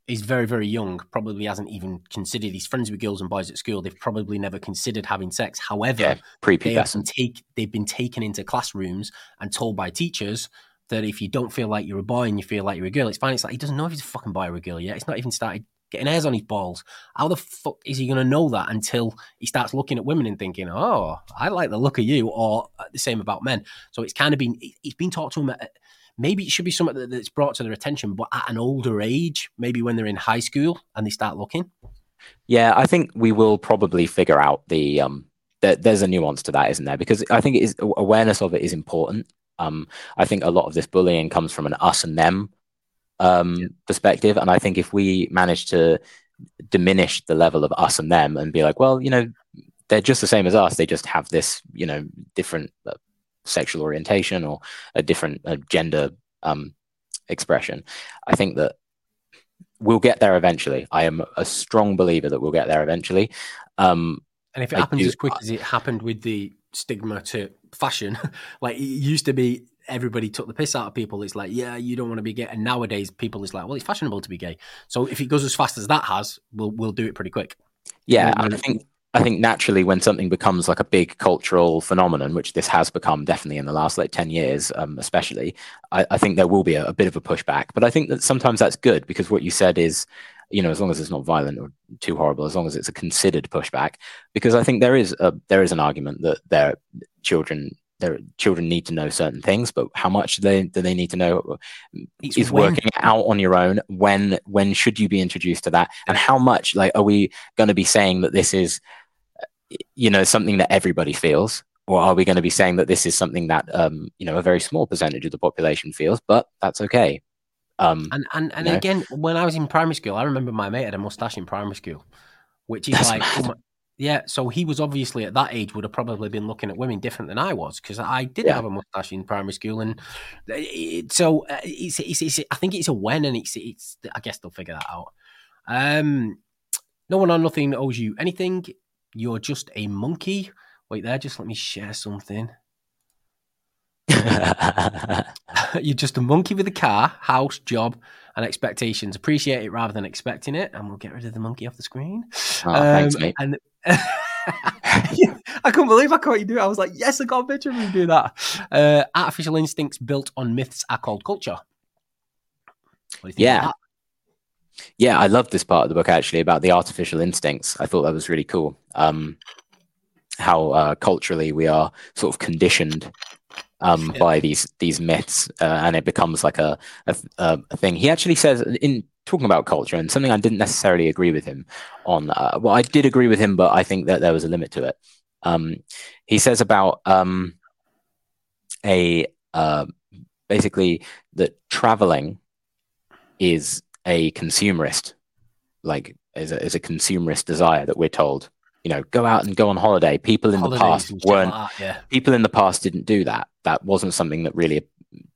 is very very young, probably hasn't even considered. He's friends with girls and boys at school. They've probably never considered having sex. However, yeah, they have been take they've been taken into classrooms and told by teachers that if you don't feel like you're a boy and you feel like you're a girl, it's fine. It's like he doesn't know if he's a fucking boy or a girl yet. It's not even started getting hairs on his balls. How the fuck is he going to know that until he starts looking at women and thinking, "Oh, I like the look of you," or the same about men. So it's kind of been it's been taught to him. At, maybe it should be something that's brought to their attention, but at an older age, maybe when they're in high school and they start looking. Yeah, I think we will probably figure out the um. That there's a nuance to that, isn't there? Because I think it is awareness of it is important. Um, I think a lot of this bullying comes from an us and them um, yeah. perspective. And I think if we manage to diminish the level of us and them and be like, well, you know, they're just the same as us. They just have this, you know, different uh, sexual orientation or a different uh, gender um, expression. I think that we'll get there eventually. I am a strong believer that we'll get there eventually. Um, and if it I happens do, as quick as it happened with the stigma to fashion, like it used to be everybody took the piss out of people. It's like, yeah, you don't want to be gay. And nowadays, people is like, well, it's fashionable to be gay. So if it goes as fast as that has, we'll we'll do it pretty quick. Yeah, I think I think naturally when something becomes like a big cultural phenomenon, which this has become definitely in the last like ten years, um, especially, I, I, think there will be a, a bit of a pushback. But I think that sometimes that's good because what you said is you know, as long as it's not violent or too horrible, as long as it's a considered pushback, because I think there is a there is an argument that their children their children need to know certain things, but how much do they do they need to know it's is when. working out on your own. When when should you be introduced to that, and how much like are we going to be saying that this is, you know, something that everybody feels, or are we going to be saying that this is something that um, you know a very small percentage of the population feels, but that's okay. Um, and and, and again, know? when I was in primary school, I remember my mate had a mustache in primary school, which is that's like, oh yeah, so he was obviously at that age would have probably been looking at women different than I was because I did yeah. have a mustache in primary school, and it, so uh, it's, it's, it's, I think it's a when, and it's it's I guess they'll figure that out. Um, no one on nothing owes you anything. You're just a monkey. Wait there, just let me share something. You're just a monkey with a car, house, job, and expectations. Appreciate it rather than expecting it, and we'll get rid of the monkey off the screen. Oh, um, thanks, mate. And I couldn't believe I caught you do it. I was like, yes, I got a picture of you do that. Uh, artificial instincts built on myths are called culture. What do you think? Yeah. Yeah, I love this part of the book actually about the artificial instincts. I thought that was really cool. Um, how uh, culturally we are sort of conditioned um, yeah. by these these myths, uh, and it becomes like a, a, a thing. He actually says in talking about culture and something I didn't necessarily agree with him on. Uh, well, I did agree with him, but I think that there was a limit to it. Um, he says about um, a uh, basically that traveling is a consumerist, like is a, is a consumerist desire that we're told you know, go out and go on holiday. People in Holidays the past weren't. Like that, yeah. People in the past didn't do that. That wasn't something that really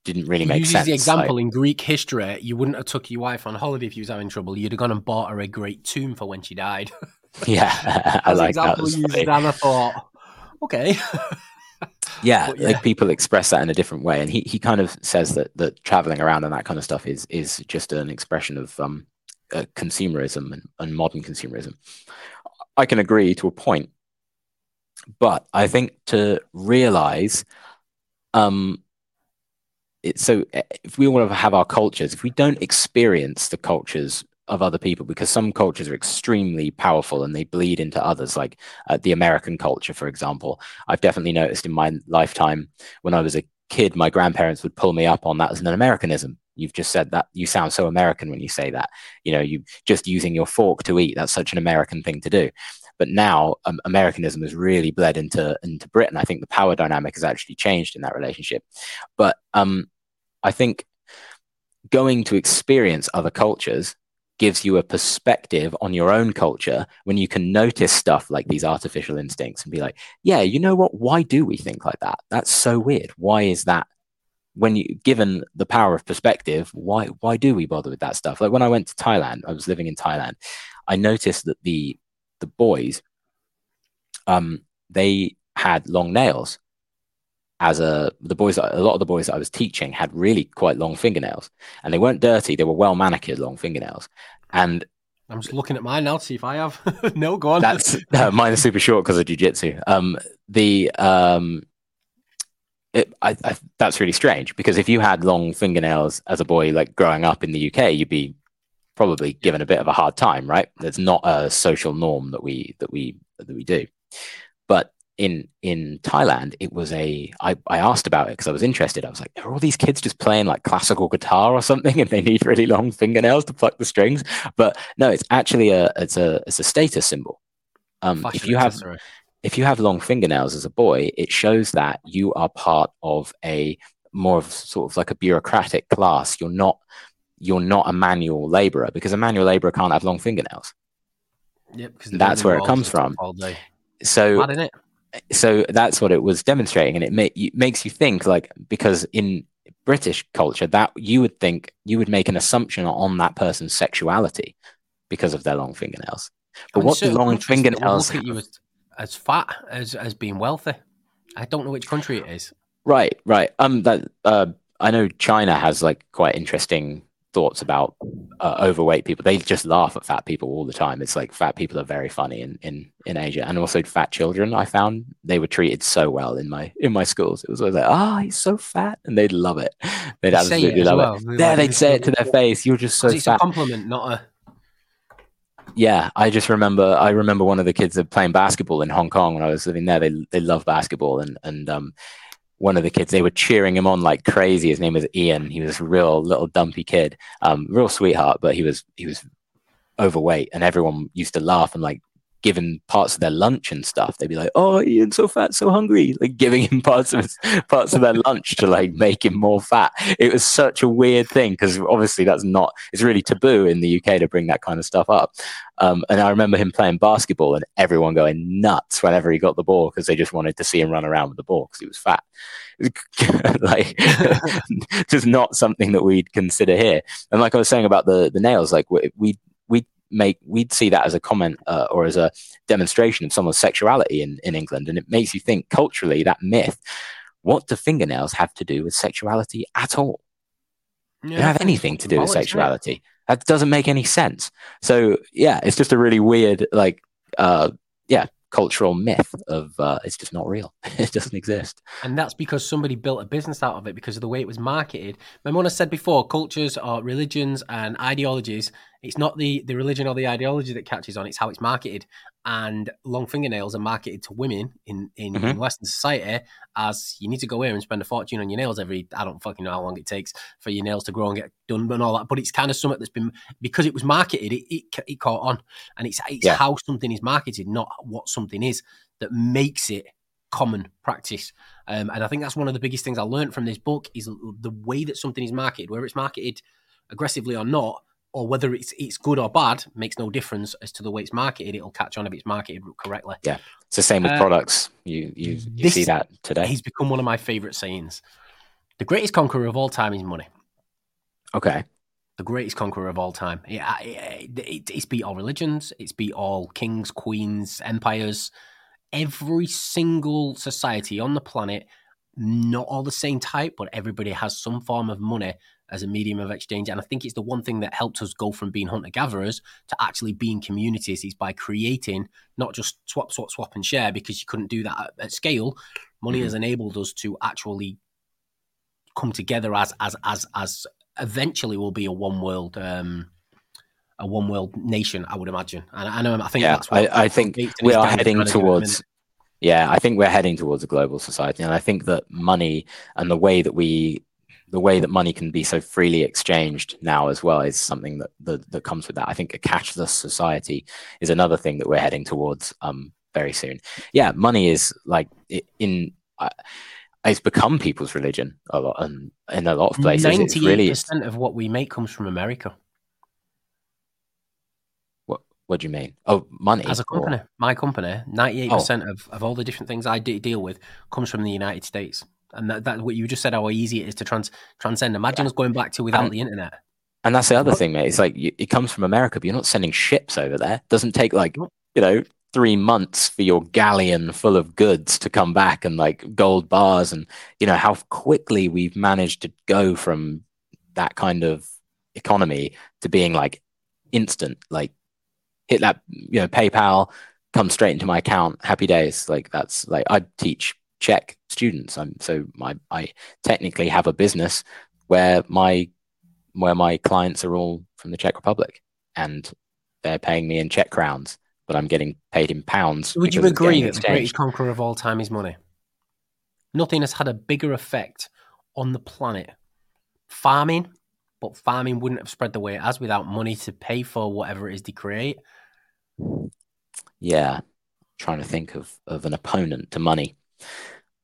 didn't really make sense. the example like, in Greek history, you wouldn't have took your wife on holiday if you was having trouble. You'd have gone and bought her a great tomb for when she died. yeah, I like that. Used, and I thought, okay. Yeah, yeah, like people express that in a different way, and he, he kind of says that that traveling around and that kind of stuff is is just an expression of um, uh, consumerism and, and modern consumerism. I can agree to a point, but I think to realize, um, it, so eh, if we want to have our cultures, if we don't experience the cultures of other people, because some cultures are extremely powerful and they bleed into others, like uh, the American culture, for example. I've definitely noticed in my lifetime when I was a kid, my grandparents would pull me up on that as an Americanism. You've just said that you sound so American when you say that. You know, you just using your fork to eat. That's such an American thing to do. But now um, Americanism has really bled into into Britain. I think the power dynamic has actually changed in that relationship. But um, I think going to experience other cultures gives you a perspective on your own culture when you can notice stuff like these artificial instincts and be like, yeah, you know what? Why do we think like that? That's so weird. Why is that when you given the power of perspective, why why do we bother with that stuff? Like when I went to Thailand, I was living in Thailand. I noticed that the the boys, um, they had long nails. As a the boys, a lot of the boys that I was teaching had really quite long fingernails, and they weren't dirty. They were well manicured long fingernails, and I'm just looking at mine now to see if I have. no, go on. That's uh, mine is super short because of jujitsu. Um, the um, it, I, I, that's really strange because if you had long fingernails as a boy, like growing up in the UK, you'd be probably given a bit of a hard time, right? That's not a social norm that we that we that we do. But in in Thailand, it was a. I, I asked about it because I was interested. I was like, are all these kids just playing like classical guitar or something, and they need really long fingernails to pluck the strings? But no, it's actually a it's a it's a status symbol. Um, if you have if you have long fingernails as a boy, it shows that you are part of a more of sort of like a bureaucratic class. You're not you're not a manual laborer because a manual laborer can't have long fingernails. Yep, that's where it comes from. So, so that's what it was demonstrating, and it ma- makes you think like because in British culture that you would think you would make an assumption on that person's sexuality because of their long fingernails. But what do long fingernails? Look at you as, as fat as as being wealthy. I don't know which country it is. Right, right. Um, that uh, I know China has like quite interesting thoughts about uh, overweight people. They just laugh at fat people all the time. It's like fat people are very funny in, in, in Asia, and also fat children. I found they were treated so well in my in my schools. It was always like, "Ah, oh, he's so fat," and they'd love it. They'd they absolutely love well. it. There, they'd say it to their face. You're just so it's fat. a compliment, not a. Yeah, I just remember. I remember one of the kids that playing basketball in Hong Kong when I was living there. They they love basketball, and and um, one of the kids, they were cheering him on like crazy. His name was Ian. He was a real little dumpy kid, um, real sweetheart, but he was he was overweight, and everyone used to laugh and like given parts of their lunch and stuff. They'd be like, "Oh, Ian's so fat, so hungry," like giving him parts of his, parts of their lunch to like make him more fat. It was such a weird thing because obviously that's not. It's really taboo in the UK to bring that kind of stuff up. Um, and I remember him playing basketball and everyone going nuts whenever he got the ball because they just wanted to see him run around with the ball because he was fat. like, just not something that we'd consider here. And like I was saying about the the nails, like we we make we'd see that as a comment uh, or as a demonstration of someone's sexuality in, in England, and it makes you think culturally that myth. What do fingernails have to do with sexuality at all? Yeah, they don't have anything to do with sexuality. That doesn't make any sense. So yeah, it's just a really weird, like, uh, yeah, cultural myth of uh, it's just not real. it doesn't exist. And that's because somebody built a business out of it because of the way it was marketed. Remember when I said before, cultures or religions and ideologies, it's not the, the religion or the ideology that catches on, it's how it's marketed. And long fingernails are marketed to women in, in, mm-hmm. in Western society as you need to go here and spend a fortune on your nails every, I don't fucking know how long it takes for your nails to grow and get done and all that. But it's kind of something that's been, because it was marketed, it, it, it caught on. And it's, it's yeah. how something is marketed, not what something is, that makes it common practice. Um, and I think that's one of the biggest things I learned from this book is the way that something is marketed, whether it's marketed aggressively or not, or whether it's it's good or bad makes no difference as to the way it's marketed. It'll catch on if it's marketed correctly. Yeah, it's the same with uh, products. You you, you see that today. He's become one of my favorite sayings. The greatest conqueror of all time is money. Okay. The greatest conqueror of all time. Yeah, it, it, it's beat all religions. It's beat all kings, queens, empires. Every single society on the planet, not all the same type, but everybody has some form of money as a medium of exchange. And I think it's the one thing that helped us go from being hunter gatherers to actually being communities is by creating not just swap, swap, swap, and share because you couldn't do that at, scale. Money mm-hmm. has enabled us to actually come together as as as as eventually will be a one world um, a one world nation. I would imagine, and I know I think yeah, I, I think we are heading towards. Yeah, I think we're heading towards a global society, and I think that money and the way that we the way that money can be so freely exchanged now as well is something that that, that comes with that. I think a cashless society is another thing that we're heading towards um, very soon. Yeah, money is like in. Uh, it's become people's religion a lot, and in a lot of places, ninety-eight percent of what we make comes from America. What What do you mean? Oh, money as a company. Or... My company, ninety-eight oh. percent of of all the different things I deal with comes from the United States and that, that what you just said how easy it is to trans transcend. Imagine yeah. us going back to without and, the internet. And that's the other thing, mate. It's like you, it comes from America, but you're not sending ships over there. It doesn't take like you know three months for your galleon full of goods to come back and like gold bars and you know how quickly we've managed to go from that kind of economy to being like instant like hit that you know paypal come straight into my account happy days like that's like i teach Czech students. I'm, so my, I technically have a business where my where my clients are all from the Czech Republic and they're paying me in Czech crowns, but I'm getting paid in pounds. Would you agree that the greatest conqueror of all time is money? Nothing has had a bigger effect on the planet. Farming, but farming wouldn't have spread the way it has without money to pay for whatever it is they create. Yeah, trying to think of of an opponent to money.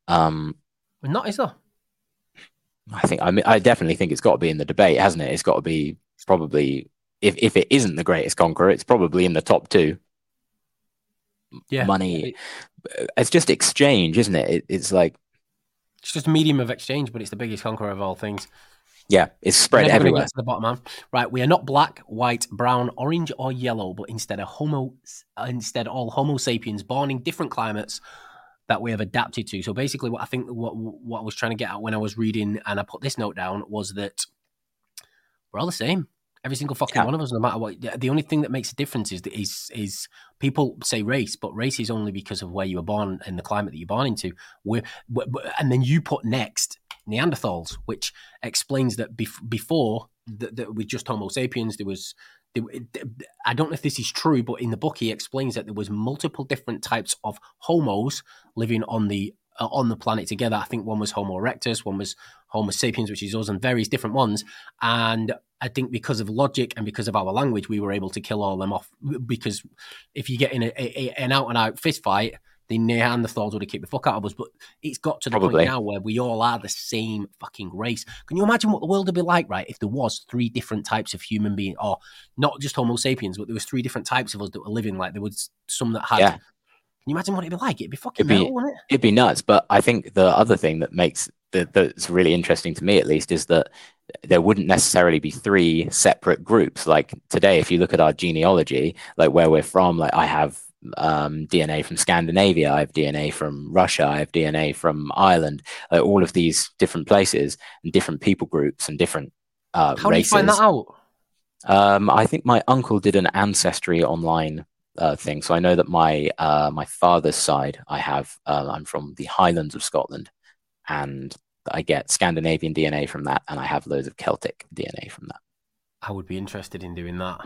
Um, Not is there? I think I mean I definitely think it's got to be in the debate, hasn't it? It's got to be probably if if it isn't the greatest conqueror, it's probably in the top two. Yeah. Money, it's just exchange, isn't it? it? It's like It's just a medium of exchange, but it's the biggest conqueror of all things. yeah, it's spread everywhere. Get to the bottom, man. Right, we are not black, white, brown, orange, or yellow, but instead a homo, instead all Homo sapiens born in different climates that we have adapted to. So basically, what I think what what I was trying to get at when I was reading and I put this note down was that we're all the same. Every single fucking Yeah. one of us, no matter what. the- only thing that makes a difference is is is people say race, but race is only because of where you were born and the climate that you're born into. We're, we and then you put next Neanderthals, which explains that bef- before that, that with just Homo sapiens, there was. I don't know if this is true, but in the book he explains that there was multiple different types of homos living on the uh, on the planet together. I think one was Homo erectus, one was Homo sapiens, which is us, and various different ones. And I think because of logic and because of our language, we were able to kill all them off. Because if you get in a, a, an out and out fist fight, the Neanderthals would have kicked the fuck out of us. But it's got to the Probably. point now where we all are the same fucking race. Can you imagine what the world would be like, right, if there was three different types of human being, or not just Homo sapiens, but there was three different types of us that were living? Like there was some that had. Yeah. Can you imagine what it'd be like? It'd be fucking It'd be- metal, wouldn't it? It'd be nuts, but I think the other thing that makes that that's really interesting to me, at least, is that there wouldn't necessarily be three separate groups. Like today, if you look at our genealogy, like where we're from, like I have um, DNA from Scandinavia, I have DNA from Russia, I have DNA from Ireland, like all of these different places and different people groups and different uh, How races. do you find that out? Um, I think my uncle did an ancestry online uh, thing, so I know that my uh, my father's side, I have. Uh, I'm from the Highlands of Scotland, and I get Scandinavian DNA from that, and I have loads of Celtic DNA from that. I would be interested in doing that.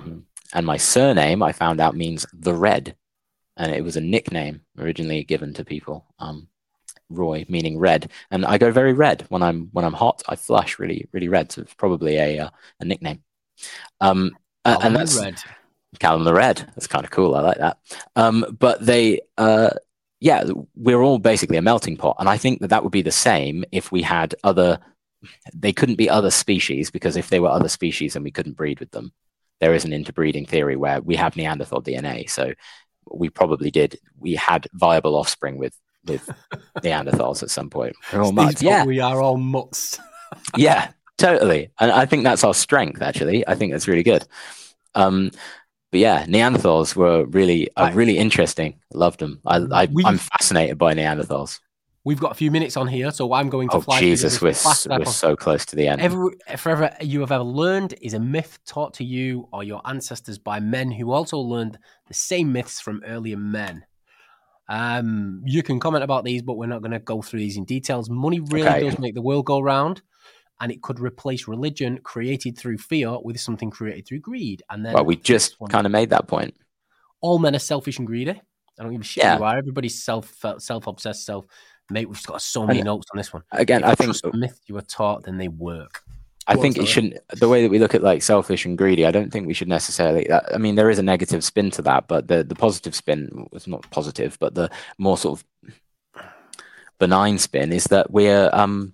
And my surname, I found out, means the Red, and it was a nickname originally given to people. Um, Roy, meaning red, and I go very red when I'm when I'm hot. I flush really really red, so it's probably a uh, a nickname. Um, uh, and that's red. Callum the Red. That's kind of cool. I like that. Um, but they, uh, yeah, we're all basically a melting pot, and I think that that would be the same if we had other. They couldn't be other species because if they were other species, then we couldn't breed with them. There is an interbreeding theory where we have Neanderthal DNA, so we probably did. We had viable offspring with with Neanderthals at some point. We're all Steve mutts. Yeah, we are all mutts. yeah, totally. And I think that's our strength, actually. I think that's really good. Um, but yeah, Neanderthals were really, uh, really interesting. Loved them. I, I, I'm fascinated by Neanderthals. We've got a few minutes on here, so I'm going to Oh, fly Jesus, we're, as fast as I we're so close to the end. Every, forever you have ever learned is a myth taught to you or your ancestors by men who also learned the same myths from earlier men. Um, you can comment about these, but we're not going to go through these in details. Money really Okay. does make the world go round, and it could replace religion created through fear with something created through greed. And then well, we just kind of made that point. all men are selfish and greedy. I don't give a shit Yeah. who you are. Everybody's self self obsessed, self. Mate, we've got so many And notes on this one. Again, If I think trust the myth you were taught, then they work. I think it shouldn't. The way that we look at like selfish and greedy, I don't think we should necessarily. I mean, there is a negative spin to that, but the the positive spin was not positive, but the more sort of benign spin is that we're um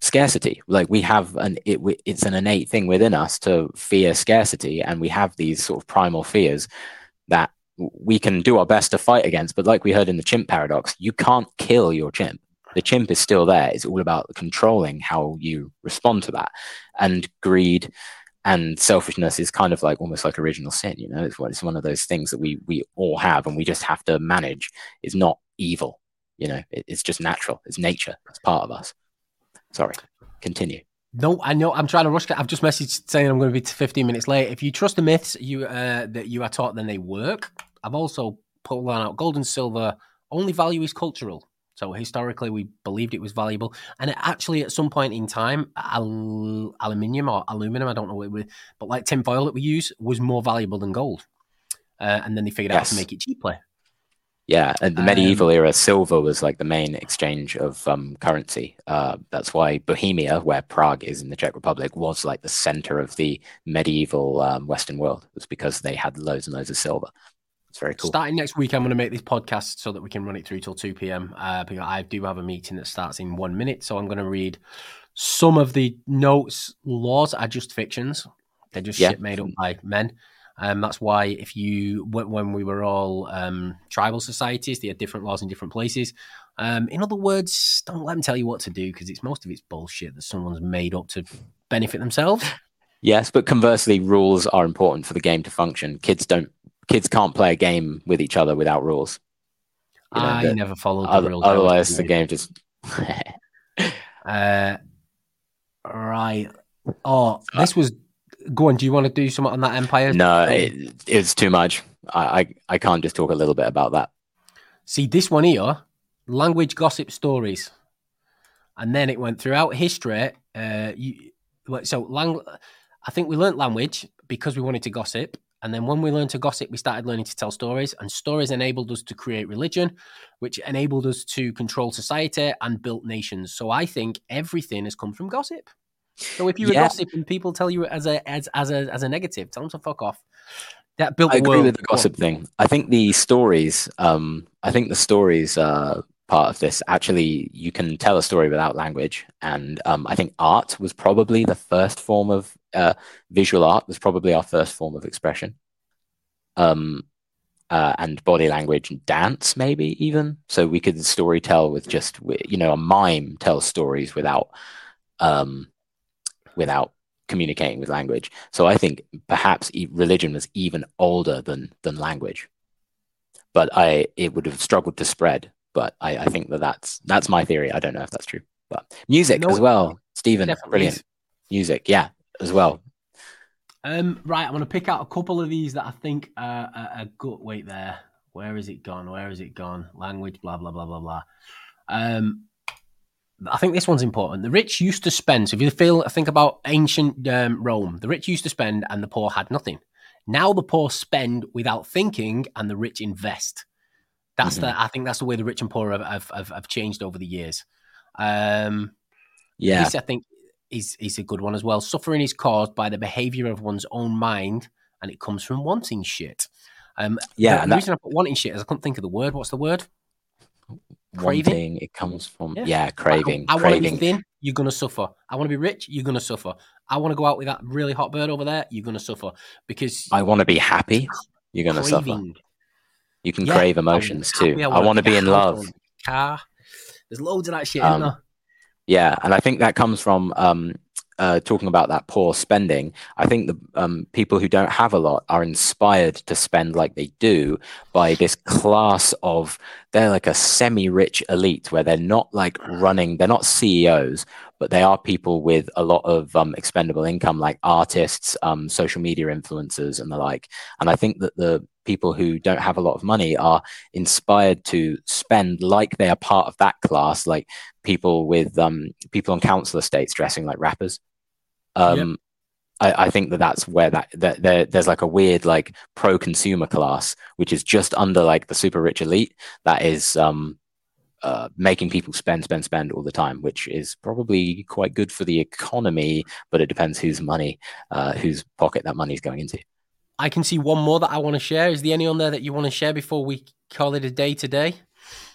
scarcity. Like we have an it, we- it's an innate thing within us to fear scarcity, and we have these sort of primal fears that we can do our best to fight against. But like we heard in the chimp paradox, you can't kill your chimp. The chimp is still there. It's all about controlling how you respond to that. And greed and selfishness is kind of like almost like original sin. You know, it's one, it's one of those things that we we all have, and we just have to manage. It's not evil. You know, it, it's just natural. It's nature. It's part of us. Sorry. Continue. No, I know. I'm trying to rush. I've just messaged saying I'm going to be 15 minutes late. If you trust the myths you uh, that you are taught, then they work. I've also pulled one out. Gold and silver only value is cultural. So historically, we believed it was valuable, and it actually, at some point in time, al- aluminium or aluminum, I don't know what it was, but like tinfoil that we use was more valuable than gold. Uh, and then they figured out how to make it cheaper. Yeah, and the Um, medieval era, silver was like the main exchange of um, currency. Uh, that's why Bohemia, where Prague is in the Czech Republic, was like the center of the medieval um, Western world. It was because they had loads and loads of silver. It's very cool. Starting next week, I'm going to make this podcast so that we can run it through till 2 p.m. Uh, because I do have a meeting that starts in one minute. So I'm going to read some of the notes. Laws are just fictions, they're just Yeah. shit made up by men. Um, that's why if you when when we were all um, tribal societies, they had different laws in different places. Um, in other words, don't let them tell you what to do because it's most of it's bullshit that someone's made up to benefit themselves. Yes, but conversely, rules are important for the game to function. Kids don't. Kids can't play a game with each other without rules. You know, I the- never followed the rules. Otherwise, the game just. Uh, right. Oh, this was. Go on. Do you want to do something on that Empire? no, it, it's too much. I, I I can't just talk a little bit about that. See this one here, language gossip stories, and then it went throughout history. Uh, you, so lang- I think we learnt language because we wanted to gossip, and then when we learned to gossip, we started learning to tell stories, and stories enabled us to create religion, which enabled us to control society and built nations. So I think everything has come from gossip. So if you're Yeah. a gossip and people tell you as a as as a as a negative, tell them to fuck off. That built I the agree with the gossip thing. I think the stories, um, I think the stories uh, part of this actually, you can tell a story without language, and um, I think art was probably the first form of uh, visual art was probably our first form of expression, um, uh, and body language and dance maybe even. So we could story tell with just you know a mime tells stories without um, without communicating with language. So I think perhaps religion was even older than than language, but I it would have struggled to spread. But I, I think that that's that's my theory. I don't know if that's true, but music No, as well. Stephen, brilliant music, yeah, as well. Um, right, I'm going to pick out a couple of these that I think are, are, are good. Wait there. Where is it gone? Where is it gone? Language, blah, blah, blah, blah, blah. Um, I think this one's important. The rich used to spend. So if you feel think about ancient um, Rome, the rich used to spend and the poor had nothing. Now the poor spend without thinking and the rich invest. That's Mhm. the. I think that's the way the rich and poor have have, have, have changed over the years. Um, Yeah, this, I think, is is a good one as well. Suffering is caused by the behavior of one's own mind, and it comes from wanting shit. Um, yeah, the, and the that reason I put wanting shit is I couldn't think of the word. What's the word? craving? wanting it comes from Yeah. yeah, craving, I, want to be craving. thin. You're gonna suffer. I want to be rich. You're gonna suffer. I want to go out with that really hot bird over there. You're gonna suffer because I want to be happy. You're gonna suffer. Craving. You can Yeah, crave I wanna be emotions happy, too. I wanna want to be in love. Car. There's loads of that shit Um, in there. Yeah, and I think that comes from um, uh, talking about that poor spending. I think the um, people who don't have a lot are inspired to spend like they do by this class of they're like a semi-rich elite where they're not like running, they're not CEOs, but they are people with a lot of um, expendable income, like artists, um, social media influencers, and the like. And I think that the people who don't have a lot of money are inspired to spend like they are part of that class, like people with um, people on council estates dressing like rappers. Um, I, I think that that's where that, that there, there's like a weird like pro-consumer class, which is just under like the super rich elite that is um, uh, making people spend, spend, spend all the time, which is probably quite good for the economy, but it depends whose money, uh, whose pocket that money is going into. I can see one more that I want to share. Is there any on there that you want to share before we call it a day today?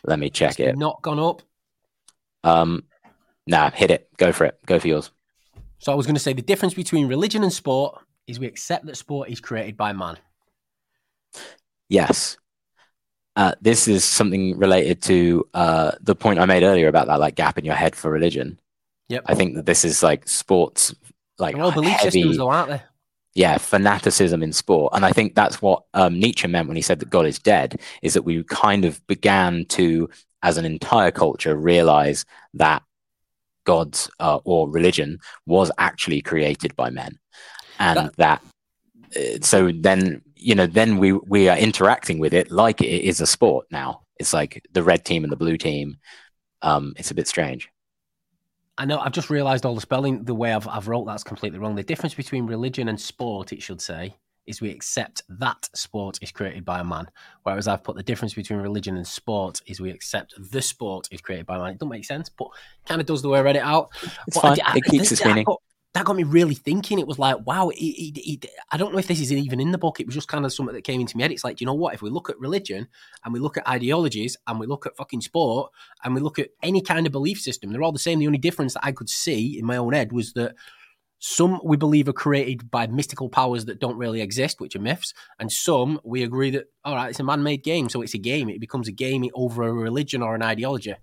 Let me check It's it. Not gone up. Um, nah, hit it. Go for it. Go for yours. So I was going to say the difference between religion and sport is we accept that sport is created by man. Yes. Uh, this is something related to uh, the point I made earlier about that like gap in your head for religion. Yep. I think that this is like sports, like They're belief heavy, systems, though, aren't they? Yeah, fanaticism in sport. And I think that's what um, Nietzsche meant when he said that God is dead, is that we kind of began to, as an entire culture, realize that God's uh, or religion was actually created by men. And that, uh, so then, you know, then we, we are interacting with it like it is a sport now. It's like the red team and the blue team. um, it's a bit strange. I know. I've just realised all the spelling, the way I've, I've wrote that's completely wrong. The difference between religion and sport, it should say, is we accept that sport is created by a man. Whereas I've put the difference between religion and sport is we accept the sport is created by a man. It doesn't make sense, but kind of does the way I read it out. It's but fine. I, I, it keeps its meaning. Got, that got me really thinking. It was like, wow, it, it, it, I don't know if this is even in the book. It was just kind of something that came into my head. It's like, you know what? If we look at religion and we look at ideologies and we look at fucking sport and we look at any kind of belief system, they're all the same. The only difference that I could see in my own head was that some we believe are created by mystical powers that don't really exist, which are myths, and some we agree that all right, it's a man-made game, so it's a game. It becomes a game over a religion or an ideology.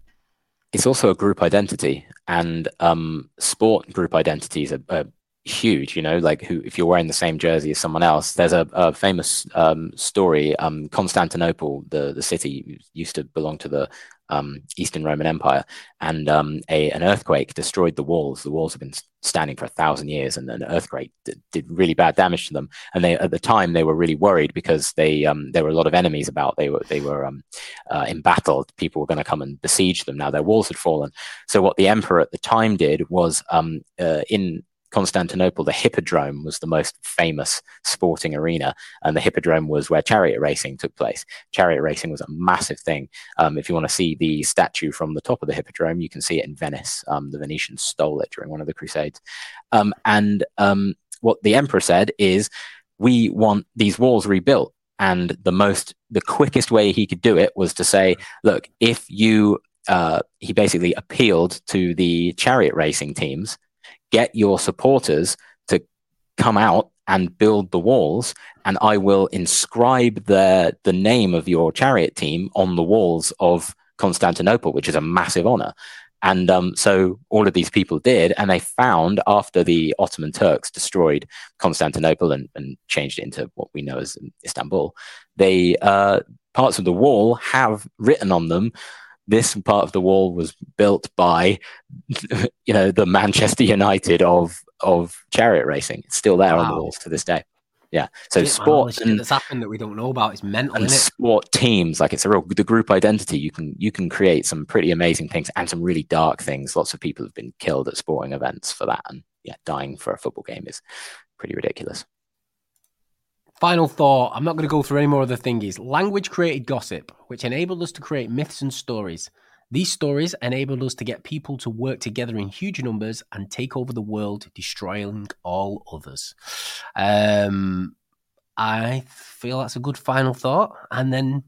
It's also a group identity, and um, sport group identities are, are huge you know like who if you're wearing the same jersey as someone else there's a, a famous um, story um, constantinople the the city used to belong to the um, Eastern Roman Empire, and um, a, an earthquake destroyed the walls. The walls have been standing for a thousand years, and an earthquake did, did really bad damage to them. And they, at the time, they were really worried because they um, there were a lot of enemies about. They were they were um, uh, in battle. People were going to come and besiege them. Now their walls had fallen. So what the emperor at the time did was um, uh, in Constantinople, the Hippodrome was the most famous sporting arena, and the Hippodrome was where chariot racing took place. Chariot racing was a massive thing. Um, if you want to see the statue from the top of the Hippodrome, you can see it in Venice. Um, the Venetians stole it during one of the Crusades. Um, and um, what the emperor said is, we want these walls rebuilt. And the most, the quickest way he could do it was to say, look, if you, uh, he basically appealed to the chariot racing teams get your supporters to come out and build the walls and I will inscribe the the name of your chariot team on the walls of Constantinople, which is a massive honor. And um, so all of these people did, and they found after the Ottoman Turks destroyed Constantinople and, and changed it into what we know as Istanbul, they uh, parts of the wall have written on them this part of the wall was built by, you know, the Manchester United of of chariot racing. It's still there wow. on the walls to this day. Yeah. So sport and, that's happened that we don't know about is mental. And sport teams, like it's a real the group identity. You can you can create some pretty amazing things and some really dark things. Lots of people have been killed at sporting events for that, and yeah, dying for a football game is pretty ridiculous. Final thought I'm not going to go through any more of the thingies. Language created gossip, which enabled us to create myths and stories. These stories enabled us to get people to work together in huge numbers and take over the world, destroying all others. Um, I feel that's a good final thought. And then, you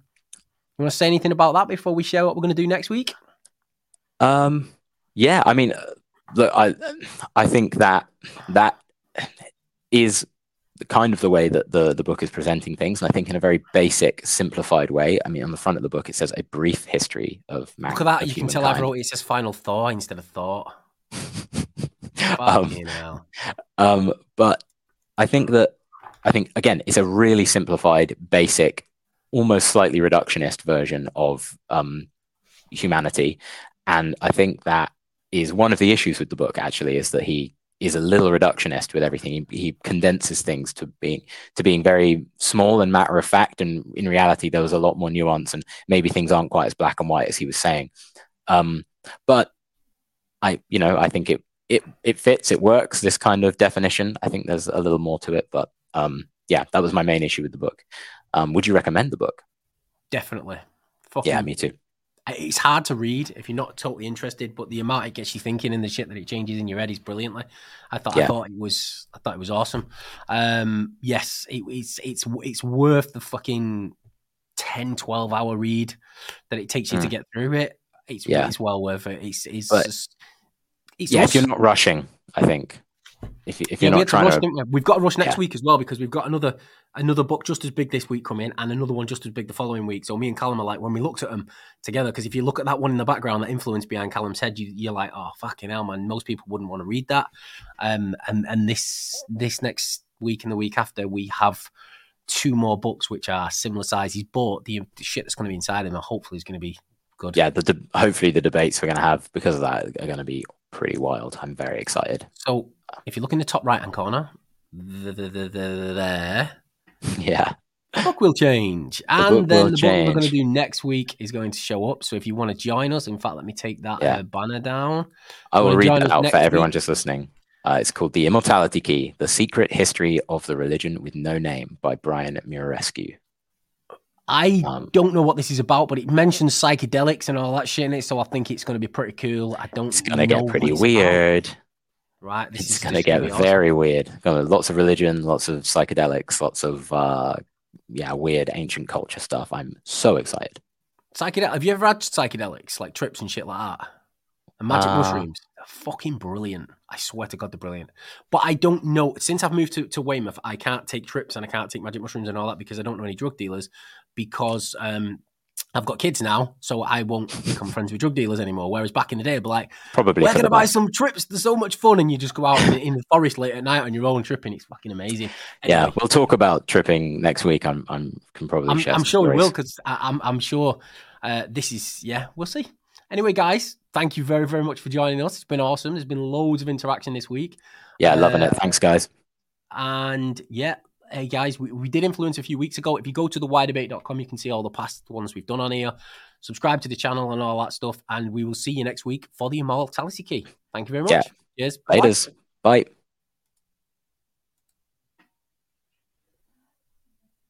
want to say anything about that before we share what we're going to do next week? Um, yeah, I mean, look, I, I think that that is kind of the way that the, the book is presenting things. And I think in a very basic, simplified way. I mean, on the front of the book, it says a brief history of man. Look at that. You can tell I've wrote it says final thought instead of thought. um, um, but I think that, I think, again, it's a really simplified, basic, almost slightly reductionist version of um, humanity. And I think that is one of the issues with the book, actually, is that he is a little reductionist with everything. He, he, condenses things to being to being very small and matter of fact, and in reality, there was a lot more nuance, and maybe things aren't quite as black and white as he was saying. Um, but I, you know, I think it it it fits, it works. This kind of definition. I think there's a little more to it, but um, yeah, that was my main issue with the book. Um, would you recommend the book? Definitely. Fucking yeah, me too it's hard to read if you're not totally interested, but the amount it gets you thinking and the shit that it changes in your head is brilliantly. I thought yeah. I thought it was I thought it was awesome. Um, yes, it, it's it's it's worth the fucking 10, 12 hour read that it takes you mm. to get through it. It's yeah. it's well worth it. It's it's but, just it's yeah. Awesome. If you're not rushing, I think if, you, if you're yeah, not trying to, rush, to... We? have got to rush next yeah. week as well because we've got another another book just as big this week coming and another one just as big the following week. So me and Callum are like when we looked at them together because if you look at that one in the background, that influence behind Callum's head, you, are like, oh fucking hell, man! Most people wouldn't want to read that. Um, and and this this next week and the week after, we have two more books which are similar sizes, but the, the shit that's going to be inside them, hopefully, is going to be good. Yeah, the de- hopefully the debates we're going to have because of that are going to be pretty wild. I'm very excited. So if you look in the top right hand corner, the, the, the, there, yeah, The book will change. book And then will the book we're going to do next week is going to show up. So if you want to join us, in fact, let me take that Yeah. uh, banner down. I will read that out for everyone week? just listening. Uh, it's called The Immortality Key The Secret History of the Religion with No Name by Brian Muraresku. I Um, don't know what this is about, but it mentions psychedelics and all that shit in it, so I think it's going to be pretty cool. I don't. It's going to get pretty weird. about. Right? This It's is going to get awesome. very weird. Lots of religion, lots of psychedelics, lots of, uh, yeah, weird ancient culture stuff. I'm so excited. psychedelic. Have you ever had psychedelics like trips and shit like that? And magic Uh, mushrooms, they're fucking brilliant. I swear to God, they're brilliant. But I don't know. Since I've moved to, to Weymouth, I can't take trips and I can't take magic mushrooms and all that because I don't know any drug dealers. Because um, I've got kids now, so I won't become friends with drug dealers anymore. Whereas back in the day, I'd be like, Probably "We're gonna buy some trips. They're so much fun." And you just go out in, in the forest late at night on your own tripping. It's fucking amazing. Yeah, we'll talk about tripping next week. I'm, I'm can probably I'm, share I'm sure we will because I'm, I'm sure uh, this is yeah we'll see anyway guys thank you very very much for joining us it's been awesome there's been loads of interaction this week Yeah, loving it. Uh, Thanks, guys. and yeah hey guys we, we did influence a few weeks ago if you go to the wydebate.com you can see all the past ones we've done on here subscribe to the channel and all that stuff and we will see you next week for the immortality key thank you very much Yeah. cheers Bye-bye. Bye.